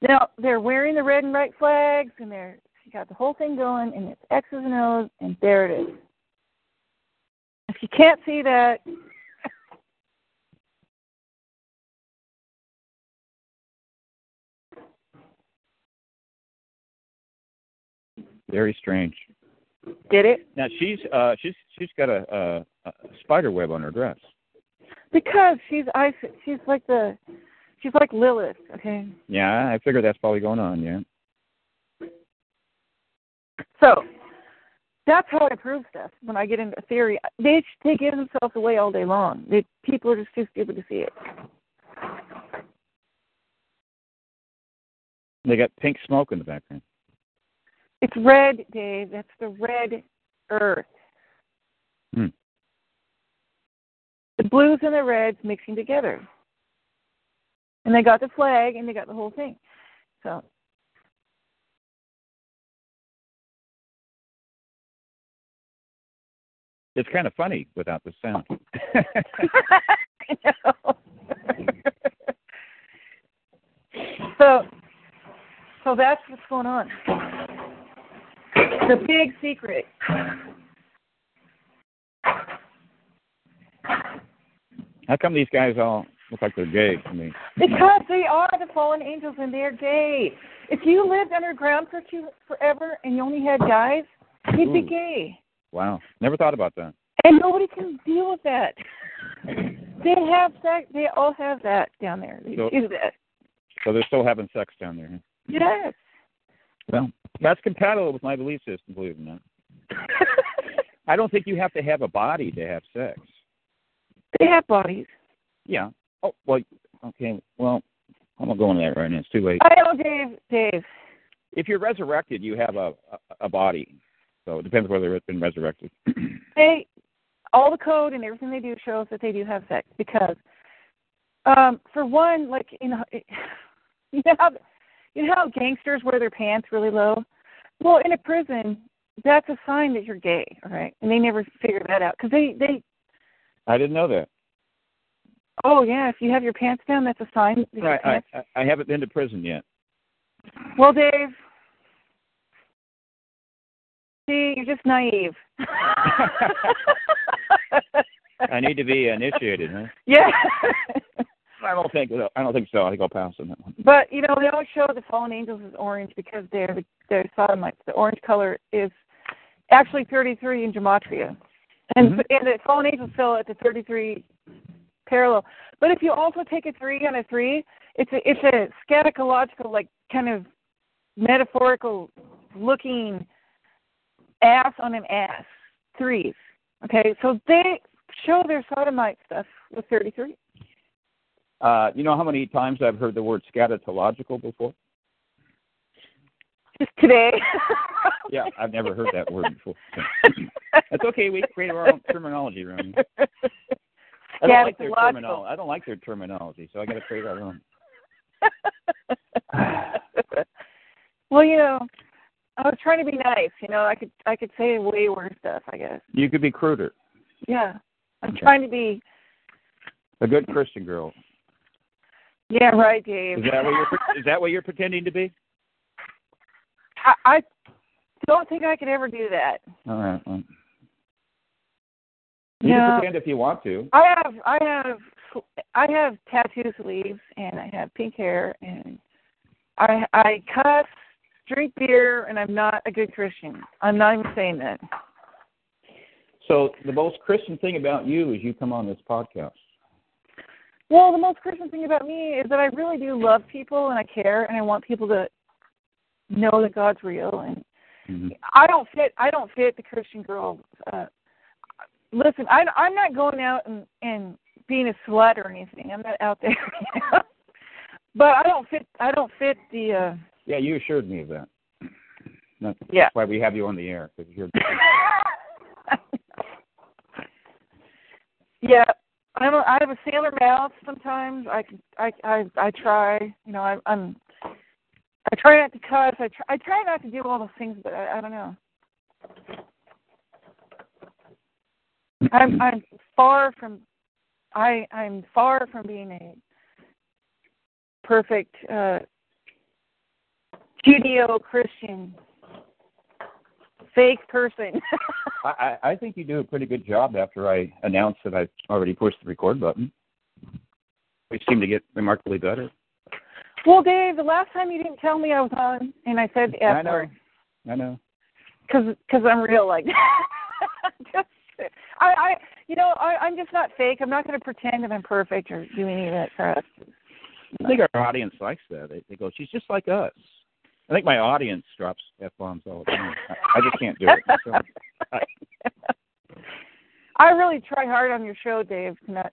Now they're wearing the red and white flags, and they're she got the whole thing going, and it's X's and O's, and there it is. If you can't see that, Very strange. did it Now she's uh she's she's got a, a, a spider web on her dress. because she's I she's like the she's like Lilith. Okay, Yeah, I figure that's probably going on. Yeah. so that's how I prove stuff. When I get into theory, they they give themselves away all day long. They, people are just too stupid to see it. They got pink smoke in the background. It's red, Dave. That's the red earth. Hmm. The blues and the reds mixing together. And they got the flag and they got the whole thing. So It's kind of funny without the sound. So, so that's what's going on. The big secret. How come these guys all look like they're gay to me? Because they are the fallen angels and they're gay. If you lived underground for two, forever and you only had guys, you'd be gay. Wow. Never thought about that. And nobody can deal with that. They have sex. They all have that down there. They So- do that. So they're still having sex down there. huh? Yes. Well, that's compatible with my belief system, believe it or not. I don't think you have to have a body to have sex. they have bodies. Yeah. Oh, well, okay. Well, I'm not going there right now. It's too late. I know, Dave. Dave. If you're resurrected, you have a a, a body. So it depends whether it's been resurrected. They, all the code and everything they do shows that they do have sex because, um, for one, like you know, you know you know how gangsters wear their pants really low. Well, in a prison, that's a sign that you're gay, all right? And they never figure that out because they they I didn't know that. oh yeah, if you have your pants down, that's a sign. That your I, I pants, I- I haven't been to prison yet. well, Dave. See, you're just naive. I need to be initiated, huh? yeah. I don't think I don't think so. I think I'll pass on that one. But you know, they always show the fallen angels as orange because they're they're sodomites. The orange color is actually 33 in gematria, and Mhm. and the fallen angels fell at the 33 parallel. But if you also take a three on a three, it's a it's a scatological like kind of metaphorical looking ass on an ass threes. Okay, so they show their sodomite stuff with 33. Uh, you know how many times I've heard the word scatological before? Just today. Yeah, I've never heard that word before. That's okay. We create our own terminology here. I don't like their terminology. I don't like their terminology, so I got to create our own. well, you know, I was trying to be nice. You know, I could I could say way worse stuff. I guess. You could be cruder. Yeah, I'm Okay. trying to be. A good Christian girl. Yeah, right, Dave. Is that what you're? Is that what you're pretending to be? I, I don't think I could ever do that. All right. Well. You No. can pretend if you want to. I have I have I have tattoo sleeves and I have pink hair and I I cuss, drink beer, and I'm not a good Christian. I'm not even saying that. So the most Christian thing about you is you come on this podcast. Well, the most Christian thing about me is that I really do love people and I care and I want people to know that God's real and Mm-hmm. I don't fit I don't fit the Christian girl uh listen, I I'm not going out and and being a slut or anything. I'm not out there. You know? But I don't fit I don't fit the uh Yeah, you assured me of that. That's Yeah. why we have you on the air because you're. yeah, I'm a, I have a sailor mouth sometimes. I can I I I try. You know, I, I'm I try not to cuss. I try I try not to do all those things, but I, I don't know. I'm I'm far from I I'm far from being a perfect uh Judeo Christian fake person. I, I think you do a pretty good job after I announced that I already pushed the record button. We seem to get remarkably better. Well, Dave, the last time you didn't tell me I was on, and I said the I know. word I know. because cause I'm real like just I I you know I I'm just not fake. I'm not going to pretend that I'm perfect or do any of that crap. I think our audience likes that. They, they go, "She's just like us." I think my audience drops f bombs all the time. I, I just can't do it. So, I, I really try hard on your show, Dave, to not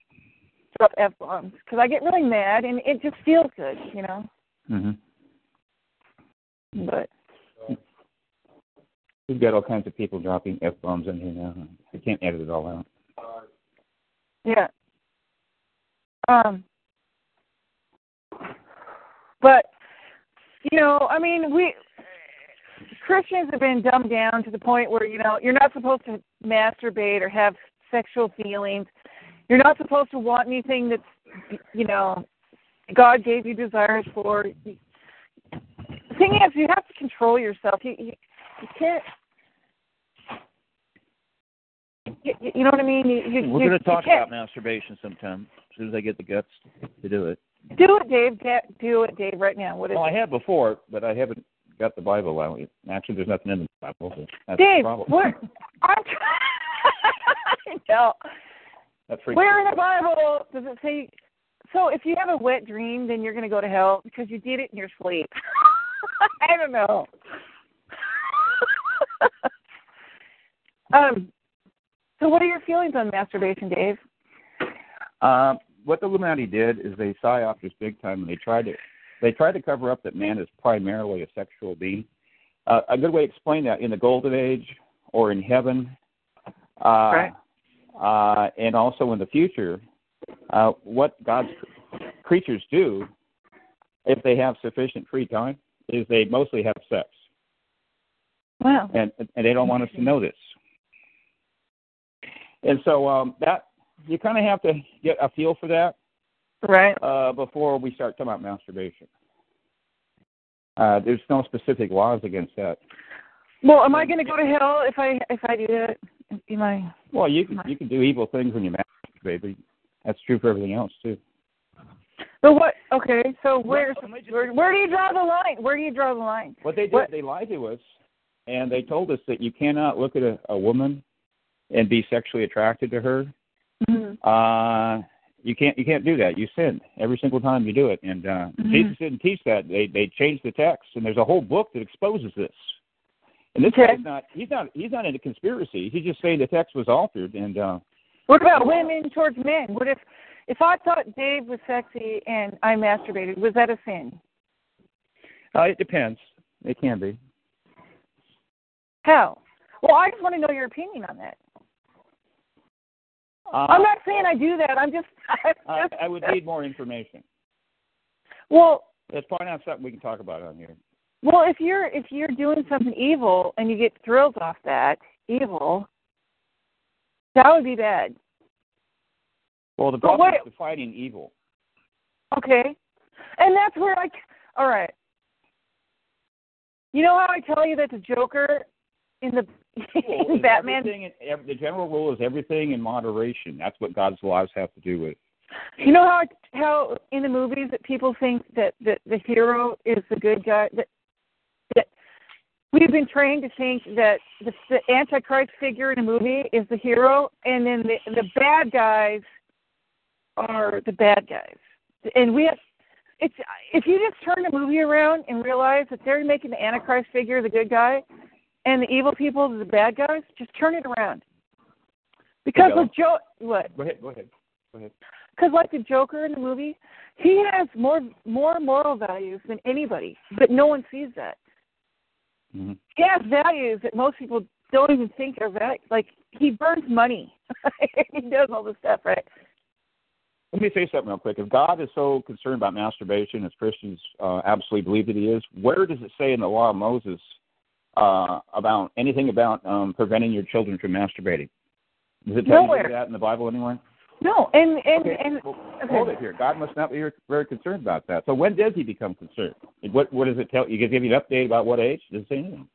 drop f bombs because I get really mad and it just feels good, you know. hmm But We've got all kinds of people dropping f bombs in here now. I can't edit it all out. Yeah. Um. But you know, I mean, we Christians have been dumbed down to the point where you know you're not supposed to masturbate or have sexual feelings. You're not supposed to want anything that's, you know, God gave you desires for. The thing is, you have to control yourself. You, you, you can't. You, you know what I mean? You, you, We're going to talk about masturbation sometime as soon as I get the guts to do it. Do it, Dave. Da- Do it, Dave. Right now. What is Well, I have before, but I haven't got the Bible out. Actually, there's nothing in the Bible. So that's the Dave, problem. where? I'm I know. Where in the Bible does it say? So if you have a wet dream, then you're going to go to hell because you did it in your sleep. I don't know. um. So what are your feelings on masturbation, Dave? Um, what the Illuminati did is they psyoped big time, and they tried to they tried to cover up that man is primarily a sexual being. Uh, a good way to explain that in the Golden Age or in heaven, uh, Right. uh, and also in the future, uh, what God's cr- creatures do, if they have sufficient free time, is they mostly have sex, Wow. and and they don't want us to know this. And so um, that you kind of have to get a feel for that Right. uh, before we start talking about masturbation. Uh, there's no specific laws against that. Well, am I going to go to hell if I if I do that? Am I? Well, you can you can do evil things when you masturbate, but that's true for everything else too. But what? Okay. So where just- where, where do you draw the line? Where do you draw the line? What they did, What? they lied to us, and they told us that you cannot look at a, a woman and be sexually attracted to her. Mhm. Uh, you can't you can't do that. You sin every single time you do it. And uh, Mhm. Jesus didn't teach that. They they changed the text, and there's a whole book that exposes this. And this Okay. guy's not he's not he's not into conspiracy. He's just saying the text was altered. And uh, What about women towards men? What if if I thought Dave was sexy and I masturbated? Was that a sin? uh, it depends. It can be. How? Well, I just want to know your opinion on that. Uh, I'm not saying I do that. I'm just, I'm just I would need more information. well, That's probably not something we can talk about on here. well, if you're if you're doing something evil and you get thrills off that evil, that would be bad. Well, the problem what- is defining evil. Okay, and that's where I. All right. You know how I tell you that the Joker in the in Batman in- the general rule is everything in moderation. That's what God's laws have to do with. You know how how in the movies that people think that that the hero is the good guy that that we've been trained to think that the, the antichrist figure in a movie is the hero and then the the bad guys are the bad guys. And we have it's if you just turn the movie around and realize that they're making the antichrist figure the good guy and the evil people the bad guys, just turn it around. Because with Joe what? Go ahead. Go ahead. Go ahead. Because like the Joker in the movie, he has more more moral values than anybody, but no one sees that. hmm He has values that most people don't even think are value. Like he burns money, he does all this stuff, right? Let me say something real quick. If God is so concerned about masturbation, as Christians uh, absolutely believe that He is, where does it say in the law of Moses uh, about anything about um, preventing your children from masturbating? Does it tell Nowhere. you that in the Bible anywhere? No, and and Okay, and well, okay. hold it here. God must not be very- very concerned about that. So when does He become concerned? What What does it tell you? Give you an update about what age? Does it say anything?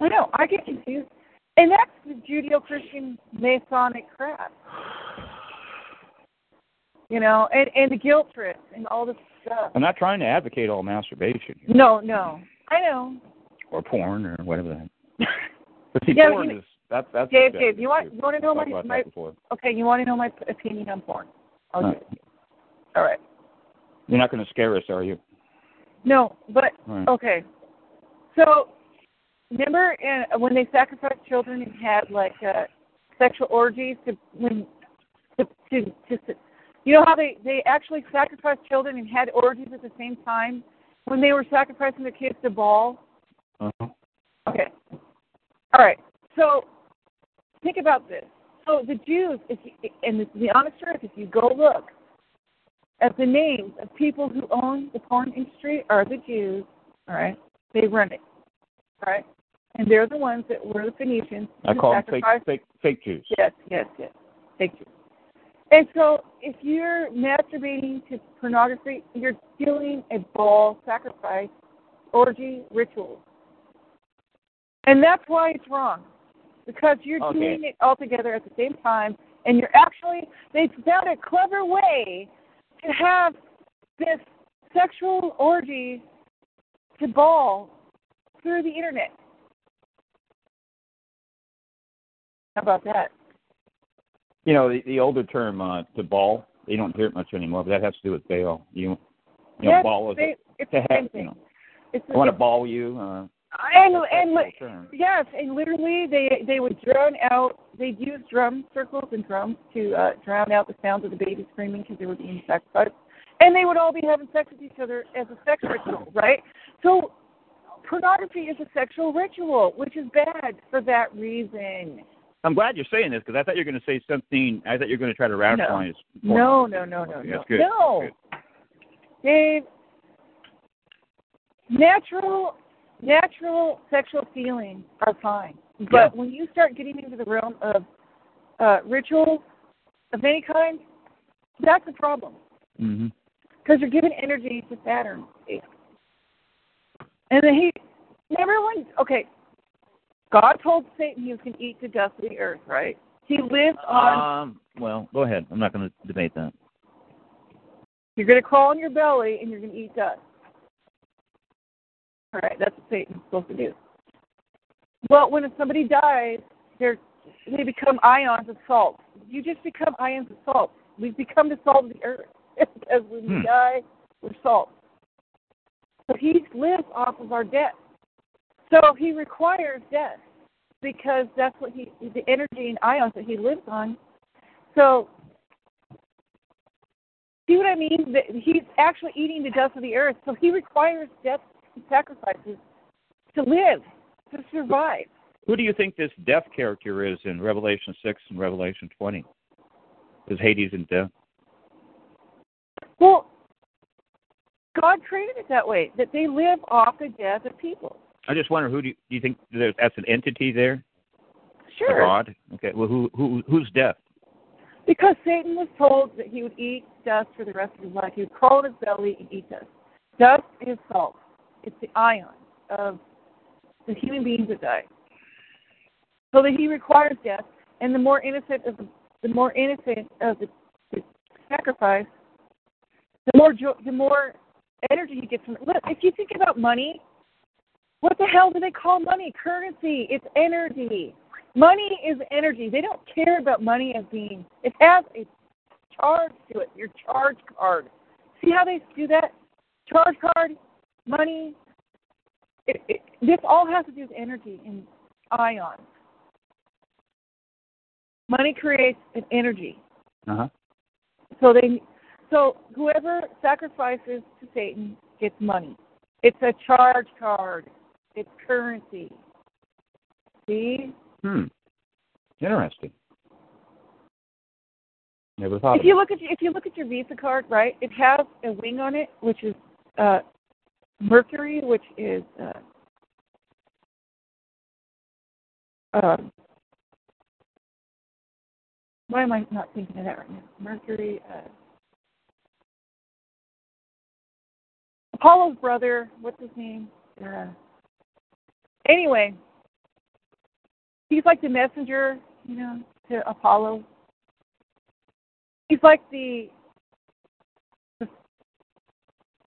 I know I get confused, and that's the Judeo-Christian Masonic crap. You know, and and the guilt trip and all this stuff. I'm not trying to advocate all masturbation here, No, no, I know. Or porn or whatever that. But see, Yeah, porn you- is that's that's. Dave, Dave, you want you want to know my my that okay? You want to know my opinion on porn? I'll give it. All right. You're not going to scare us, are you? No, but right. okay. So remember in, when they sacrificed children and had like uh, sexual orgies to when to, to to to you know how they they actually sacrificed children and had orgies at the same time when they were sacrificing their kids to Baal. Uh-huh. Okay. All right. So think about this. So the Jews, if you, and the, the honest truth, if you go look at the names of people who own the porn industry, are the Jews. All right. They run it. All right. And they're the ones that were the Phoenicians. I call them fake, fake, fake Jews. Yes, yes, yes. Thank you. And so, if you're masturbating to pornography, you're doing a Baal sacrifice orgy ritual. And that's why it's wrong. Because you're Okay. doing it all together at the same time, and you're actually, they found a clever way to have this sexual orgy to Baal through the internet. How about that? You know, the, the older term uh, to ball, they don't hear it much anymore, but that has to do with Baal. You, you know, Yes, ball is they- it's to have, you know, It's I want to ball you. Uh, and and li- yes, and literally they they would drown out. They'd use drum circles and drums to uh, drown out the sounds of the baby screaming because they were being sacrificed, and they would all be having sex with each other as a sex ritual, right? So pornography is a sexual ritual, which is bad for that reason. I'm glad you're saying this because I thought you were going to say something. I thought you were going to try to rationalize. No, no, no, no, no, that's good. no. Good. Dave, natural natural sexual feelings are fine, but Yeah. when you start getting into the realm of uh, rituals of any kind, that's a problem Mm-hmm. because you're giving energy to Saturn. And then he, when? Okay, God told Satan he was going to eat the dust of the earth, right? He lives on. Um. Well, go ahead. I'm not going to debate that. You're going to crawl on your belly and you're going to eat dust. All right, that's what Satan's supposed to do. Well, when somebody dies, they're, they become ions of salt. You just become ions of salt. We've become the salt of the earth because when Hmm. we die, we're salt. So he lives off of our death. So he requires death because that's what he, the energy and ions that he lives on. So See what I mean? That he's actually eating the dust of the earth, so he requires death and sacrifices to live, to survive. Who do you think this death character is in Revelation 6 and Revelation 20? Is Hades in death? Well, God created it that way, that they live off the death of people. I just wonder who do you, do you think there's, that's an entity there? A Sure. God? Okay. Well, who who who's death? Because Satan was told that he would eat dust for the rest of his life. He would crawl in his belly and eat dust. Dust is salt. It's the ion of the human beings that die. So that he requires death, and the more innocent of the, the more innocent of the, the sacrifice, the more jo- the more energy he gets from it. Look, if you think about money, what the hell do they call money? Currency. It's energy. Money is energy. They don't care about money as being. It has a charge to it. Your charge card. See how they do that? Charge card, money. It, it, this all has to do with energy and ions. Money creates an energy. Uh huh. So they, so whoever sacrifices to Satan gets money. It's a charge card. It's currency. See? Hmm. Interesting. Never thought. If you look at if you look at your Visa card, right, it has a wing on it, which is uh, Mercury, which is uh, um, why am I not thinking of that right now? Mercury. Uh, Apollo's brother. What's his name? Uh, anyway, he's like the messenger, you know, to Apollo. He's like the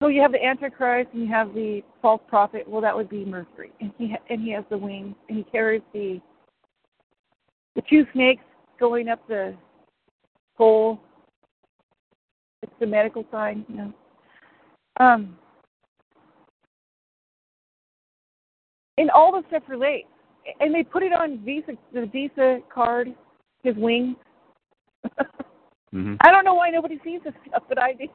so you have the Antichrist and you have the false prophet. Well, that would be Mercury, and he ha- and he has the wings and he carries the the two snakes going up the pole. It's the medical sign, you know. Um, and all this stuff relates, and they put it on Visa the Visa card, his wings. Mhm. I don't know why nobody sees this stuff, but I do.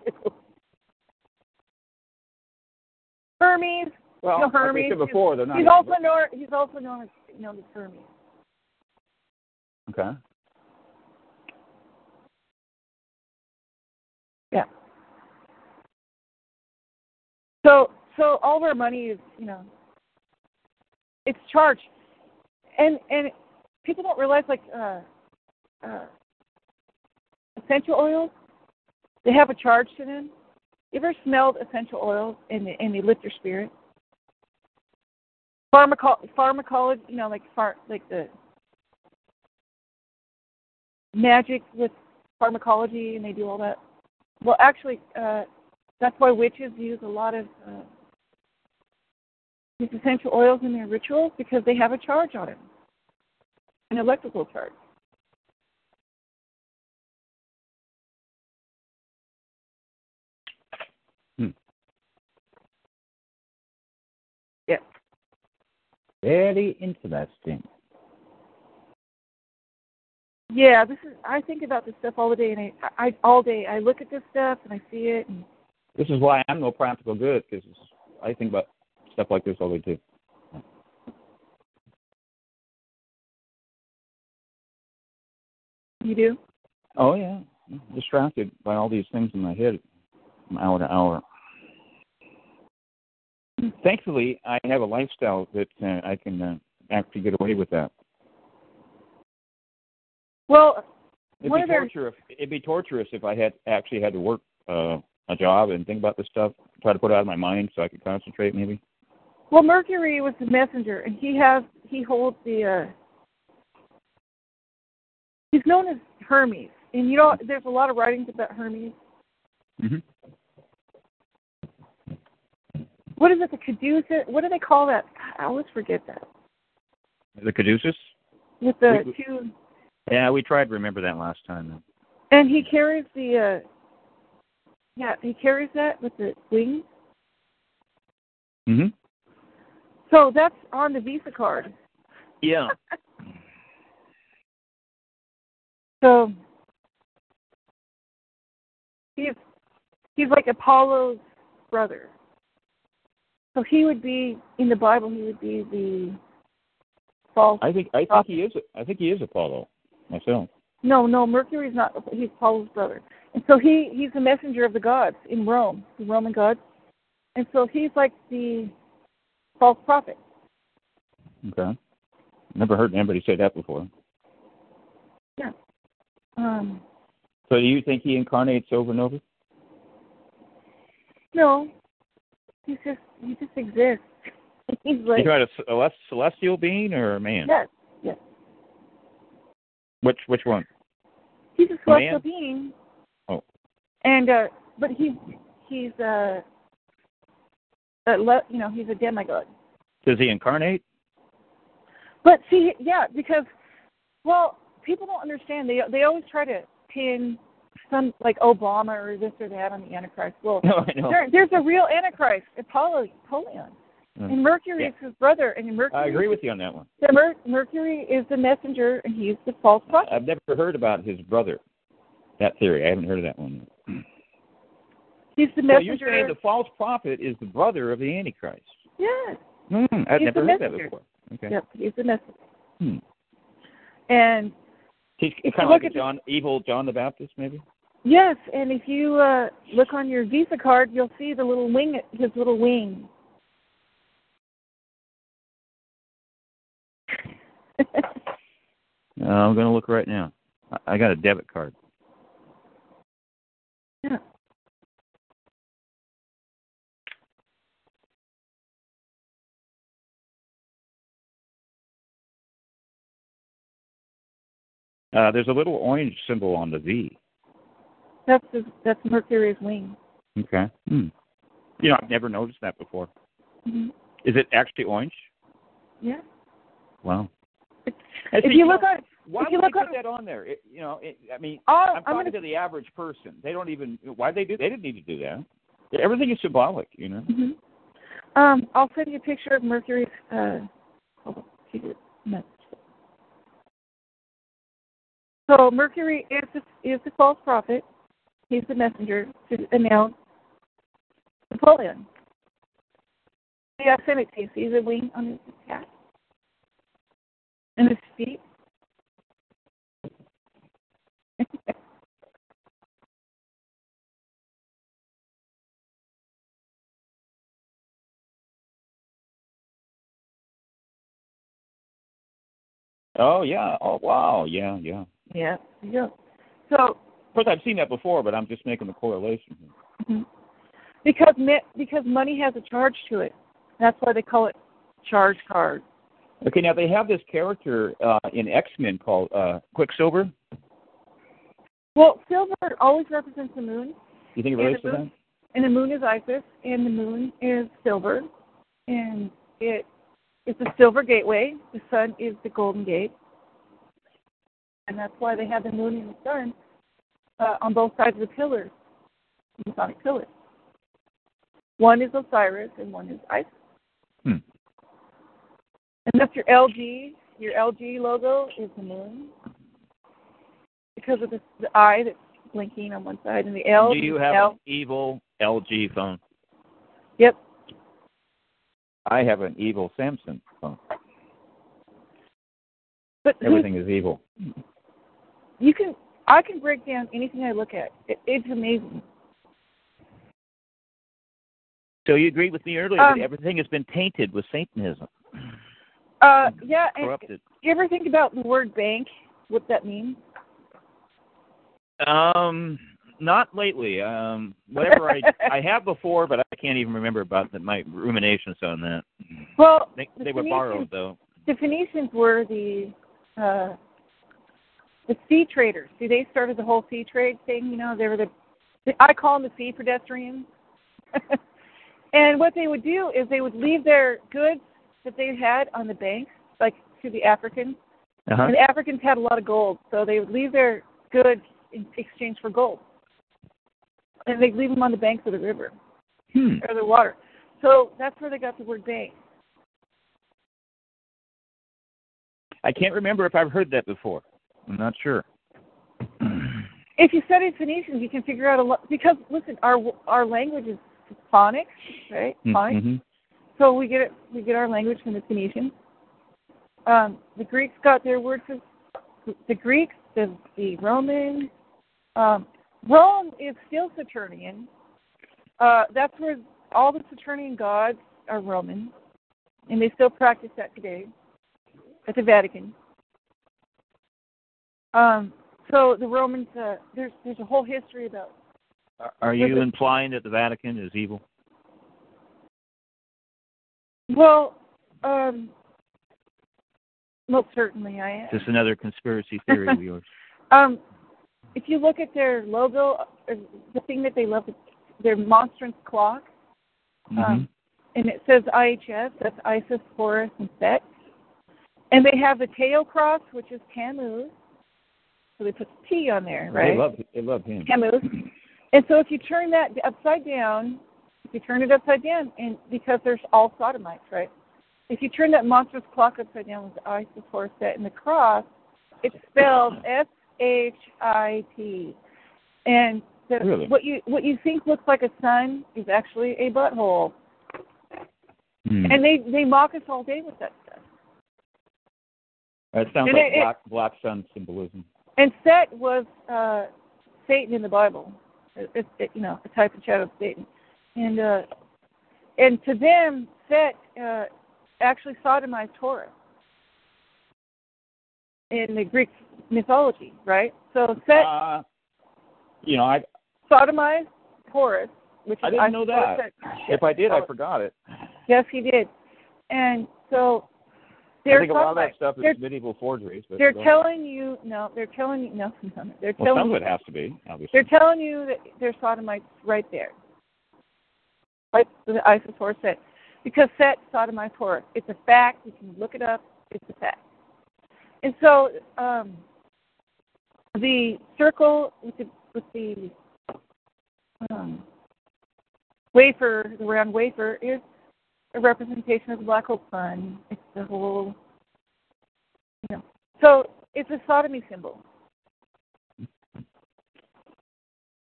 Hermes. Well, you know, like Hermes. said before, they're not. he's also known. He's also known as known as Hermes. Okay. Yeah. So so all of our money is you know it's charged, and and people don't realize like uh, uh, essential oils, they have a charge to them. You ever smelled essential oils and and they lift your spirit? Pharmaco- pharmacology, you know, like phar- like the magic with pharmacology, and they do all that. Well, actually, uh, that's why witches use a lot of uh, these essential oils in their rituals because they have a charge on them, an electrical charge. Very interesting. Yeah, this is. I think about this stuff all the day, and I, I all day I look at this stuff and I see it. And This is why I'm no practical good because I think about stuff like this all the day too. you do. Oh yeah, I'm distracted by all these things in my head from hour to hour. Thankfully, I have a lifestyle that uh, I can uh, actually get away with that. Well, It'd be torture if it'd be torturous if I had actually had to work uh, a job and think about this stuff, try to put it out of my mind so I could concentrate. Maybe. well Mercury was the messenger, and he has he holds the. uh He's known as Hermes, and you know there's a lot of writings about Hermes. Mm-hmm. What is it? The Caduceus? What do they call that? I always forget that. The caduceus. With the We- two, Yeah, we tried to remember that last time. and he carries the. uh Yeah, he carries that with the wings. Mm-hmm. So that's on the Visa card. Yeah. So he's he's like Apollo's brother. So he would be in the Bible. He would be the false. I think I think he is. I think he is Apollo myself. No, no, Mercury's not. He's Apollo's brother, and so he he's the messenger of the gods in Rome, the Roman gods, and so he's like the false prophet. Okay. Never heard anybody say that before. Yeah. Um. So do you think he incarnates over and over? No. He's just he just exists. he's like you got a, a celestial being or a man? yes, yes. Which which one? He's a A celestial being. Oh. And uh but he's he's uh, uh le- you know, he's a demigod. Does he incarnate? But see, yeah, because well, people don't understand. They they always try to pin some like Obama or this or that on the Antichrist. Well, No, I know. there, there's a real Antichrist, Apollo, Apollyon, Mm. and Mercury is his brother, and Mercury. I agree with you on that one. The Mer- Mercury is the messenger, and he's the false prophet. I've never heard about his brother. That theory, I haven't heard of that one. He's the messenger. So you're saying the false prophet is the brother of the Antichrist? yes. Hmm, I've He's never heard that messenger. before. Okay. Yep, he's the messenger. Hmm. And He's kind of like a at the- John, evil John the Baptist, maybe. Yes, and if you uh look on your Visa card, you'll see the little wing, his little wing. Uh, I'm going to look right now. I, I got a debit card. yeah. Uh, there's a little orange symbol on the V. That's his, that's Mercury's wing. Okay. Hmm. You know, I've never noticed that before. hmm Is it actually orange? Yeah. Wow. If see, you look know, on, why if you would look they put on- that on there? It, you know, it, I mean, oh, I'm I'm talking gonna. to the average person. They don't even. Why they do? They didn't need to do that. Everything is symbolic, you know. hmm Um, I'll send you a picture of Mercury's. Uh, hold on, keep no. So Mercury is the, is the false prophet. He's the messenger to announce Apollyon. Yeah, I sent it to you. See the wing on his hat and his feet. Oh yeah. Oh wow. Yeah, yeah. Yeah, yeah. So course, I've seen that before, but I'm just making the correlation. Mhm. Because because money has a charge to it. That's why they call it charge card. Okay, now they have this character uh, in X Men called uh, Quicksilver. Well, silver always represents the moon, You think it relates to moon- that? and the moon is Isis, and the moon is silver, and it it is the silver gateway. The sun is the golden gate, and that's why they have the moon and the sun uh, on both sides of the pillars, the Masonic pillars. One is Osiris, and one is Isis. Hmm. And that's your LG. Your LG logo is the moon because of the, the eye that's blinking on one side, and the L. Do you have L. an evil LG phone? Yep. I have an evil Samsung phone. But Everything is evil. you can I can break down anything I look at. It, it's amazing. So you agreed with me earlier Um, that everything has been tainted with Satanism, Uh, yeah, and corrupted. you ever think about the word bank? What that means? Um, not lately. Um, whatever I I have before, but I can't even remember about the, my ruminations on that. Well, They, the they were Phoenicians- borrowed though. The Phoenicians were the uh, the sea traders. See, they started the whole sea trade thing. You know, they were the I call them the sea pedestrians. and what they would do is they would leave their goods that they had on the banks, like to the Africans. Uh-huh. And the Africans had a lot of gold, so they would leave their goods in exchange for gold. And they'd leave them on the banks of the river Hmm. or the water. So that's where they got the word bank. I can't remember if I've heard that before. I'm not sure. If you study Phoenicians, you can figure out a lot because listen, our our language is phonics, right? Phonics. Mhm. So we get it, we get our language from the Phoenicians. Um, the Greeks got their word from the Greeks, the the Romans. Um, Rome is still Saturnian. Uh, that's where all the Saturnian gods are Roman, and they still practice that today at the Vatican. Um, so the Romans, uh, there's there's a whole history about Are- Are you implying that the Vatican is evil? Well, um, most certainly I am. Just another conspiracy theory of yours. Um, if you look at their logo, uh, the thing that they love, their monstrance clock, Mhm. um, and it says IHS, that's Isis, Horus, and Set. And they have the tail cross, which is Tammuz. So they put the T on there, right? They love they love him. Tammuz. And so if you turn that upside down, if you turn it upside down, and because there's all sodomites, right? If you turn that monstrance clock upside down with the Isis Horus set and the cross, it's spelled S H I T. And the, Really? what you what you think looks like a sun is actually a butthole. Hmm. And they they mock us all day with that stuff. That sounds and like it- it- black black sun symbolism. And Set was uh, Satan in the Bible. It, it, you know, a type and shadow of Satan. And uh, and to them, Set uh, actually sodomized Horus in the Greek mythology, right? So Set Uh, you know, I sodomized Horus, which I didn't know that. Set. if I did, I Oh, forgot it. Yes, he did. And so I they're think a lot of that stuff is medieval forgeries. But they're telling you no. They're telling you no. no, they're Well, telling some of it has to be, obviously. They're telling you that there's sodomites right there. Right the Isis Horus set. Because Set sodomized Horus. It's a fact. You can look it up. It's a fact. And so um, the circle with the with the um, wafer, the round wafer, is a representation of the black hole sun. It's the whole, you know. So it's a sodomy symbol.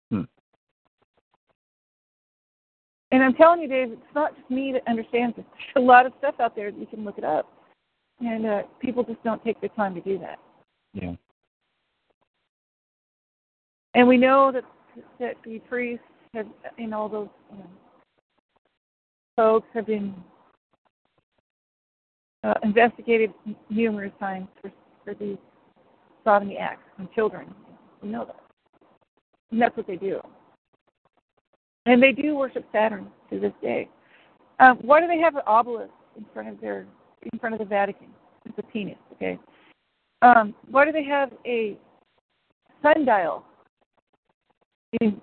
Hmm. And I'm telling you, Dave, it's not just me that understands this. There's a lot of stuff out there that you can look it up. And uh, people just don't take the time to do that. Yeah. And we know that that the priests have, and all those you know, folks have been uh, investigated numerous times for, for these sodomy acts on children. We know that. And that's what they do. And they do worship Saturn to this day. Um, why do they have an obelisk in front of their in front of the Vatican? It's a penis, okay? Um, why do they have a sundial in,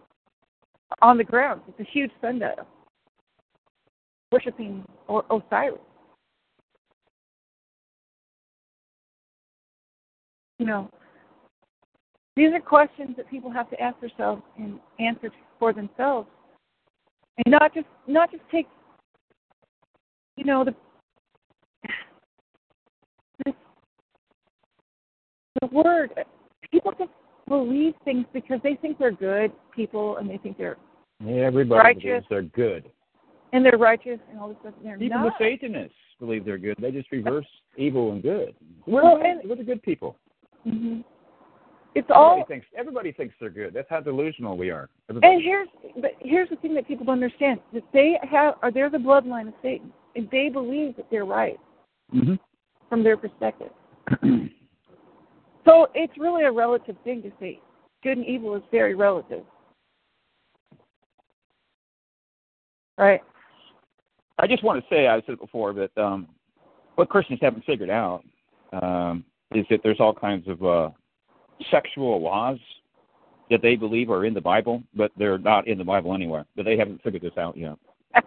on the ground? It's a huge sundial, worshiping o- Osiris. You know, these are questions that people have to ask themselves and answer for themselves, and not just not just take, you know, the the, the word. People just believe things because they think they're good people and they think they're Everybody Righteous. they're good. And they're righteous and all this stuff. They're Even not. the Satanists believe they're good. They just reverse evil and good. We're, Well, and- we're the good people. hmm It's Everybody all thinks everybody thinks they're good. That's how delusional we are. Everybody. And here's but here's the thing that people don't understand that they have are they're the bloodline of Satan and they believe that they're right hmm from their perspective. So it's really a relative thing to say good and evil is very relative. Right? I just want to say, I said it before, that um, what Christians haven't figured out um, is that there's all kinds of uh, sexual laws that they believe are in the Bible, but they're not in the Bible anywhere. But they haven't figured this out yet,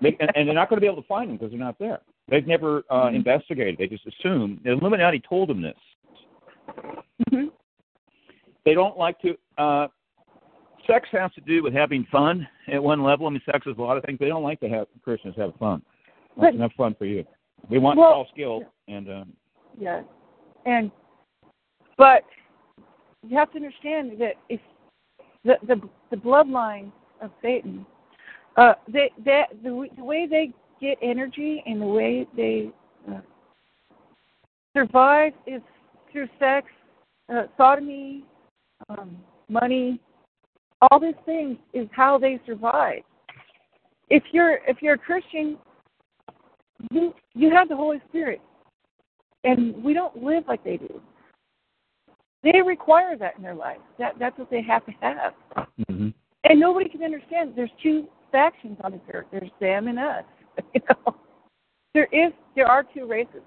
they, and, and they're not going to be able to find them because they're not there. They've never uh, Mhm. investigated. They just assume the Illuminati told them this. hmm They don't like to. Uh, sex has to do with having fun at one level. I mean, sex is a lot of things. They don't like to have Christians have fun. But- enough fun for you. We want Well- false guilt and. Um, Yes. And but you have to understand that if the the the bloodline of Satan, uh, they that the, w- the way they get energy and the way they uh, survive is through sex, uh, sodomy, um, money. All these things is how they survive. If you're if you're a Christian, you you have the Holy Spirit and we don't live like they do. They require that in their life. That that's what they have to have. hmm And nobody can understand. There's two factions on this earth. There's them and us. You know, there is there are two races,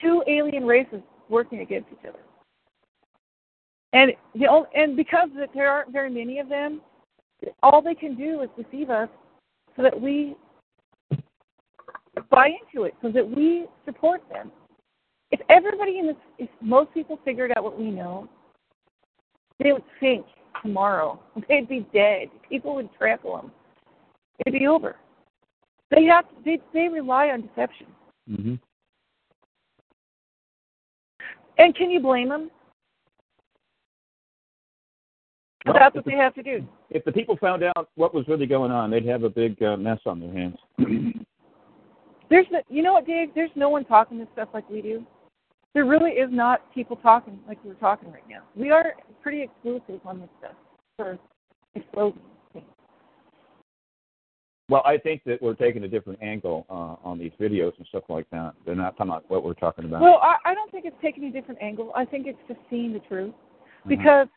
two alien races working against each other. And the only, and because that there aren't very many of them, all they can do is deceive us so that we buy into it, so that we support them. If everybody in this, if most people figured out what we know, they would sink tomorrow. They'd be dead. People would trample them. It'd be over. They have they they rely on deception. hmm And can you blame them? Well, That's what the- they have to do. If the people found out what was really going on, they'd have a big uh, mess on their hands. There's no, you know what, Dave? There's no one talking this stuff like we do. There really is not people talking like we're talking right now. We are pretty exclusive on this stuff for exposing things. Well, I think that we're taking a different angle uh, on these videos and stuff like that. They're not talking about what we're talking about. Well, I, I don't think it's taking a different angle. I think it's just seeing the truth Mhm. because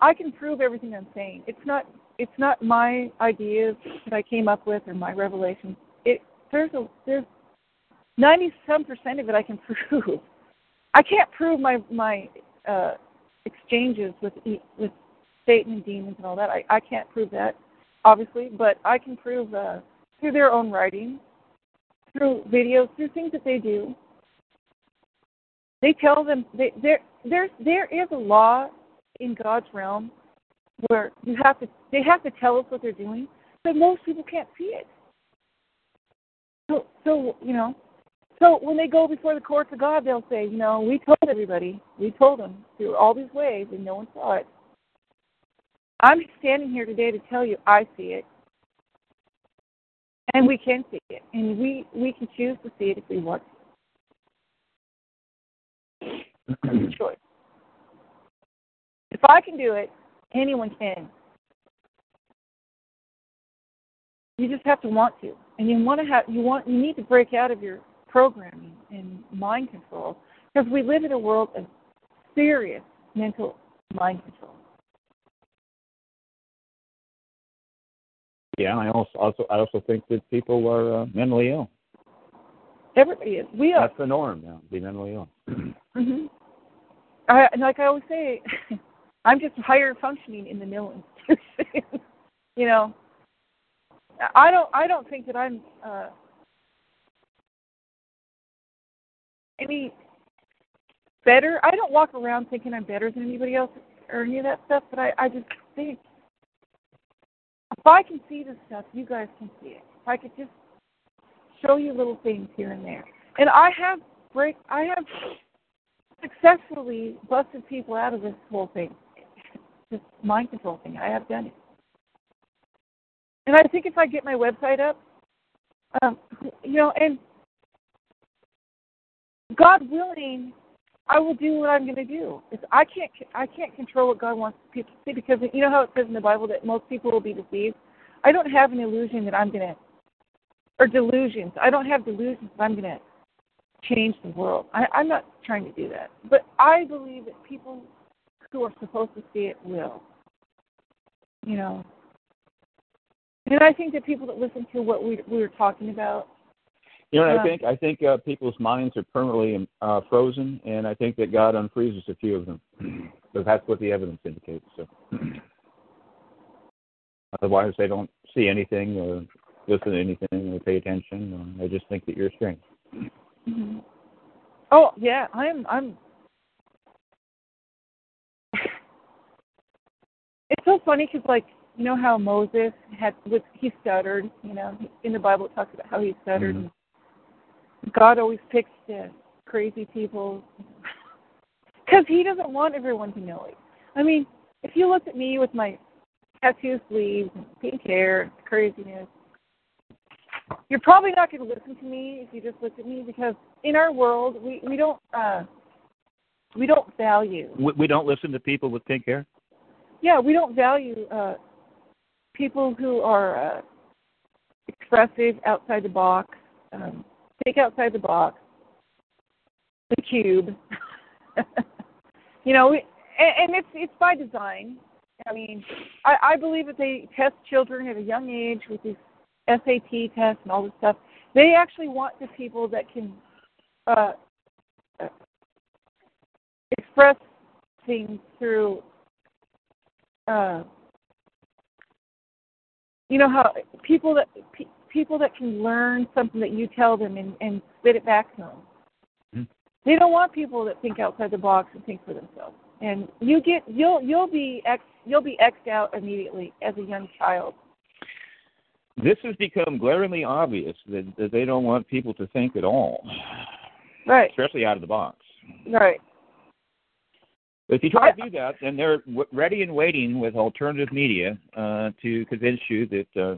I can prove everything I'm saying. It's not it's not my ideas that I came up with or my revelations. There's a there's ninety some percent of it I can prove. I can't prove my my uh, exchanges with with Satan and demons and all that. I I can't prove that obviously, but I can prove uh, through their own writing, through videos, through things that they do. They tell them they, there there's there is a law in God's realm where you have to they have to tell us what they're doing, but most people can't see it. So so you know, so when they go before the courts of God, they'll say, you know, we told everybody, we told them through all these ways, and no one saw it. I'm standing here today to tell you I see it, and we can see it, and we we can choose to see it if we want choice. If I can do it, anyone can. You just have to want to, and you want to have you want you need to break out of your programming and mind control because we live in a world of serious mental mind control. Yeah, I also, also I also think that people are uh, mentally ill. Everybody is. We are. That's the norm now. Be mentally ill. Mhm. I, like I always say, I'm just higher functioning in the mental institution. you know, I don't. I don't think that I'm uh, any better. I don't walk around thinking I'm better than anybody else or any of that stuff. But I, I just think if I can see this stuff, you guys can see it. If I could just show you little things here and there, and I have break. I have successfully busted people out of this whole thing, this mind control thing. I have done it, and I think if I get my website up, um, you know, and God willing, I will do what I'm going to do. It's, I can't I can't control what God wants people to see because you know how it says in the Bible that most people will be deceived. I don't have an illusion that I'm going to, or delusions. I don't have delusions that I'm going to change the world. I, I'm not trying to do that. But I believe that people who are supposed to see it will. You know. And I think that people that listen to what we we were talking about. You know, what I think I think uh, people's minds are permanently uh, frozen, and I think that God unfreezes a few of them. Because that's what the evidence indicates. So, otherwise, they don't see anything or listen to anything or pay attention. Or they just think that you're strange. hmm Oh yeah, I'm I'm. It's so funny because like you know how Moses had with he stuttered. You know in the Bible it talks about how he stuttered. Mhm. God always picks the crazy people because He doesn't want everyone to know it. I mean, if you looked at me with my tattoo sleeves and pink hair craziness, you're probably not going to listen to me if you just looked at me because in our world we we don't uh we don't value We, we don't listen to people with pink hair. yeah we don't value uh people who are uh expressive outside the box um think outside the box the cube you know we, and, it's it's by design i mean i i believe that they test children at a young age with these SAT tests and all this stuff. They actually want the people that can uh, uh, express things through, uh, you know how people that pe- people that can learn something that you tell them and, and spit it back to them. Mhm. They don't want people that think outside the box and think for themselves. And you get you'll you'll be ex you'll be xed out immediately as a young child. This has become glaringly obvious that, that they don't want people to think at all, Right. especially out of the box. Right. But if you try to do that, then they're w- ready and waiting with alternative media uh, to convince you that uh,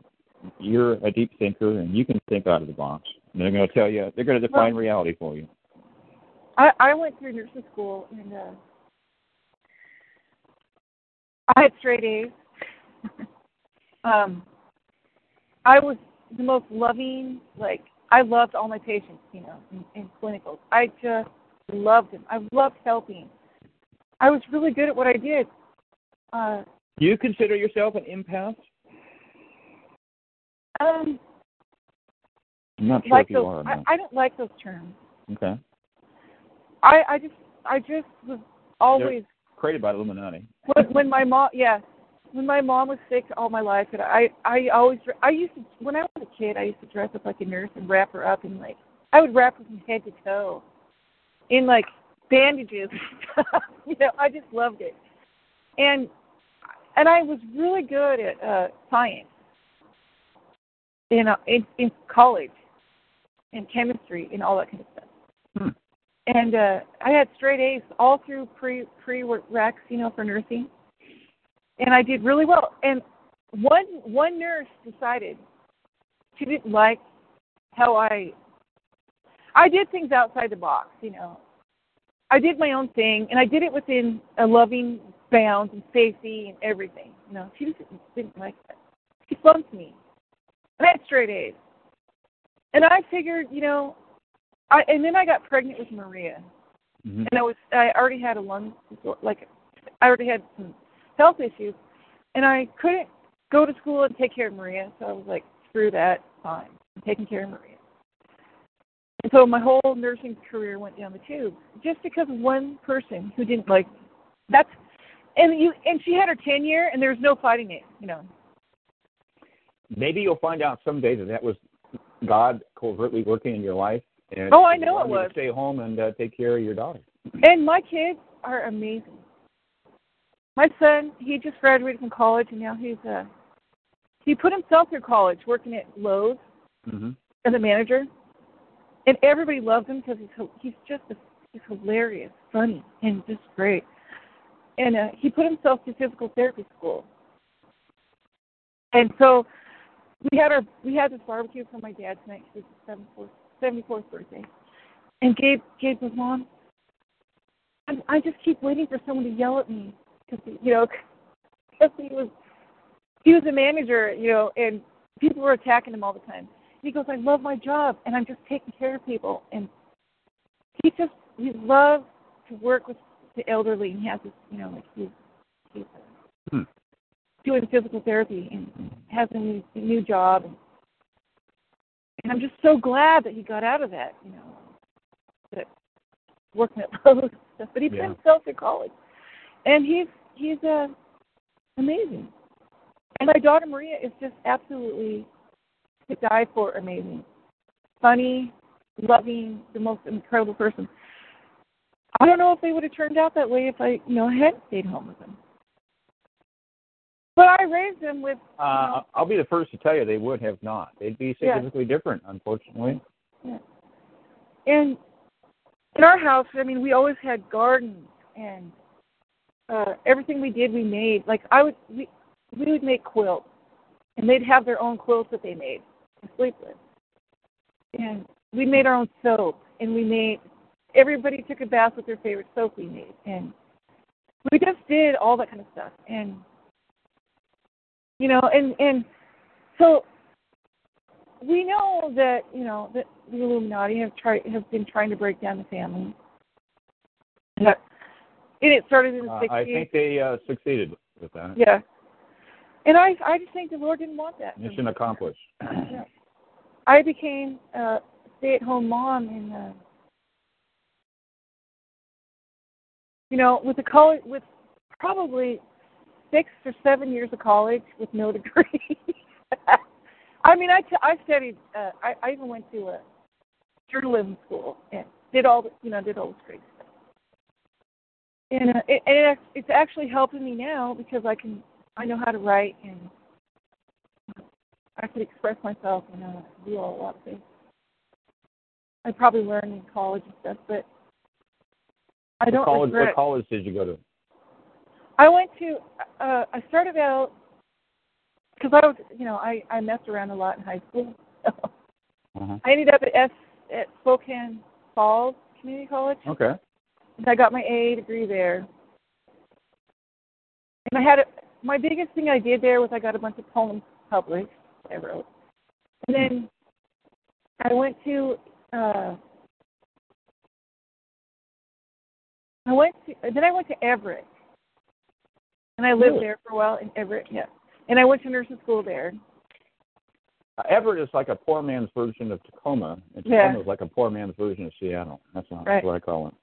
you're a deep thinker and you can think out of the box. And they're going to tell you, they're going to define reality for you. I I went through nursing school and uh I had straight A's. um I was the most loving, like I loved all my patients, you know, in, in clinicals. I just loved them. I loved helping. I was really good at what I did. Uh you consider yourself an empath? um I'm not sure like if you those are I. I don't like those terms. Okay. I I just I just was always Created by Illuminati. when, when my mom yeah when my mom was sick all my life and i i always i used to when i was a kid i used to dress up like a nurse and wrap her up in like i would wrap her from head to toe in like bandages you know i just loved it and and i was really good at uh science in uh, in, in college and chemistry and all that kind of stuff Hmm. and uh I had straight A's all through pre pre recs, you know, for nursing, and I did really well. And one one nurse decided she didn't like how I I did things outside the box, you know. I did my own thing, and I did it within a loving bounds and safety and everything. You know, she just didn't like that. She flunked me. And I had straight A's. And I figured, you know, I and then I got pregnant with Maria, Mhm. and I was I already had a lung like I already had some health issues, and I couldn't go to school and take care of Maria. So I was like, screw that, fine. I'm taking care of Maria. And so my whole nursing career went down the tube just because of one person who didn't like. That's and you and she had her tenure and there was no fighting it, you know. Maybe you'll find out someday that that was God covertly working in your life. And Oh, I know it was. Stay home and uh, take care of your daughter. And my kids are amazing. My son, he just graduated from college and now he's uh he put himself through college working at Lowe's Mm-hmm. as a manager, and everybody loves him because he's he's just a, he's hilarious, funny, and just great. And uh, he put himself through physical therapy school, and so we had our we had this barbecue for my dad's next his seventy fourth birthday, and Gabe Gabe was mom. I, I just keep waiting for someone to yell at me because you know because he was he was a manager, you know, and people were attacking him all the time. He goes, I love my job, and I'm just taking care of people. And he just he loves to work with the elderly, and he has this, you know, like he's he's Hmm. doing physical therapy and has a new, a new job. And, and I'm just so glad that he got out of that, you know, that working at Lowe's stuff. But he put Yeah. himself through college, and he's he's uh, amazing. And my daughter Maria is just absolutely to die for amazing. Funny, loving, the most incredible person. I don't know if they would have turned out that way if I, you know, hadn't stayed home with them. But I raised them with you Uh, know, I'll be the first to tell you they would have not. They'd be Yeah. significantly different, unfortunately. Yeah. And in our house, I mean, we always had gardens and uh everything we did we made. Like I would we we would make quilts and they'd have their own quilts that they made to sleep with. And we made our own soap and we made everybody took a bath with their favorite soap we made and we just did all that kind of stuff and you know and and so we know that you know that the Illuminati have tried have been trying to break down the family. And that- and it started in the Uh, sixties. I think they uh, succeeded with that. yeah. And I I just think the Lord didn't want that. Mission accomplished. Yeah. I became a stay at home mom in uh you know, with a college with probably six or seven years of college with no degree. I mean, I, t- I studied. Uh, I, I even went to a journalism school and did all the, you know, did all this great stuff. And uh, it, it's actually helping me now because I can, I know how to write and I could express myself and uh, do a lot of things. I probably learned in college and stuff, but I don't what college, regret. what college did you go to? I went to. Uh, I started out because I was, you know, I I messed around a lot in high school. Uh-huh. I ended up at S at Spokane Falls Community College. Okay. And I got my A degree there. And I had a, my biggest thing I did there was I got a bunch of poems published I wrote. And then I went to uh I went to then I went to Everett. And I lived Really? there for a while in Everett, yeah. And I went to nursing school there. Uh, Everett is like a poor man's version of Tacoma, and Yeah. Tacoma is like a poor man's version of Seattle. That's, not, Right. that's what I call it.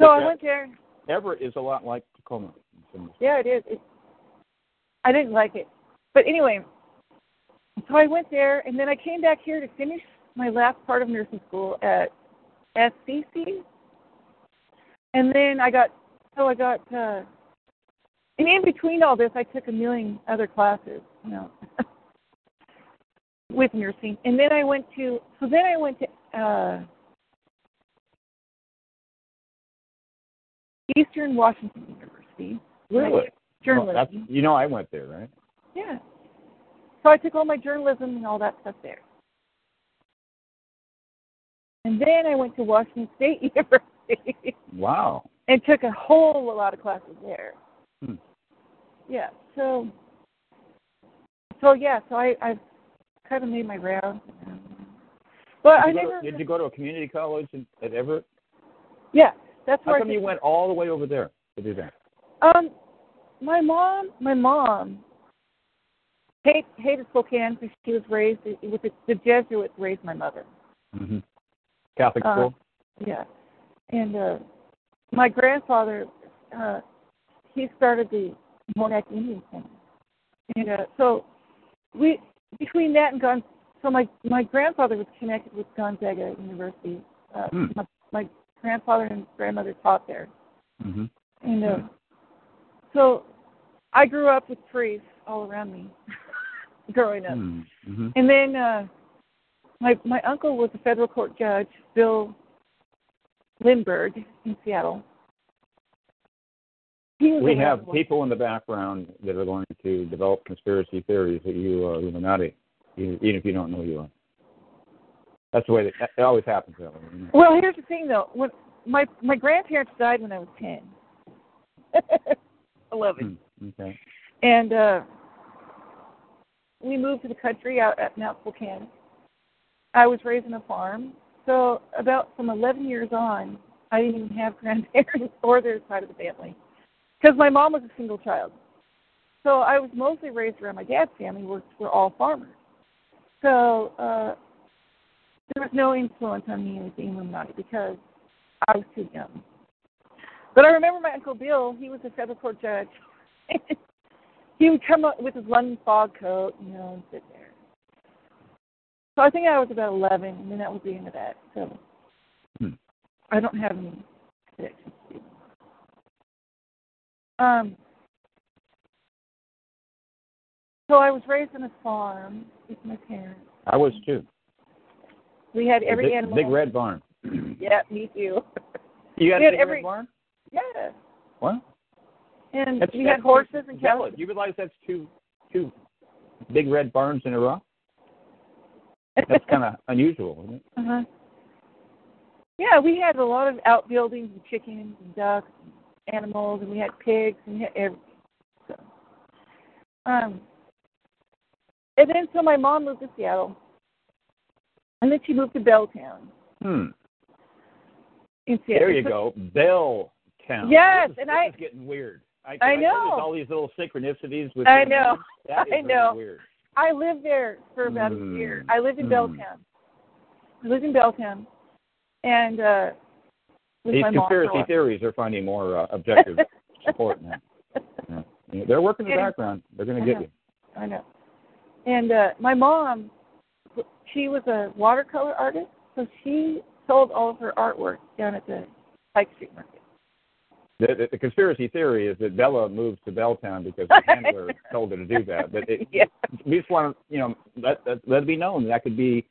So I Yeah. went there. Everett is a lot like Tacoma. Yeah, it is. It, I didn't like it. But anyway, so I went there, and then I came back here to finish my last part of nursing school at SCC. And then I got, so I got, uh, and in between all this, I took a million other classes, you know, with nursing. And then I went to, so then I went to, uh, Eastern Washington University. Really? Journalism. You know, I went there, right? Yeah. So I took all my journalism and all that stuff there. And then I went to Washington State University Wow. and took a whole lot of classes there. Hmm. Yeah. So so yeah, so I I've kind of made my rounds. But I Did you, go never to, did you go to a community college in, at Everett? Yeah, that's How come I you went all the way over there to do that? Um, my mom, my mom, hate hated Spokane because she was raised with the, the Jesuits raised my mother. hmm Catholic Uh, school. Yeah, and uh, my grandfather, uh, he started the Monac Indian Center, and uh, so we between that and Gon, so my my grandfather was connected with Gonzaga University. Uh, Hmm. my, my grandfather and grandmother taught there, hmm and uh, so I grew up with priests all around me growing up. Mm-hmm. And then uh, my my uncle was a federal court judge, Bill Lindberg in Seattle. We have people in the background that are going to develop conspiracy theories that you are Illuminati, even even if you don't know who you are. That's the way that it always happens that way. you know. Well, here's the thing though. When my my grandparents died when I was ten. Eleven. Hmm, Okay. And uh we moved to the country out at Mount Spokane. I was raised on a farm. So about from eleven years on, I didn't even have grandparents or their side of the family. Because my mom was a single child. So I was mostly raised around my dad's family, which were all farmers. So uh there was no influence on me with the Illuminati because I was too young. But I remember my Uncle Bill, he was a federal court judge. he would come up with his London fog coat, you know, and sit there. So I think I was about 11, and then that was the end of that. So Hmm. I don't have any connections to. Um, so I was raised on a farm with my parents. I was too. We had every big, animal. Big red barn. Yeah, me too. You had We a big every- red barn? yeah. What? And That's, we had horses and cows. you realize that's two two big red barns in a row? That's kind of unusual, isn't it? Uh-huh. Yeah, we had a lot of outbuildings and chickens and ducks and animals, and we had pigs and we had everything. So, um, and then so my mom moved to Seattle, and then she moved to Belltown Hmm. in Seattle. There you go, Belltown. Yes, this is, and this I- is getting weird. I, I know. know. There's all these little synchronicities with. I know. That is I really know. Weird. I lived there for about Mm. a year. I lived in Mm. Belltown. I lived in Belltown, and uh, with These my mom conspiracy while. theories are finding more uh, objective support now. Yeah. Yeah, They're working in the background. They're going to get know. you. I know. And uh my mom, she was a watercolor artist, so she sold all of her artwork down at the Pike Street Market. The, the, conspiracy theory is that Bella moved to Belltown because the handler told her to do that. But it, Yeah. we just want to, you know, let, let let it be known that could be,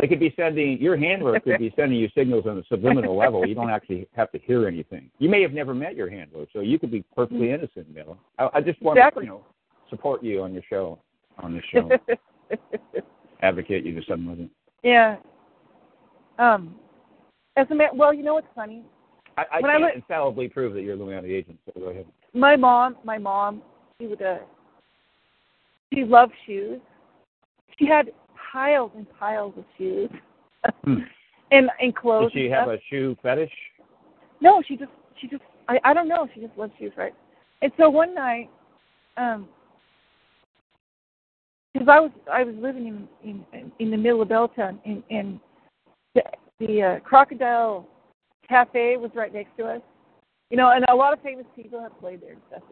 they could be sending your handler could be sending you signals on a subliminal level. You don't actually have to hear anything. You may have never met your handler, so you could be perfectly innocent, Bella. I, I just want Exactly. to, you know, support you on your show, on this show, advocate you to some level. yeah. Um as a man well, you know what's funny? I, I can't went- infallibly prove that you're a Illuminati agent. So go ahead. My mom my mom, she would uh she loved shoes. She had piles and piles of shoes. Hmm. and and clothes. Did she have a shoe fetish? No, she just she just I I don't know. She just loves shoes, right? And so one night, um, because I was I was living in in in the middle of Belltown, and and the the uh, Crocodile Cafe was right next to us, you know, and a lot of famous people have played there and stuff.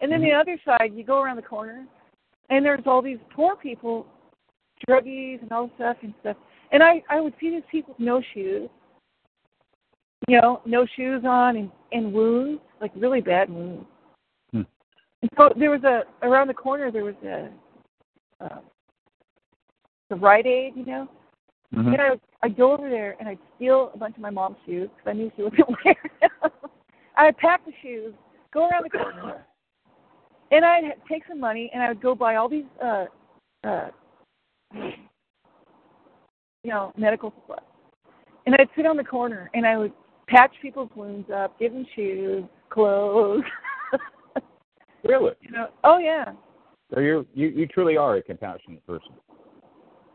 And then the other side, you go around the corner, and there's all these poor people, druggies and all stuff and stuff. And I I would see these people with no shoes, you know, no shoes on and, and wounds, like really bad wounds. Hmm. And so there was a around the corner there was a uh, the Rite Aid, you know, Mhm. and I I'd go over there and I'd steal a bunch of my mom's shoes because I knew she wasn't wearing them. I'd pack the shoes, go around the corner, and I'd take some money and I would go buy all these uh uh you know medical supplies, and I'd sit on the corner and I would patch people's wounds up, give them shoes, clothes. Really? you know, oh yeah. So you're, you you truly are a compassionate person,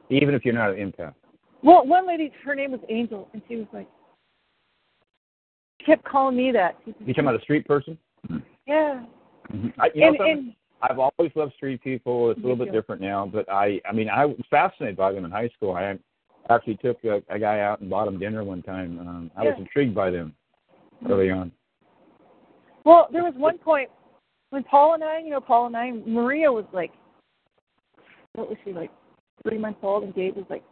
even if you're not an empath. Well, one lady, her name was Angel, and she was like, she kept calling me that. You talking about a street person? yeah. Mm-hmm. I, you know and something? and I've always loved street people. It's a little bit different now, but I I mean I was fascinated by them in high school. I actually took a, a guy out and bought him dinner one time. Um, I was intrigued by them early on. Well, there was one point when Paul and I, you know, Paul and I, Maria was like, what was she like, three months old, and Gabe was like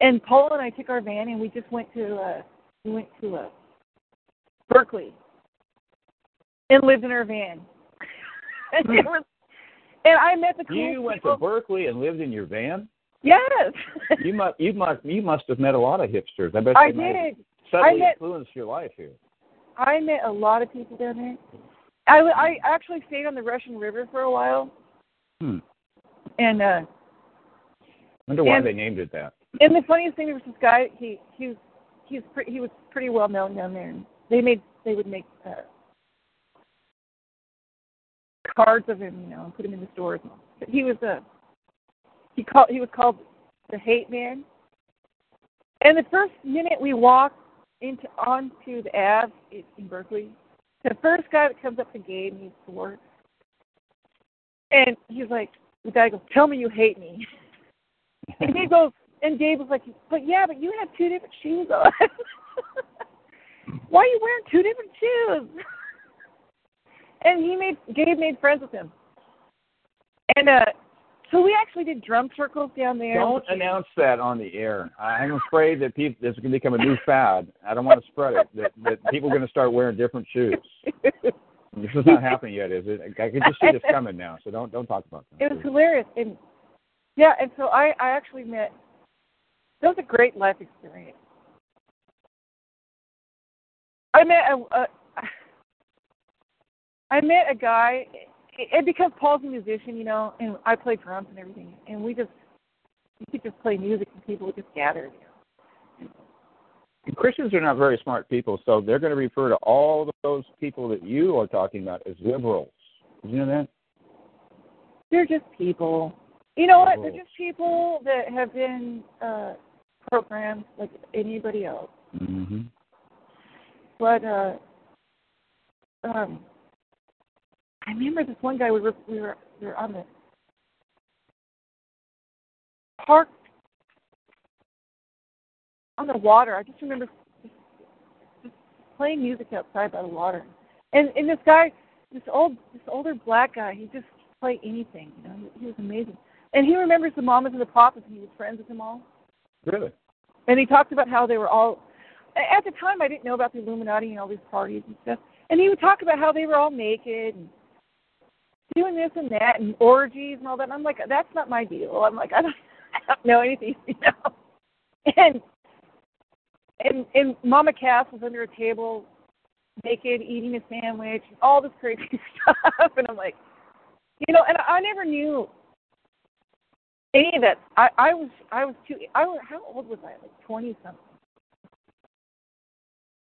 And Paul and I took our van and we just went to uh we went to uh Berkeley and lived in our van. and it was and I met the cool You went people. to Berkeley and lived in your van. Yes. You must you must you must have met a lot of hipsters. I bet I did. subtly I met- influenced your life here. I met a lot of people down there. I, I actually stayed on the Russian River for a while, Hmm. and uh, Wonder why And- they named it that. and the funniest thing there was this guy. He he was he's pre- he was pretty well known down there. And they made they would make uh, cards of him, you know, and put him in the stores. But he was a he called he was called the Hate Man. And the first minute we walked into onto the Ave in Berkeley, the first guy that comes up to Gabe, he's four, and he's like, the guy goes, "Tell me you hate me." And he goes, and Gabe was like, "But yeah, but you have two different shoes on. Why are you wearing two different shoes?" and he made Gabe made friends with him, and uh, so we actually did drum circles down there. Don't announce that on the air. I'm afraid that people, this is going to become a new fad. I don't want to spread it. That, that people are going to start wearing different shoes. This is not happening yet, is it? I can just see this coming now. So don't don't talk about that. It was hilarious, and yeah, and so I I actually met. That was a great life experience. I met a, a I met a guy, and because Paul's a musician, you know, and I play drums and everything, and we just we could just play music and people would just gather. You know. Christians are not very smart people, so they're going to refer to all of those people that you are talking about as liberals. Did you know that? They're just people. You know what? They're just people that have been uh programmed like anybody else. Mm-hmm. But uh um I remember this one guy we were we were we were on the park on the water. I just remember just, just playing music outside by the water. And and this guy this old this older black guy, he just play anything, you know. He, he was amazing. And he remembers the mamas and the papas and he was friends with them all. Really? And he talked about how they were all. At the time, I didn't know about the Illuminati and all these parties and stuff. And he would talk about how they were all naked and doing this and that and orgies and all that. And I'm like, that's not my deal. I'm like, I don't, I don't know anything, you know. And and and Mama Cass was under a table, naked, eating a sandwich, all this crazy stuff. And I'm like, you know, and I never knew any of that. I I was I was too. I was how old was I? Like twenty something.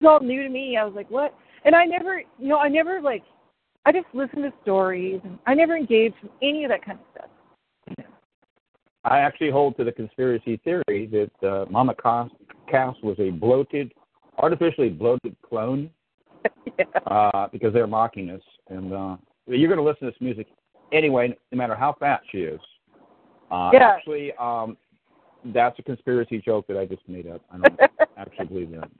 It was all new to me. I was like, what? And I never, you know, I never like. I just listened to stories, and I never engaged in any of that kind of stuff. I actually hold to the conspiracy theory that uh, Mama Cass, Cass was a bloated, artificially bloated clone yeah. uh, because they're mocking us. And uh, you're going to listen to this music anyway, no matter how fat she is. Uh, Yeah. Actually, um, that's a conspiracy joke that I just made up. I don't actually believe that.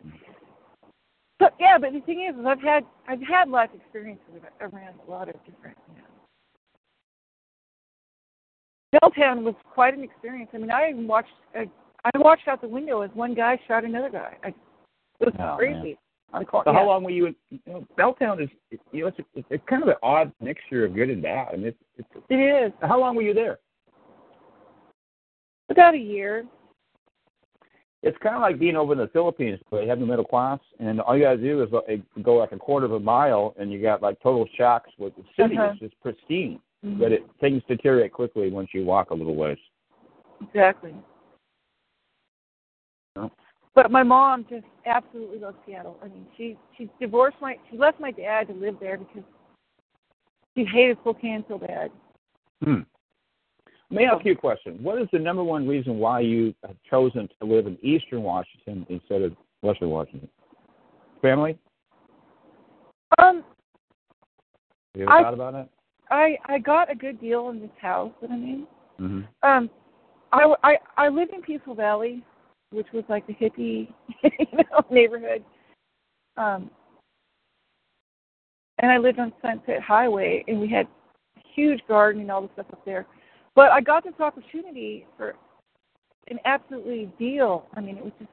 But yeah, but the thing is, is I've had I've had life experiences around a lot of different. You know. Belltown was quite an experience. I mean, I even watched. Uh, I watched out the window as one guy shot another guy. I, it was Oh, crazy. On the So cor- how long were you in? You know, Belltown is, you know, it's, it's kind of an odd mixture of good and bad. I mean, it's, it's, It is how long were you there? About a year. It's kind of like being over in the Philippines, but you have the middle class, and all you got to do is go like a quarter of a mile, and you got like total shocks. with the city Uh-huh. is just pristine. Mhm. But it things deteriorate quickly once you walk a little ways. Exactly. But my mom just absolutely loves Seattle. I mean, she she divorced my she left my dad to live there because she hated Spokane so bad. Hmm. Let I ask you a question. What is the number one reason why you have chosen to live in Eastern Washington instead of Western Washington? Family? Um, You ever I- thought about it? I I got a good deal in this house that I'm in. Mm-hmm. Um, I I I live in Peaceful Valley, which was like the hippie you know neighborhood. Um, and I lived on Sunset Highway, and we had a huge garden and all the stuff up there. But I got this opportunity for an absolutely deal. I mean, it was just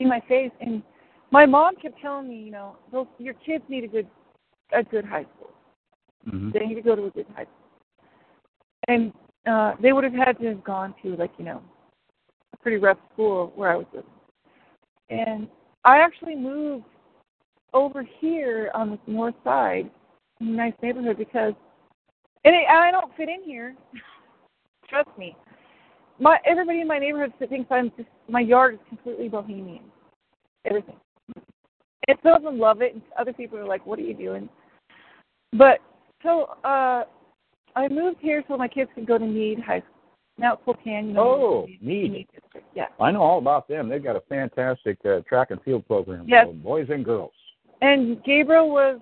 in my face, and my mom kept telling me, you know, those your kids need a good a good high school. Mm-hmm. They need to go to a good high school. And uh they would have had to have gone to like, you know, a pretty rough school where I was living. And I actually moved over here on the north side in a nice neighborhood because and it, I don't fit in here. Trust me. My everybody in my neighborhood thinks I'm just my yard is completely bohemian. Everything. And some of them love it and other people are like, What are you doing? But so uh I moved here so my kids could go to Mead High School. Now Spokane, you know. Oh, district. Yeah. I know all about them. They've got a fantastic uh, track and field program Yes. for boys and girls. And Gabriel was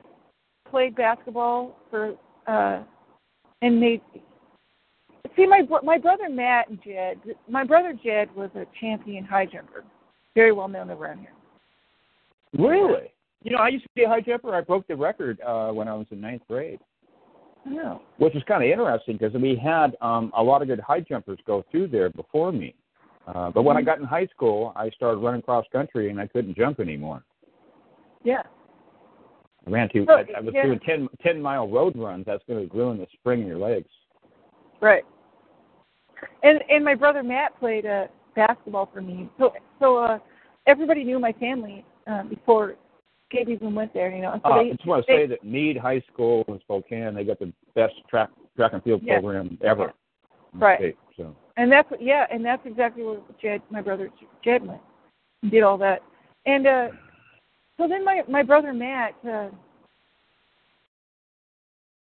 played basketball for uh and made see my my brother Matt and Jed my brother Jed was a champion high jumper. Very well known around here. Really? You know, I used to be a high jumper. I broke the record uh, when I was in ninth grade, I know. which was kind of interesting because we had um, a lot of good high jumpers go through there before me. Uh, but when I got in high school, I started running cross country and I couldn't jump anymore. Yeah. I ran to, Oh, I, I was yeah. doing 10, 10 mile road runs. That's going to ruin the spring in your legs. Right. And and my brother Matt played uh basketball for me. So so uh everybody knew my family uh, before Gabe even went there, you know. So Uh, they, I just want to they, say that Mead High School in Spokane, they got the best track track and field Yes. program ever. Right. state, So And that's yeah, and that's exactly where Jed, my brother Jed went, did all that. And uh, so then my my brother Matt uh,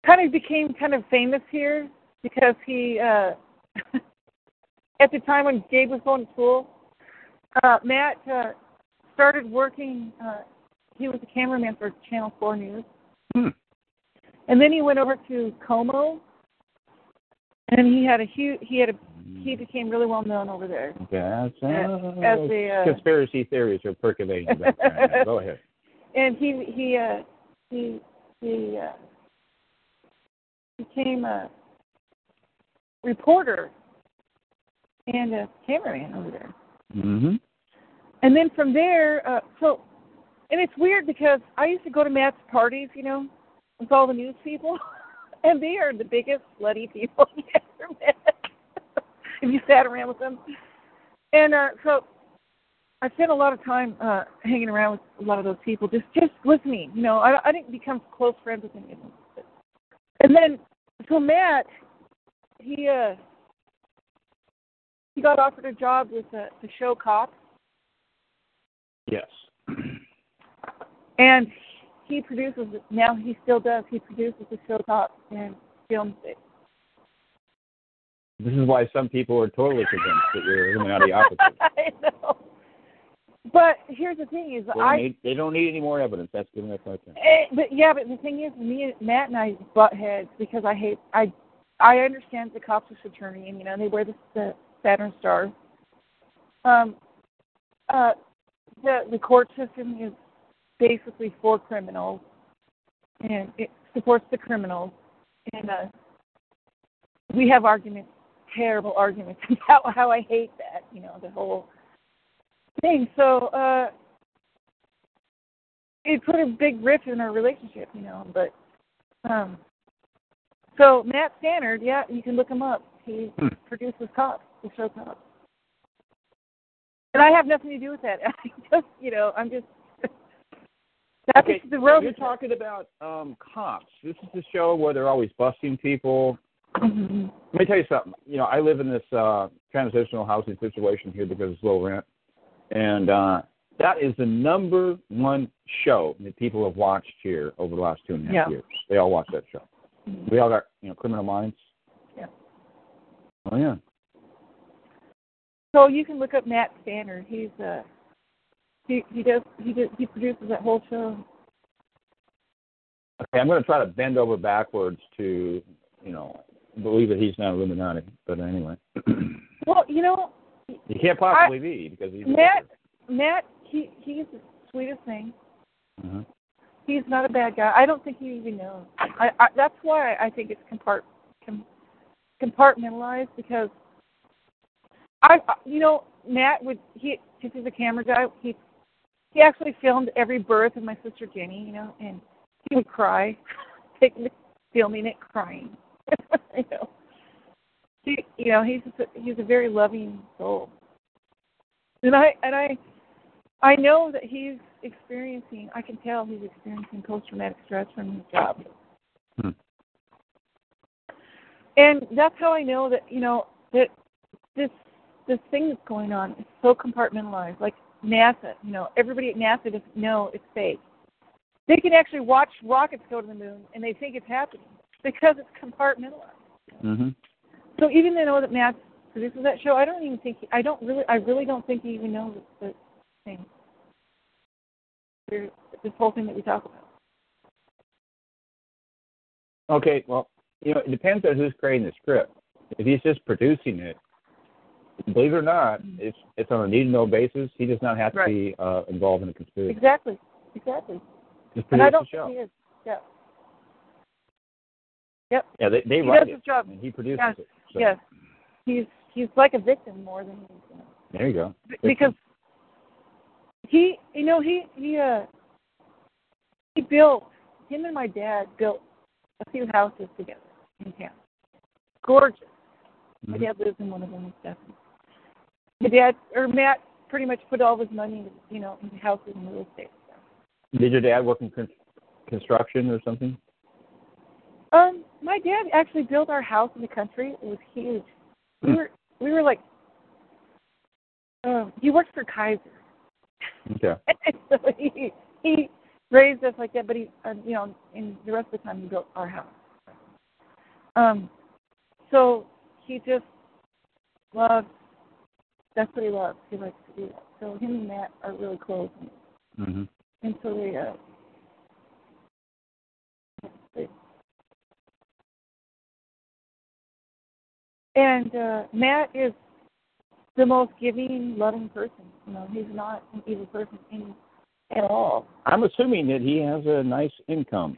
kind of became kind of famous here because he, uh, at the time when Gabe was going to school, uh, Matt uh, started working. Uh, he was a cameraman for Channel Four News, Hmm. and then he went over to KOMO, and he had a huge. He had a. He became really well known over there. okay, that's, uh, as the, uh, conspiracy theories are percolating. in the. Go ahead. and he he uh he he uh became a reporter and a cameraman over there. Mm-hmm. And then from there, uh so and it's weird because I used to go to Matt's parties, you know, with all the news people, and they are the biggest slutty people you ever met. if you sat around with them. And uh so I spent a lot of time uh hanging around with a lot of those people, just just listening. You know, I I didn't become close friends with any of them. And then so Matt, he uh he got offered a job with uh, the show cop. Yes. and he produces it. Now he still does. He produces the show cop and films it. This is why some people are totally convinced that you're Illuminati opposite. I know. But here's the thing: is They I need, they don't need any more evidence. That's good enough right there. Eh, but yeah, but the thing is, me and Matt and I butt heads because I hate I I understand the cops are fraternity and you know they wear the, the Saturn star. Um, uh, the the court system is basically for criminals, and it supports the criminals, and uh, we have arguments, terrible arguments about how I hate that, you know, the whole thing. So. uh it put a big rift in our relationship, you know. But um, so Matt Stannard, yeah, you can look him up. He Hmm. produces Cops, the show Cops, and I have nothing to do with that. I just, you know, I'm just that's Okay, the road. You're talking about um, cops. This is the show where they're always busting people. Mhm. Let me tell you something. You know, I live in this uh, transitional housing situation here because it's low rent, and uh, that is the number one show that people have watched here over the last two and a half Yeah. years. They all watch that show. We all got you know Criminal Minds. Yeah. Oh yeah. So you can look up Matt Stannard. He's uh he he does he does he produces that whole show. Okay, I'm going to try to bend over backwards to, you know, believe that he's not Illuminati. But anyway, Well, you know, he can't possibly be because he's Matt. Matt, he he's the sweetest thing. uh He's not a bad guy. I don't think he even knows. I, I that's why I think it's compart com, compartmentalized because I I- you know Matt would he because he's a camera guy he he actually filmed every birth of my sister Jenny you know and he would cry taking filming it crying you know he you know he's just a, he's a very loving soul and I and I I know that he's experiencing. I can tell he's experiencing post-traumatic stress from his job, Hmm. and that's how I know that you know that this this thing that's going on is so compartmentalized. Like NASA, you know, everybody at NASA doesn't know it's fake. They can actually watch rockets go to the moon, and they think it's happening because it's compartmentalized. hmm So even I know that Matt produces that show, I don't even think he, I don't really I really don't think he even knows the thing. This whole thing that we talk about. Okay, well, you know, it depends on who's creating the script. If he's just producing it, believe it or not, it's it's on a need to know basis. He does not have to Right. be uh, involved in the conspiracy. Exactly. Exactly. Just And I produce don't the think he show. is. Yeah. Yep. Yeah, they they He write does it his job. and he produces Yes. it. So, Yes. He's he's like a victim more than he's you know, There you go. because he you know he he uh he built him and my dad built a few houses together in town. Gorgeous. My Mhm. dad lives in one of them and stuff. My dad or Matt pretty much put all his money you know into houses and real estate. Did your dad work in con- construction or something? Um, my dad actually built our house in the country. It was huge. We Hmm. were we were like um he worked for Kaiser. Okay. so he he raised us like that, but he uh, you know, and the rest of the time he built our house. Um so he just loves that's what he loves. He likes to do that. So him and Matt are really close and, hmm and so they uh they, and uh Matt is the most giving, loving person. You know, he's not an evil person in, at all. I'm assuming that he has a nice income.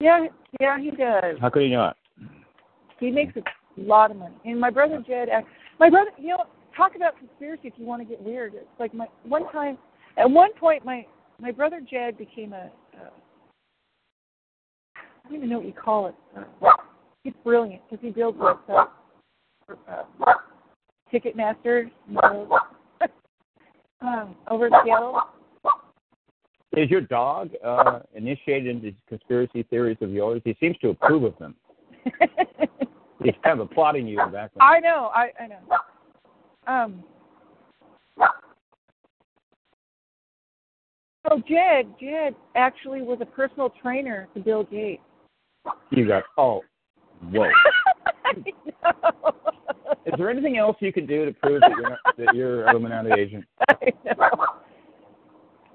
Yeah, yeah, he does. How could he not? He makes a lot of money. And my brother Jed, act- my brother, you know, talk about conspiracy if you want to get weird. It's like my one time, at one point, my my brother Jed became a, uh, I don't even know what you call it. Uh, he's brilliant because he builds websites. For, uh, Ticketmaster, you know, um, over in Seattle. Is your dog uh, initiated into conspiracy theories of yours? He seems to approve of them. He's kind of applauding you in the background. I know, I I know. Um. So Jed, Jed actually was a personal trainer to Bill Gates. You got oh, whoa. Is there anything else you can do to prove that you're not, that you're Illuminati agent? I know.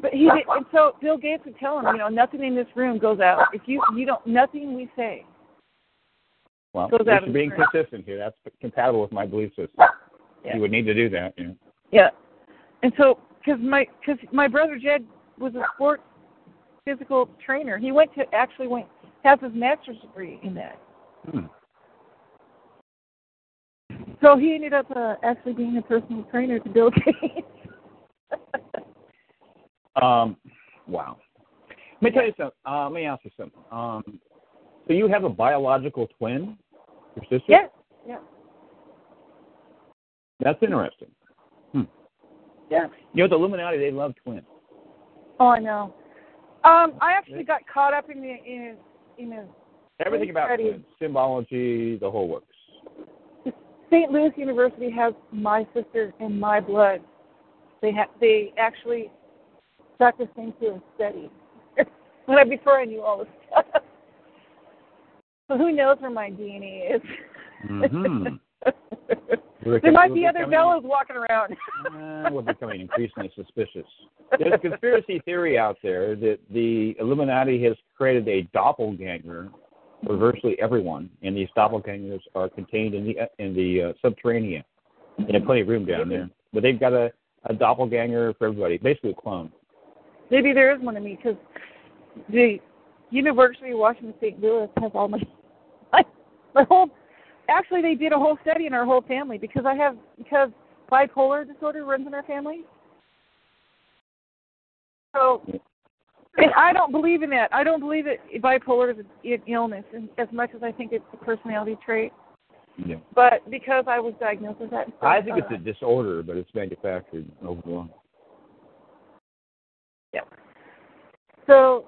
But he did, and so Bill Gates would tell him, you know, nothing in this room goes out. If you you don't, nothing we say. Well, you're being consistent here. That's compatible with my belief system. Yeah. You would need to do that. Know. Yeah. And so, because my because my brother Jed was a sports physical trainer. He went to actually went has his master's degree in that. Hmm. So he ended up uh, actually being a personal trainer to Bill Gates. Um, wow. Let me tell you something. Uh, let me ask you something. Um, so you have a biological twin, your sister? yes. Yeah. That's interesting. Yeah. You know, the Illuminati, they love twins. Oh, I know. Um, I actually got caught up in the in in a Everything about Studies. twins, symbology, the whole works. St. Louis University has my sister in my blood. They ha- they actually got this thing to and studied when I before I knew all this stuff. So who knows where my DNA is? Mhm. We're There might be other becoming- Bellas walking around. Uh, we're becoming increasingly suspicious. There's a conspiracy theory out there that the Illuminati has created a doppelganger for virtually everyone, and these doppelgangers are contained in the in the uh, subterranean. And they have plenty of room down there, but they've got a, a doppelganger for everybody, basically a clone. Maybe there is one of me because the University of Washington St. Louis has all my, my my whole. Actually, they did a whole study in our whole family because I have because bipolar disorder runs in our family. So, and I don't believe in that. I don't believe that bipolar is an illness as much as I think it's a personality trait. Yeah. But because I was diagnosed with that, I think it's a disorder, but it's manufactured overall. Yeah. So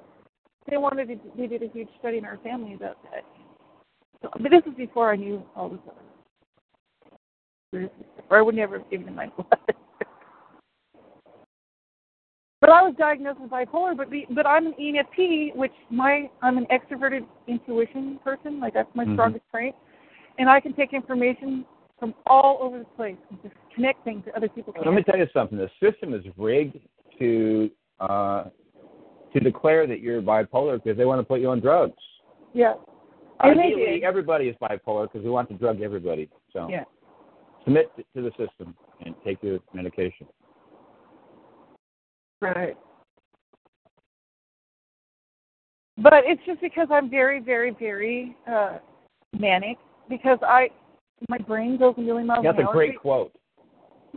they wanted to, they did a huge study in our family about that. So, but this was before I knew all this other. Or I would never have given him my blood. but I was diagnosed with bipolar, but be, but I'm an ENFP, which my I'm an extroverted intuition person. Like that's my Mhm. strongest trait, and I can take information from all over the place and just connect things that other people can't. Let me tell you something. The system is rigged to uh, to declare that you're bipolar because they want to put you on drugs. yeah. And Ideally, everybody is bipolar because we want to drug everybody. So Yeah. submit to the system and take your medication. Right. But it's just because I'm very, very, very uh manic because I my brain goes a million miles That's an a hour. great quote.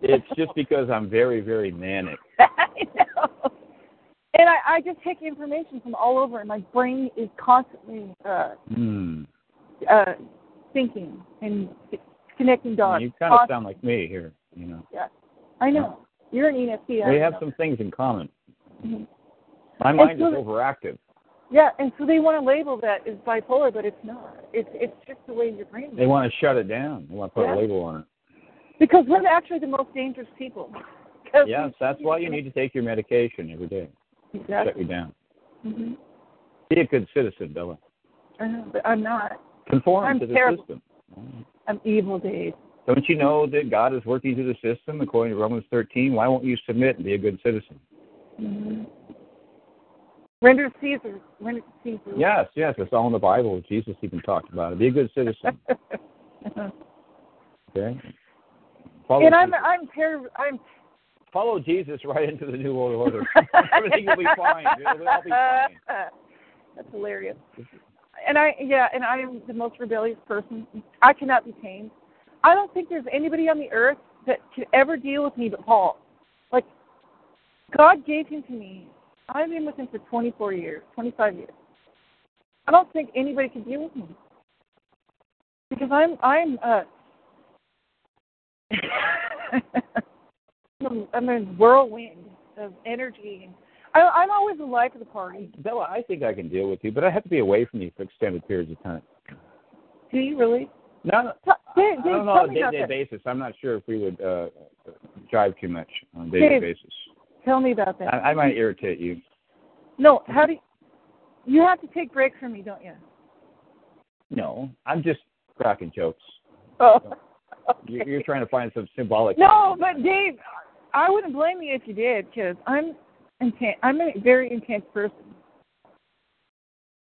It's just because I'm very, very manic. I know. And I, I just take information from all over and my brain is constantly uh Hmm. uh thinking and connecting dots. You kind of sound like me here. You know, yeah. I know. You're an ENFP. We have know. some things in common. Mhm. My mind is overactive. Yeah, and so they want to label that as bipolar, but it's not. It's it's just the way your brain is They want to shut it down. They want to put Yeah. a label on it. Because we're actually the most dangerous people. Yes, that's why you need to take your medication every day. Shut Exactly. you down. hmm Be a good citizen, Bella. I know, but I'm not. Conform I'm to the terrible. system. I'm evil, Dave. Don't you know that God is working through the system according to Romans 13? Why won't you submit and be a good citizen? hmm Render Caesar. Render Caesar. Yes, yes, it's all in the Bible. Jesus even talked about it. Be a good citizen. Okay. Follow, and I'm I'm ter- I'm. Follow Jesus right into the New World Order. Everything will be fine. It'll all be fine. That's hilarious. And I yeah, and I am the most rebellious person. I cannot be tamed. I don't think there's anybody on the earth that could ever deal with me but Paul. Like God gave him to me. I've been with him for 24 years, 25 years. I don't think anybody can deal with me because I'm I'm uh I'm- a whirlwind of energy I, I'm always the life of the party. Bella, I think I can deal with you, but I have to be away from you for extended periods of time. Do you really? No, no. T- Dave, I Dave, don't know on a day-to-day basis. I'm not sure if we would uh, jive too much on a day-to-day Dave. basis. Tell me about that. I, I might irritate you. No, how do you, you have to take breaks from me, don't you? No, I'm just cracking jokes. Oh. You're, you're trying to find some symbolic. No, but Dave, I wouldn't blame you if you did, because I'm intense. I'm a very intense person.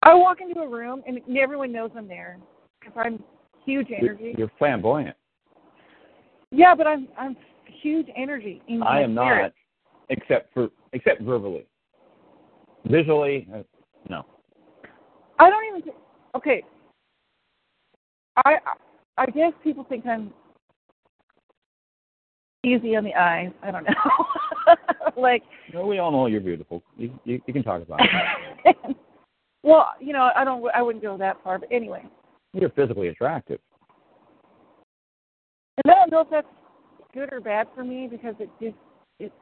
I walk into a room and everyone knows I'm there because I'm huge energy. you're flamboyant. Yeah, but I'm I'm huge energy. In I am spirit. not, except for except verbally. Visually, uh, no. I don't even. Th- okay. I I guess people think I'm easy on the eyes. I don't know. like, No, we all know you're beautiful. You, you, you can talk about it. well, you know, I don't. I wouldn't go that far, but anyway. You're physically attractive. And I don't know if that's good or bad for me because it just it's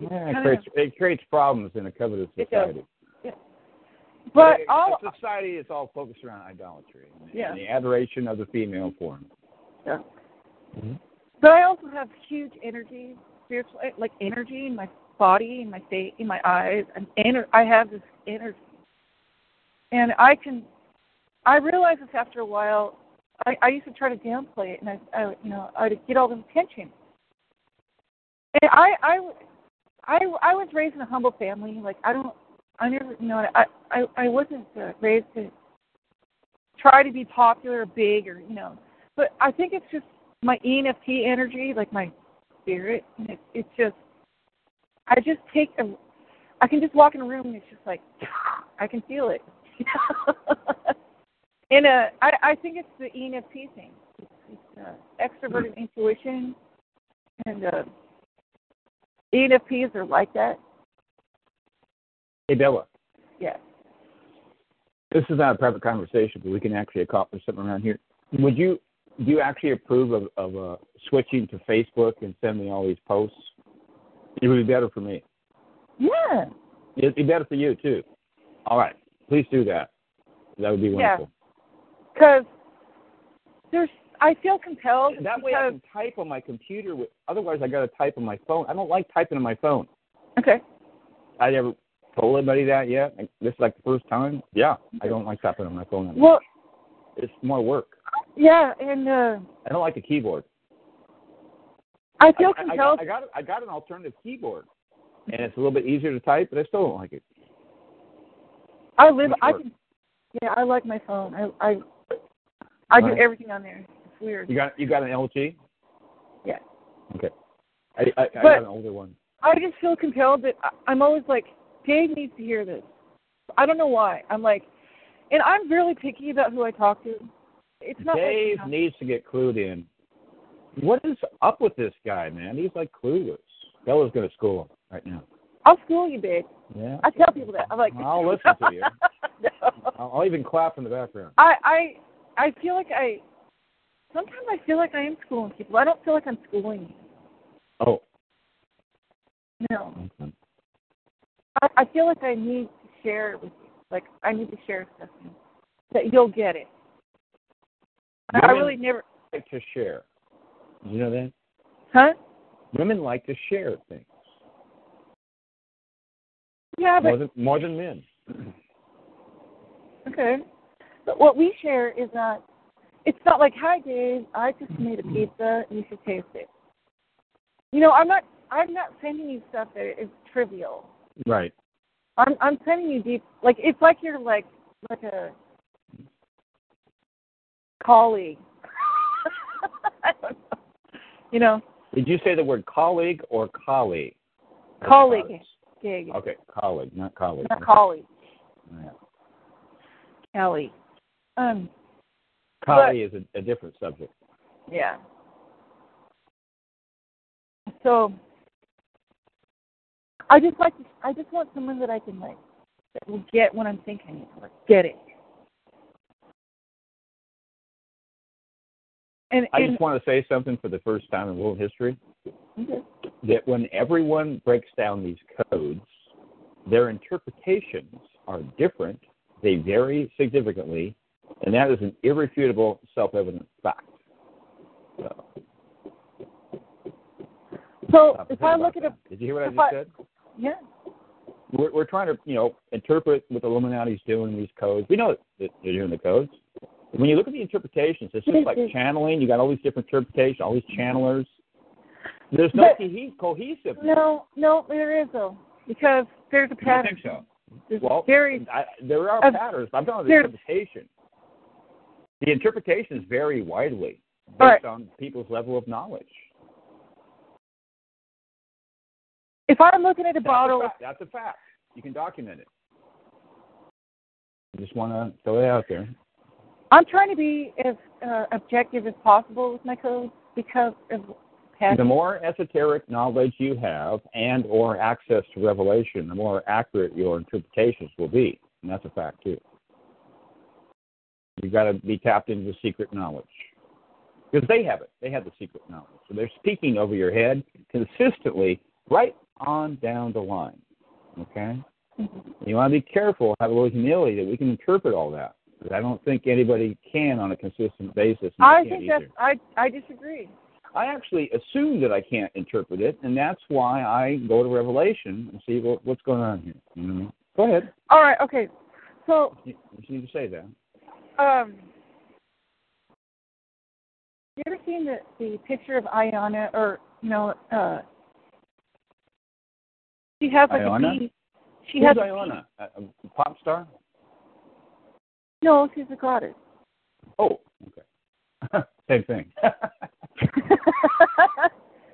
Yeah, it creates it creates problems in a covetous It society. But a, all society is all focused around idolatry and, Yeah. and the adoration of the female form. Yeah. Mhm. But I also have huge energy, spiritual, like energy in my body, in my face, in my eyes, and ener- I have this energy, and I can. I realize this after a while. I, I used to try to downplay it, and I, I you know, I'd get all the attention. And I, I, I, I was raised in a humble family. Like I don't, I never, you know, I, I, I wasn't uh, raised to try to be popular or big or you know. But I think it's just my ENFP energy, like my spirit, and it, it's just, I just take a, I can just walk in a room and it's just like, I can feel it. and uh, I, I think it's the ENFP thing. It's, it's uh, extroverted intuition, and uh, ENFPs are like that. Hey, Bella. Yes. This is not a private conversation, but we can actually accomplish something around here. Would you do you actually approve of, of uh, switching to Facebook and sending all these posts? It would be better for me. Yeah. It'd be better for you too. All right, please do that. That would be wonderful. Because there's, I feel compelled. That way I can type on my computer. With, otherwise, I got to type on my phone. I don't like typing on my phone. Okay. I never told anybody that yet. This is like the first time. Yeah, I don't like typing on my phone. Well, it's more work. Yeah, and uh I don't like the keyboard. I feel I, compelled. I, got, I got I got an alternative keyboard, and it's a little bit easier to type, but I still don't like it. I live. I can. Yeah, I like my phone. I I I do Right. everything on there. It's weird. You got you got an LG? Yeah. Okay. I I, I got an older one. I just feel compelled that I, I'm always like, Dave needs to hear this. I don't know why. I'm like, and I'm really picky about who I talk to. It's not Dave like needs to get clued in. What is up with this guy, man? He's like clueless. Bella's going to school him right now. I'll school you, babe. Yeah. I tell people that. I'm like, I'll listen to you. no. I'll, I'll even clap in the background. I I I feel like I sometimes I feel like I am schooling people. I don't feel like I'm schooling you. Oh. No. okay. I, I feel like I need to share it with you. Like I need to share stuff that you'll get it. I, I really never like to share. You know that? huh? Women like to share things Yeah, but more than more than men. okay. But what we share is not it's not like, Hi Dave, I just made a pizza and you should taste it. You know, I'm not I'm not sending you stuff that is trivial. Right. I'm I'm sending you deep like it's like you're like like a colleague. I don't know. You know, Did you say the word colleague or colleague? Colleague Okay, colleague, not colleague. not colleague, Yeah. Kelly. Um, Collie is a, a different subject. yeah. So I just like to, I just want someone that I can like that will get what I'm thinking, like get it. And, I and just want to say something for the first time in world history okay. that when everyone breaks down these codes, their interpretations are different, they vary significantly, and that is an irrefutable, self evident fact. So, so if I look at a. Did you hear what I just I- said? yeah, We're, we're trying to, you know, interpret what the Illuminati's doing these codes. We know that they're doing the codes. When you look at the interpretations, it's just like channeling. You got all these different interpretations, all these channelers. There's no But- cohesive. no, no, there is though because there's a pattern. think so. There's Well, very I, there are Uh, patterns. but I'm talking about the interpretation. The interpretations vary widely based right. on people's level of knowledge. if I'm looking at a That's bottle, a. That's a fact. You can document it. I just want to throw it out there. I'm trying to be as uh, objective as possible with my code because of past. The more esoteric knowledge you have and or access to revelation, the more accurate your interpretations will be. And that's a fact too. You've got to be tapped into the secret knowledge. Because they have it. They have the secret knowledge. So they're speaking over your head consistently right on down the line. Okay? You want to be careful, have a little humility that we can interpret all that. I don't think anybody can on a consistent basis. I think either. that's I I disagree. I actually assume that I can't interpret it, and that's why I go to Revelation and see what, what's going on here. You know? Go ahead. All right, okay. So You you need to say that. um, You ever seen the the picture of Ayana or you know uh she has like Ayana? a bee. She Who's has Iona? A, a pop star? No, she's a goddess. Oh, okay. Same thing.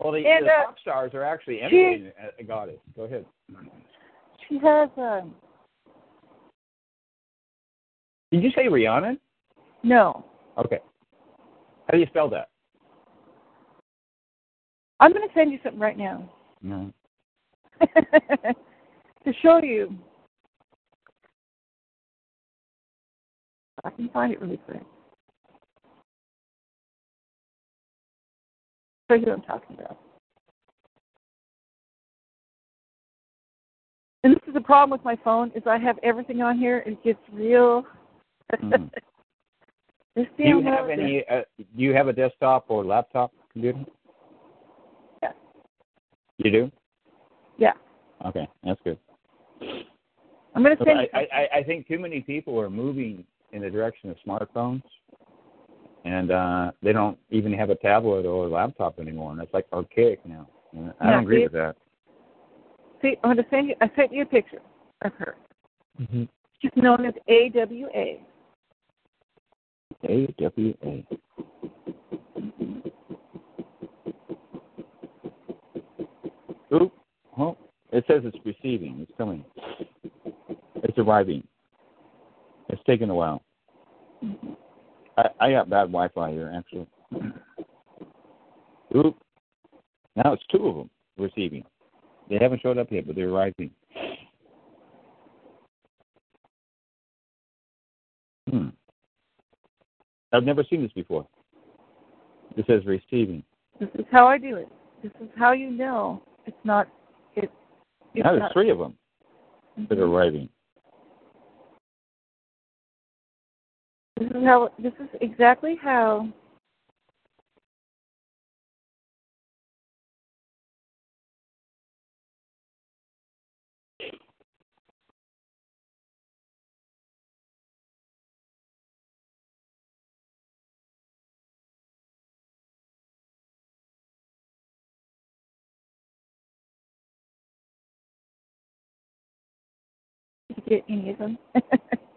well, the, And, the uh, pop stars are actually emulating a, a goddess. Go ahead. she has um Did you say Rihanna? no. Okay. How do you spell that? I'm gonna send you something right now. No. to show you. I can find it really quick. Show you what I'm talking about. And this is the problem with my phone is I have everything on here. It gets real. Mhm. Do you have any? Uh, do you have a desktop or laptop computer? Yes. You do? Yeah. Okay, that's good. I'm going to But send I, you. I, I- I think too many people are moving in the direction of smartphones, and uh, they don't even have a tablet or a laptop anymore. And that's like archaic now. And I Yeah, don't agree see? with that. See, I'm going to send you. I sent you a picture of her. Mm-hmm. She's known as AWA. A W A. Oop. Oh, it says it's receiving. It's coming. It's arriving. It's taken a while. I, I got bad Wi-Fi here, actually. Oop. Now it's two of them receiving. They haven't showed up yet, but they're arriving. Hmm. I've never seen this before. It says receiving. This is how I do it. This is how you know it's not. It, it's Now there's not, three of them that are arriving. This is how. This is exactly how. Get any of them?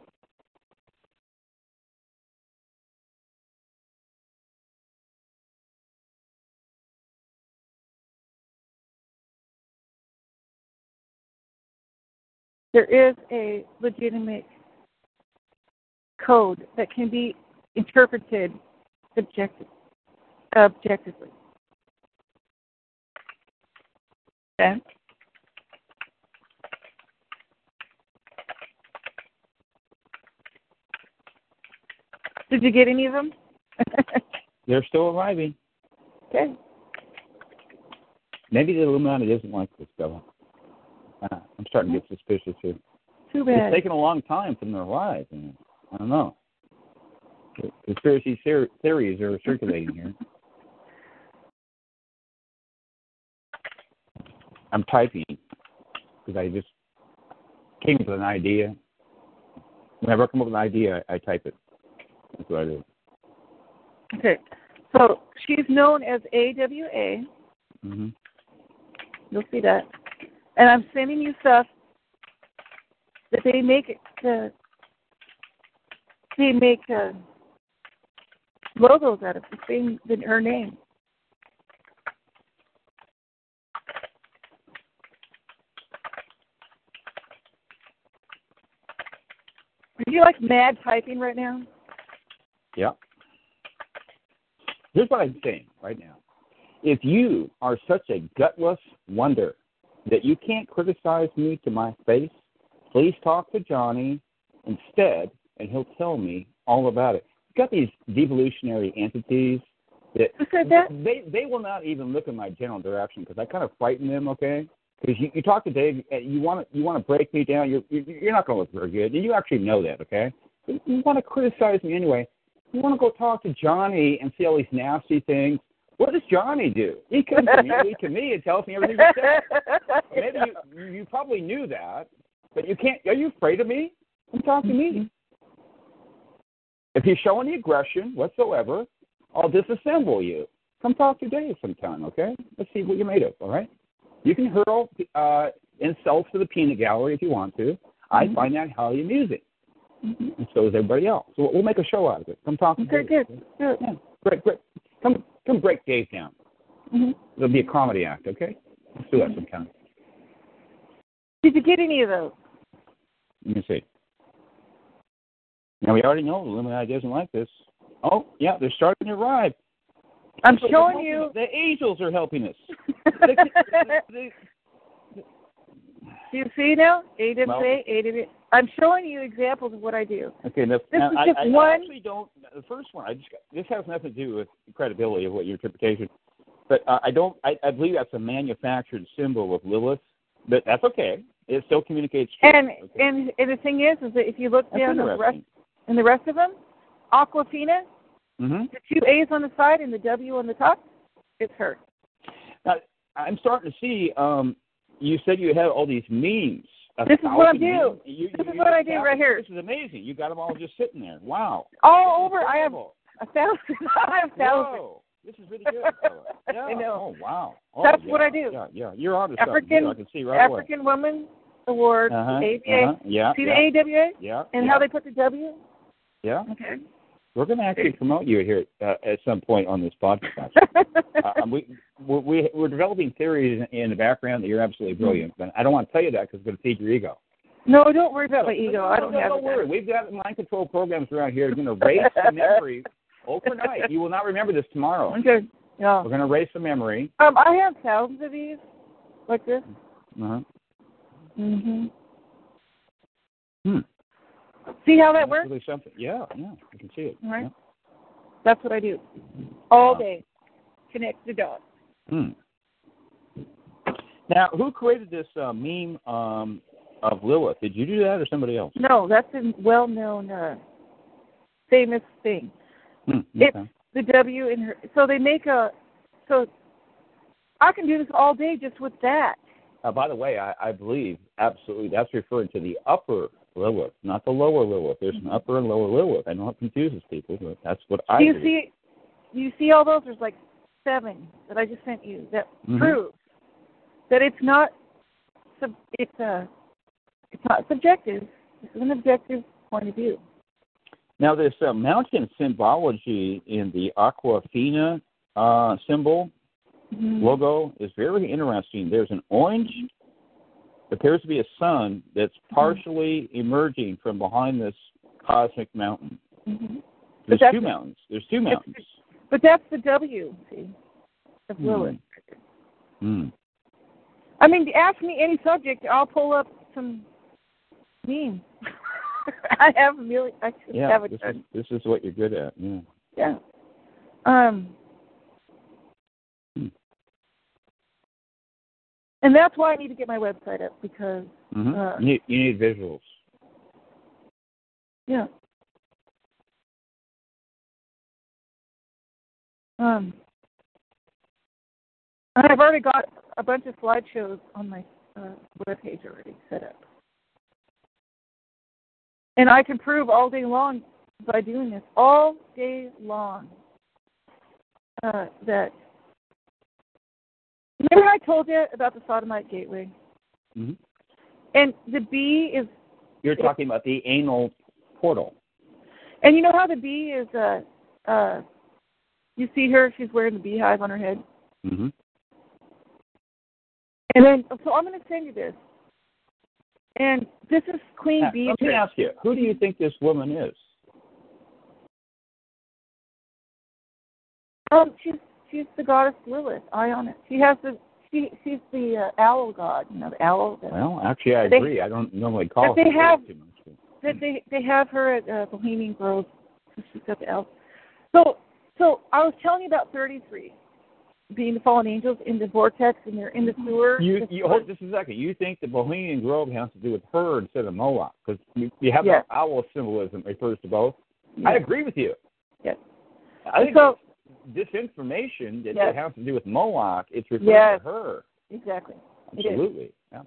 there is a legitimate code that can be interpreted objective, objectively. Okay. Did you get any of them? They're still arriving. okay. Maybe the Illuminati doesn't like this stuff. Uh, I'm starting to get suspicious here. Too bad. It's taken a long time for them to arrive. And I don't know. Conspiracy ser- theories are circulating here. I'm typing because I just came up with an idea. Whenever I come up with an idea, I, I type it. That's what I do. Okay. So she's known as AWA. hmm You'll see that. And I'm sending you stuff that they make uh, they make uh, logos out of the than her name. Are you like mad typing right now? Yeah. Here's what I'm saying right now. If you are such a gutless wonder that you can't criticize me to my face, please talk to Johnny instead, and he'll tell me all about it. You've got these devolutionary entities that that? they they will not even look in my general direction because I kind of frighten them. Okay, because you, you talk to Dave, and you want to you want to break me down. You're you're, not going to look very good, and you actually know that. Okay, you, you want to criticize me anyway. You want to go talk to Johnny and see all these nasty things. What does Johnny do? He comes to me, to me, and tells me everything he said. Maybe you, you probably knew that, but you can't. Are you afraid of me? Come talk to me. If you show any aggression whatsoever, I'll disassemble you. Come talk to Dave sometime, okay? Let's see what you're made of, all right? You can hurl uh, insults to the peanut gallery if you want to. I Mhm. find that highly amusing, Mhm. and so does everybody else. So we'll make a show out of it. Come talk to Okay, Dave. good. Good. Yeah, great, great. Come, come break Dave down. Mhm. It'll be a comedy act, okay? Let's do that sometime. Did you get any of those? Let me see. Now we already know the Illuminati doesn't like this. Oh, yeah, they're starting to arrive. I'm So showing you. us. The angels are helping us. They- they- they- Do you see now? Well- AWA. I'm showing you examples of what I do. Okay, now, This now is just I, one- I actually don't. The first one, I just this has nothing to do with credibility of what your interpretation, but uh, I don't. I, I believe that's a manufactured symbol of Lilith, but that's okay. It still communicates. truth, And okay? and and the thing is, is that if you look that's down the rest and the rest of them, Aquafina, Mm-hmm. the two A's on the side and the W on the top, it's her. Now, I'm starting to see. Um, you said you had all these memes. A This is what I do. memes. You, This you- is what I do right here. This is amazing. You got them all just sitting there. Wow. All over, I have a thousand. I have thousands. Whoa. This is really good. Yeah. I know. Oh wow. Oh, That's yeah, what I do. Yeah, yeah. You're on to African something. here. I can see right away. African Woman Award, Uh-huh, AWA. uh-huh, Yeah. See yeah, the AWA Yeah. and how they put the W? Yeah. Okay. We're going to actually promote you here uh, at some point on this podcast. uh, we, we we're developing theories in, in the background that you're absolutely brilliant, but I don't want to tell you that because it's going to feed your ego. no, don't worry about my ego. No, I don't no, have Don't worry. We've got mind control programs around here. We're going to erase the memory overnight. You will not remember this tomorrow. Okay. Yeah. We're going to erase the memory. Um, I have thousands of these, like this. Uh-huh. hmm Hmm. See how that That's works? Really something. Yeah, yeah. I can see it. All right. Yeah. That's what I do all Wow. day. Connect the dots. Hmm. Now, who created this uh, meme um, of Lilith? Did you do that or somebody else? No, that's a well-known, uh, famous thing. Hmm. It's the W in her. So they make a. So I can do this all day just with that. Uh, by the way, I, I believe absolutely that's referring to the upper Lilith, not the lower Lilith. There's an upper and lower Lilith. I know it confuses people, but that's what I do you do. see? You see all those? There's like seven that I just sent you that Mhm. prove that it's not. Sub, it's a. It's not subjective. This is an objective point of view. Now, this uh, mountain symbology in the Aquafina uh, symbol Mhm. logo is very interesting. There's an orange, appears to be a sun that's Mm-hmm. partially emerging from behind this cosmic mountain. Mhm. There's two mountains. There's two mountains. But that's the W. See, of. Lilith. Hmm. I mean, ask me any subject, I'll pull up some memes. I have a million. I should Yeah, have a this is, this is what you're good at. Yeah. Yeah. Um. Hmm. And that's why I need to get my website up because hmm Uh, you, need, you need visuals. yeah. Um. and I've already got a bunch of slideshows on my uh, webpage already set up. And I can prove all day long by doing this all day long uh, that. Remember I told you about the sodomite gateway, hmm and the B is, You're talking about the anal portal. and you know how the B is. Uh, uh, you see her; she's wearing the beehive on her head, hmm and then so I'm going to send you this. And this is Queen Now, Bee. let me ask you, who do you think this woman is? Um, she's she's the goddess Lilith. It. She has the she she's the uh, owl god. You know, the owl. Well, actually, I They- agree. I don't normally call But they her have- too much. but- that they they have her at uh, Bohemian Grove. She's got the owl. So so I was telling you about 33 being the fallen angels in the vortex and they're in the mm-hmm. sewer. You, you hold just a second. You think the Bohemian Grove has to do with her instead of Moloch? Because you, you have Yes. the owl symbolism refers to both. I agree with you. Yes. I think So- this information that Yes. it has to do with Moloch, it's referring Yes. to her. Exactly. Absolutely. Yeah.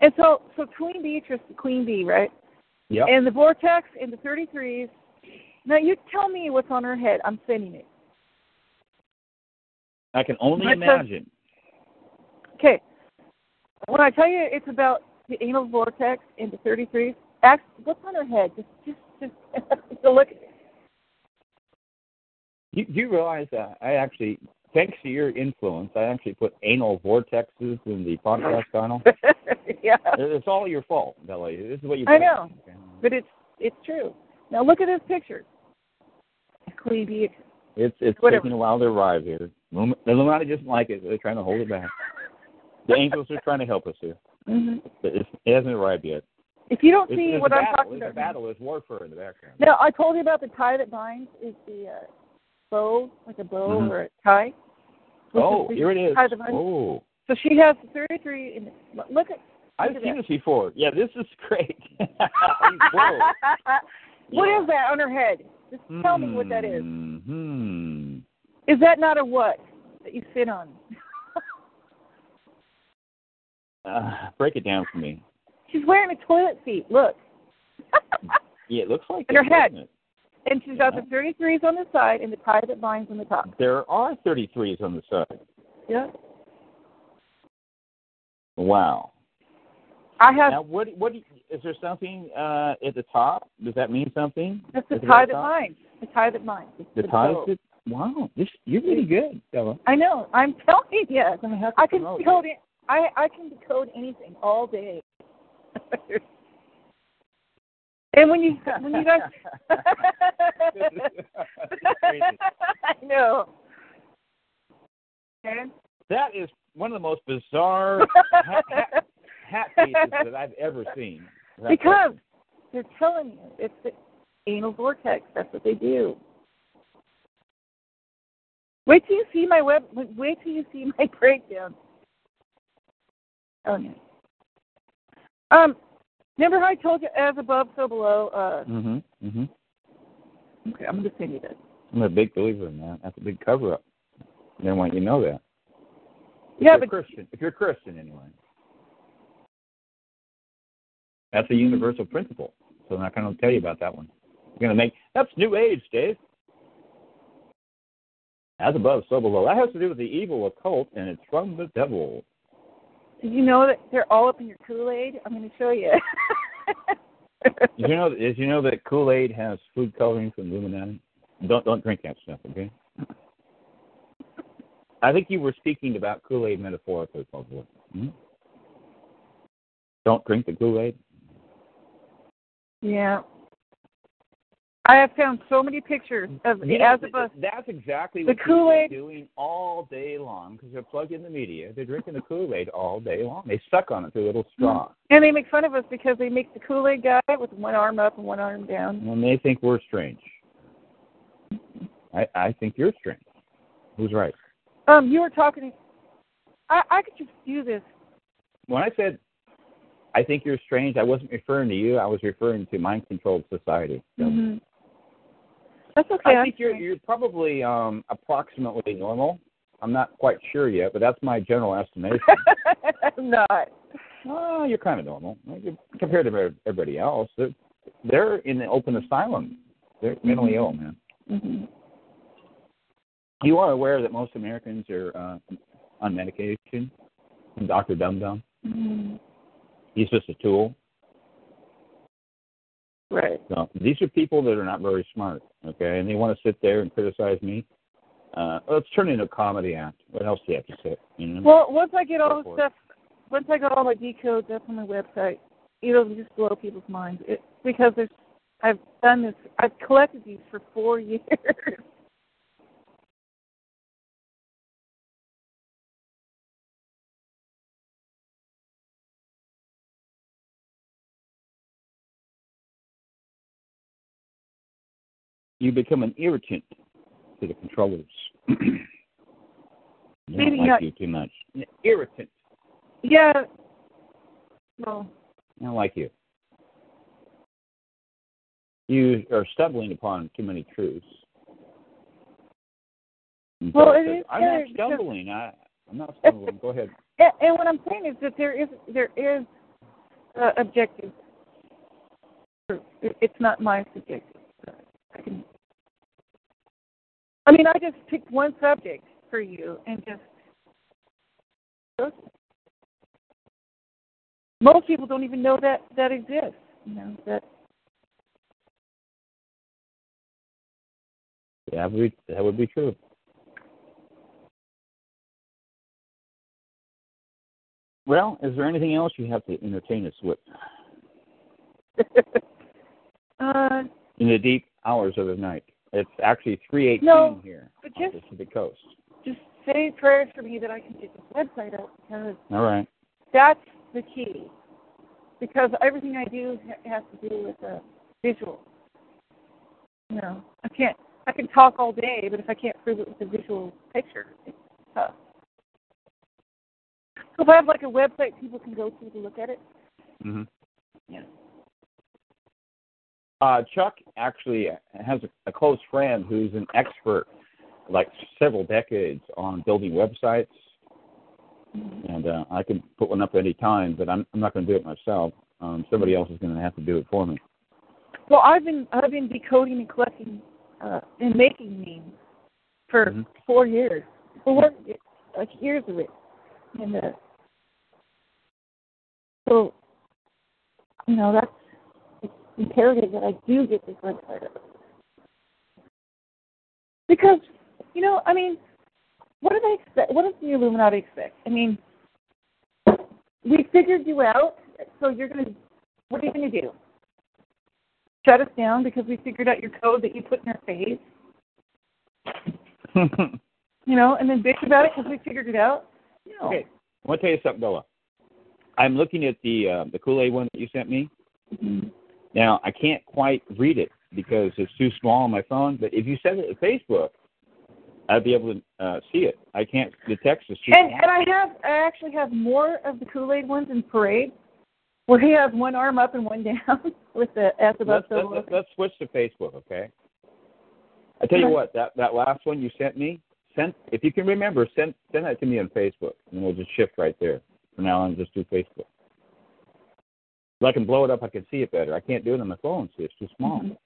And so so Queen Beatrice, Queen Bee, right? Yep. And the vortex and the 33s. Now you tell me what's on her head. I'm sending it. I can only But the- imagine. Okay. When I tell you it's about the anal vortex in the 33, ask what's on her head. Just, just, just to look. You, do you realize that I actually, thanks to your influence, I actually put anal vortexes in the podcast title? yeah. It's all your fault, Billy. This is what you. I know. But it's it's true. Now look at this picture. It's it's Whatever. taking a while to arrive here. The Illuminati doesn't like it. They're trying to hold it back. The angels are trying to help us here. hmm But it hasn't arrived yet. If you don't It's, see it's what I'm battle. talking It's a about. battle. There's warfare in the background. Now I told you about the tie that binds is the uh, bow, like a bow Mhm. or a tie. Oh, here it is. tie that binds. Oh, So she has 33. In the, look at. I've at seen that. this before. Yeah, this is great. What Yeah. is that on her head? Just tell me what that is. Hmm. Is that not a what that you sit on? Uh, break it down for me. She's wearing a toilet seat. Look. Yeah, it looks like And her it, head. it? and she's got the 33s on the side and the tie that binds on the top. There are 33s on the side. Yeah. Wow. I have. Now, what? What? you- Is there something uh, at the top? Does that mean something? That's the tie at that binds. The tie that binds. The the tie. wow. This, you're really good, Stella. I know. I'm telling you. gonna have to I can decode it. I I can decode anything all day. and when you when you guys, I know. And That is one of the most bizarre that I've ever seen. Because they're telling you it's the anal vortex. That's what they do. Wait till you see my web. Wait till you see my breakdown. Oh yeah. Um, remember how I told you as above, so below. Uh, Mhm. Mhm. okay, I'm gonna send you this. I'm a big believer in that. That's a big cover up. They don't want you to know that. If Yeah, you're but Christian. If you're Christian, anyway. That's a universal principle. So I'm not going to tell you about that one. I'm going to make that's New Age, Dave. As above, so below. That has to do with the evil occult, and it's from the devil. did you know that they're all up in your Kool Aid? I'm gonna show you. Did you know? Did you know that Kool Aid has food coloring from Illuminati? Don't don't drink that stuff, okay? I think you were speaking about Kool Aid metaphorically, probably. Hmm? Don't drink the Kool Aid. Yeah. I have found so many pictures of the as above. That's exactly The what people Kool-Aid- are doing all day long because they're plugged in the media. They're drinking the Kool Aid all day long. They suck on it through a little straw, And they make fun of us because they make the Kool Aid guy with one arm up and one arm down. and they think we're strange. I I think you're strange. Who's right? Um, you were talking. I I could just do this. When I said I think you're strange, I wasn't referring to you. I was referring to mind controlled society. So hmm That's okay. I think you're you're probably um approximately normal. I'm not quite sure yet, but that's my general estimation. I'm not. oh, you're kind of normal compared to everybody else. They're, they're in the open asylum. They're mentally ill, man. hmm You are aware that most Americans are uh, on medication. Dr. Dum Dum. hmm He's just a tool. Right. So these are people that are not very smart, okay, and they want to sit there and criticize me. Uh, let's turn it into a comedy act. What else do you have to say? You know? Well, once I get all the stuff, once I got all my decodes up on my website, it'll just blow people's minds. It, because there's, I've done this. I've collected these for four years. You become an irritant to the controllers. they Maybe don't like not- you too much. Irritant. yeah. Well, I don't like you. You are stumbling upon too many truths. And Well, it says, is I'm not stumbling. I, I'm not stumbling. Go ahead. and, what I'm saying is that there is there is uh, objective. It- It's not my subjective. I can. I mean, I just picked one subject for you and just. Most people don't even know that that exists. You know that. Yeah, that would be, that would be true. Well, is there anything else you have to entertain us with uh, in the deep hours of the night? It's actually three eighteen No, here but on just- the Pacific Coast. just say prayers for me that I can get this website up because All right. that's the key. Because everything I do ha- has to do with uh, visual. You know, I can't. I can talk all day, but if I can't prove it with a visual picture, it's tough. So if I have like a website people can go to to look at it, Mm-hmm. yeah. Uh, Chuck actually has a, a close friend who's an expert, like several decades, on building websites. And uh, I can put one up any time, but I'm, I'm not going to do it myself. Um, somebody else is going to have to do it for me. Well, I've been I've been decoding and collecting uh, and making memes for Mhm. four years, four like years of it, and uh, so you know that's imperative that I do get this website up because you know I mean what do they expect? What does the Illuminati expect? I mean, we figured you out, so you're gonna what are you gonna do? shut us down because we figured out your code that you put in our face, you know, and then bitch about it because we figured it out. No. Okay, I want to tell you something, Bella. I'm looking at the uh, the Kool Aid one that you sent me. Mhm. Now I can't quite read it because it's too small on my phone. But if you send it to Facebook, I'd be able to uh, see it. I can't. The text is too And small. and I have I actually have more of the Kool Aid ones in parade, where he has one arm up and one down with the S above let's, let's, let's switch to Facebook, okay? I tell you what, that that last one you sent me, send if you can remember, send send that to me on Facebook, and we'll just shift right there. For now on, just do Facebook. If I can blow it up, I can see it better. I can't do it on my phone. See, it's too small. Mhm.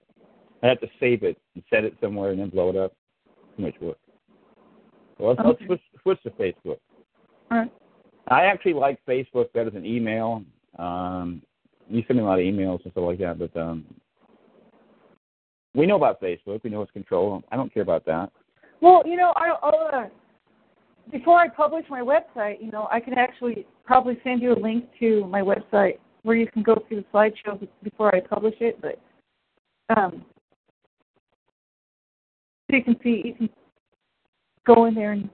I have to save it and set it somewhere and then blow it up. Too much work. Well, let's, Okay. let's switch, switch to Facebook. All right. I actually like Facebook better than email. Um, you send me a lot of emails and stuff like that, but um, we know about Facebook. We know it's control. I don't care about that. Well, you know, I, I'll, uh, before I publish my website, you know, I can actually probably send you a link to my website where you can go through the slideshow before I publish it. But um, so you can see, you can go in there and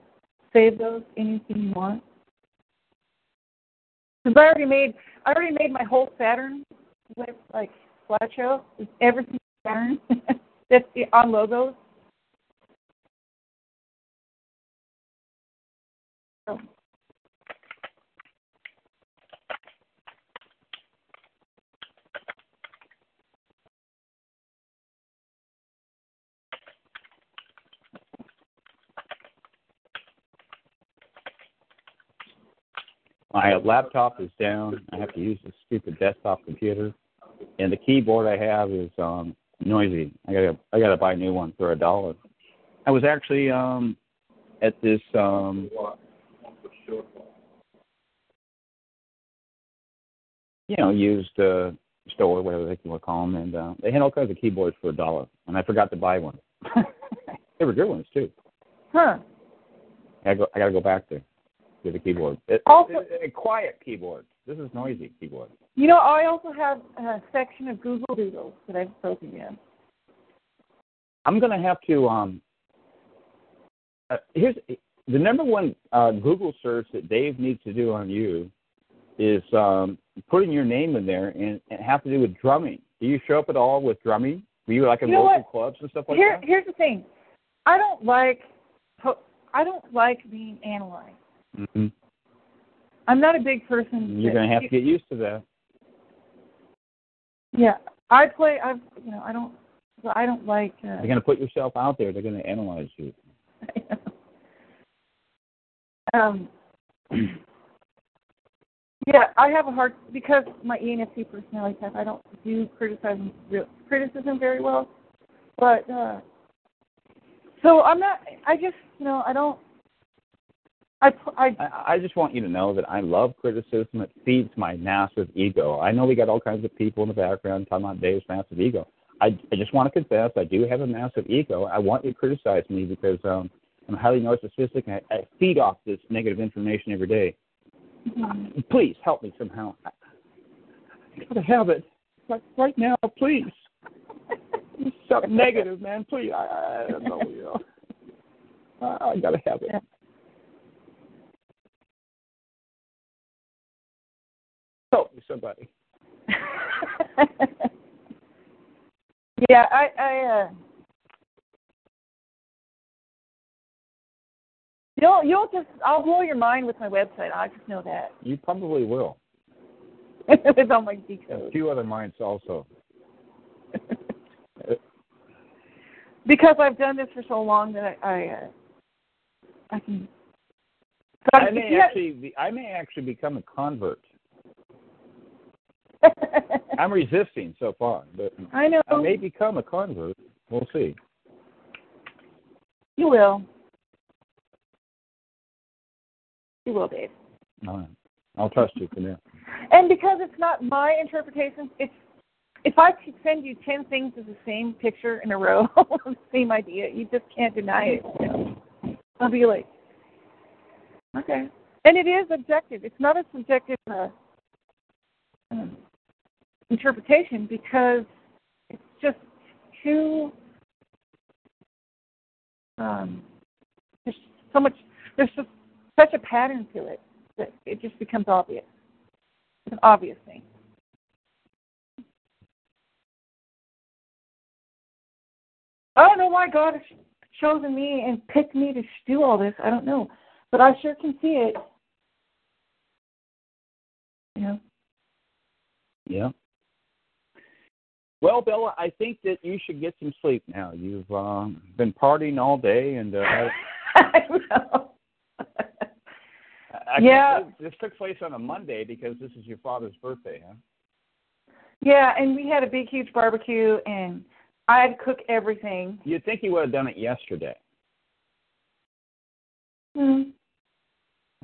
save those anything you want. Because I already made, I already made my whole Saturn web like slideshow. It's everything Saturn. That's on logos. So, My laptop is down. I have to use this stupid desktop computer, and the keyboard I have is um, noisy. I gotta I gotta buy a new one for a dollar. I was actually um, at this um, what? you know used uh, store, whatever they want to call them, and uh, they had all kinds of keyboards for a dollar, and I forgot to buy one. they were good ones too. huh. I go, I gotta go back there with the keyboard. It, Also- it- a quiet keyboard. This is noisy keyboard. You know, I also have a section of Google Doodles that I've spoken in. I'm gonna have to um. Uh, here's the number one uh, Google search that Dave needs to do on you is um, putting your name in there and, and have to do with drumming. Do you show up at all with drumming? Were you like in You know local what? clubs and stuff like Here, that? here's the thing. I don't like, I don't like being analyzed. Mm-hmm. I'm not a big person. You're gonna have to get used to that. Yeah, I play. I've, you know, I don't. I don't like. Uh, You're gonna put yourself out there. They're gonna analyze you. um. Yeah, I have a hard because my ENFP personality type. I don't do criticism real, criticism very well, but uh, so I'm not. I just you know I don't I, I, I, just want you to know that I love criticism. It feeds my massive ego. I know we got all kinds of people in the background talking about Dave's massive ego. I, I just want to confess I do have a massive ego. I want you to criticize me because um, I'm highly narcissistic and I, I feed off this negative information every day. Mm-hmm. Please help me somehow. I, I gotta have it right, right now, please. Something negative, man. Please, I, I don't know. You know, I, I gotta have it. Help me, somebody. yeah, I, I, uh, you'll, you'll just, I'll blow your mind with my website. I just know that. You probably will. with all my A few other minds also. Because I've done this for so long that I, I, uh, I can. I may actually, be, I may actually become a convert. I'm resisting so far, but I know. I may become a convert. We'll see. You will. You will, Dave. All right. I'll trust you for now. And because it's not my interpretation, it's if I could send you ten things of the same picture in a row, the same idea, you just can't deny it. I'll be like, okay. And it is objective. It's not a subjective uh, um, interpretation because it's just too. Um, there's so much. There's just such a pattern to it that it just becomes obvious. It's an obvious thing. I don't know why God has chosen me and picked me to do all this. I don't know, but I sure can see it. Know. Yeah. Well, Bella, I think that you should get some sleep now. You've um, been partying all day, and uh, I know. I, Yeah. this took place on a Monday because this is your father's birthday, huh? Yeah, and we had a big, huge barbecue, and I had to cook everything. You'd think you would have done it yesterday. Mm,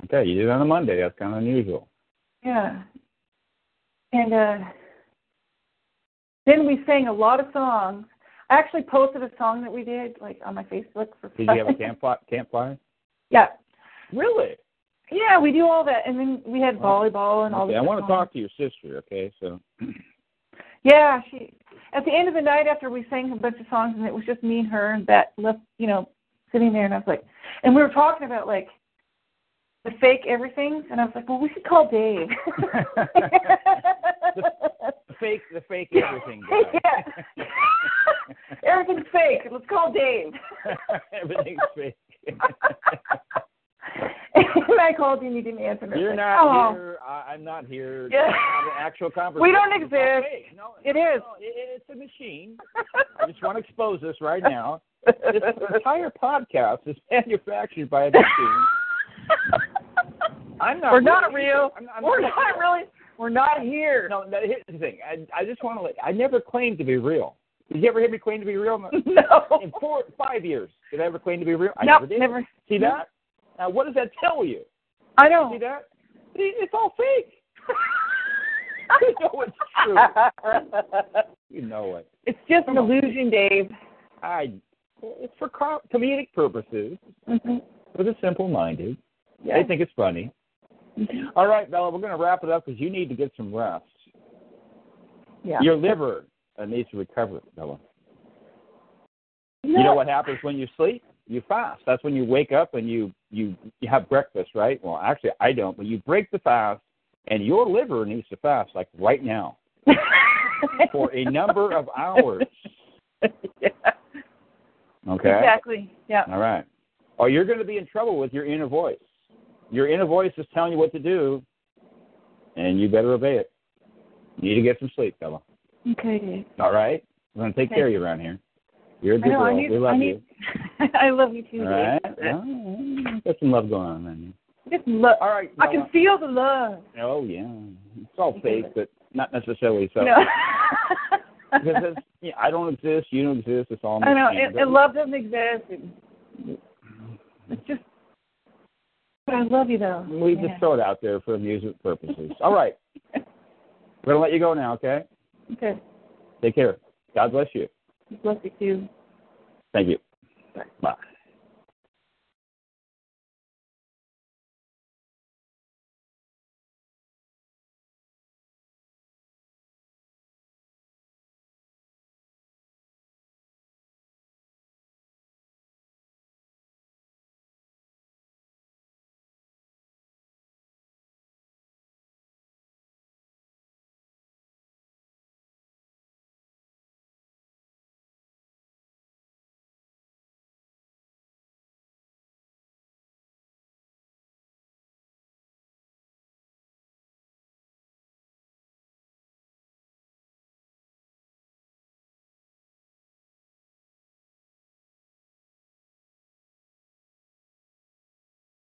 Okay, you did it on a Monday. That's kind of unusual. yeah. And uh then we sang a lot of songs. I actually posted a song that we did, like on my Facebook for Did you have a campfire? Campfire? Yeah. Really? Yeah, we do all that, and then we had volleyball and all. Okay, the I want to talk to your sister. Okay, so Yeah, she. At the end of the night, after we sang a bunch of songs, and it was just me and her, and that left, you know, sitting there, and I was like, and we were talking about like the fake everything, and I was like, well, we should call Dave. the fake, the fake everything yeah. Everything's fake. Let's call Dave. Everything's fake. and I called you and you didn't answer. and I was You're not oh. here. I, I'm not here. Yeah. actual conversation. We don't exist. No, It no, is. no, it- it's a machine. I just want to expose this right now. This entire podcast is manufactured by a machine. I'm not. We're not real. I'm, I'm We're not not really. We're not here. No, no, here's the thing. I, I just want to. Let, I never claimed to be real. Did you ever hear me claim to be real? No. In four, five years, did I ever claim to be real? I Nope, never did. never. See that? Now, what does that tell you? I know. See that? It's all fake. you know it's true. You know it. it's just an illusion, Dave. I. It's for co- comedic purposes Mm-hmm. for the simple-minded. They think it's funny. Mm-hmm. All right, Bella, we're going to wrap it up because you need to get some rest. Yeah. Your liver needs to recover, Bella. No. You know what happens when you sleep? You fast. That's when you wake up and you you you have breakfast, right? Well, actually, I don't. But you break the fast, and your liver needs to fast like right now for a number of hours. yeah. Okay. Exactly. Yeah. All right. Or you're going to be in trouble with your inner voice. Your inner voice is telling you what to do, and you better obey it. You need to get some sleep, Bella. Okay, All right. We're going to take Okay. care of you around here. You're a good know. Girl. need. we love I you. need. I love you too, All right. Well, got some love going on, man. Just love. All right. I can feel the love. Oh yeah, it's all fake, but not necessarily so. No. because it's, yeah, I don't exist, you don't exist. It's all. I know, and, and love doesn't exist. It's just I love you though. We Yeah. just throw it out there for amusement purposes. All right. We're going to let you go now, okay? Okay. Take care. God bless you. Bless you too. Thank you. Bye.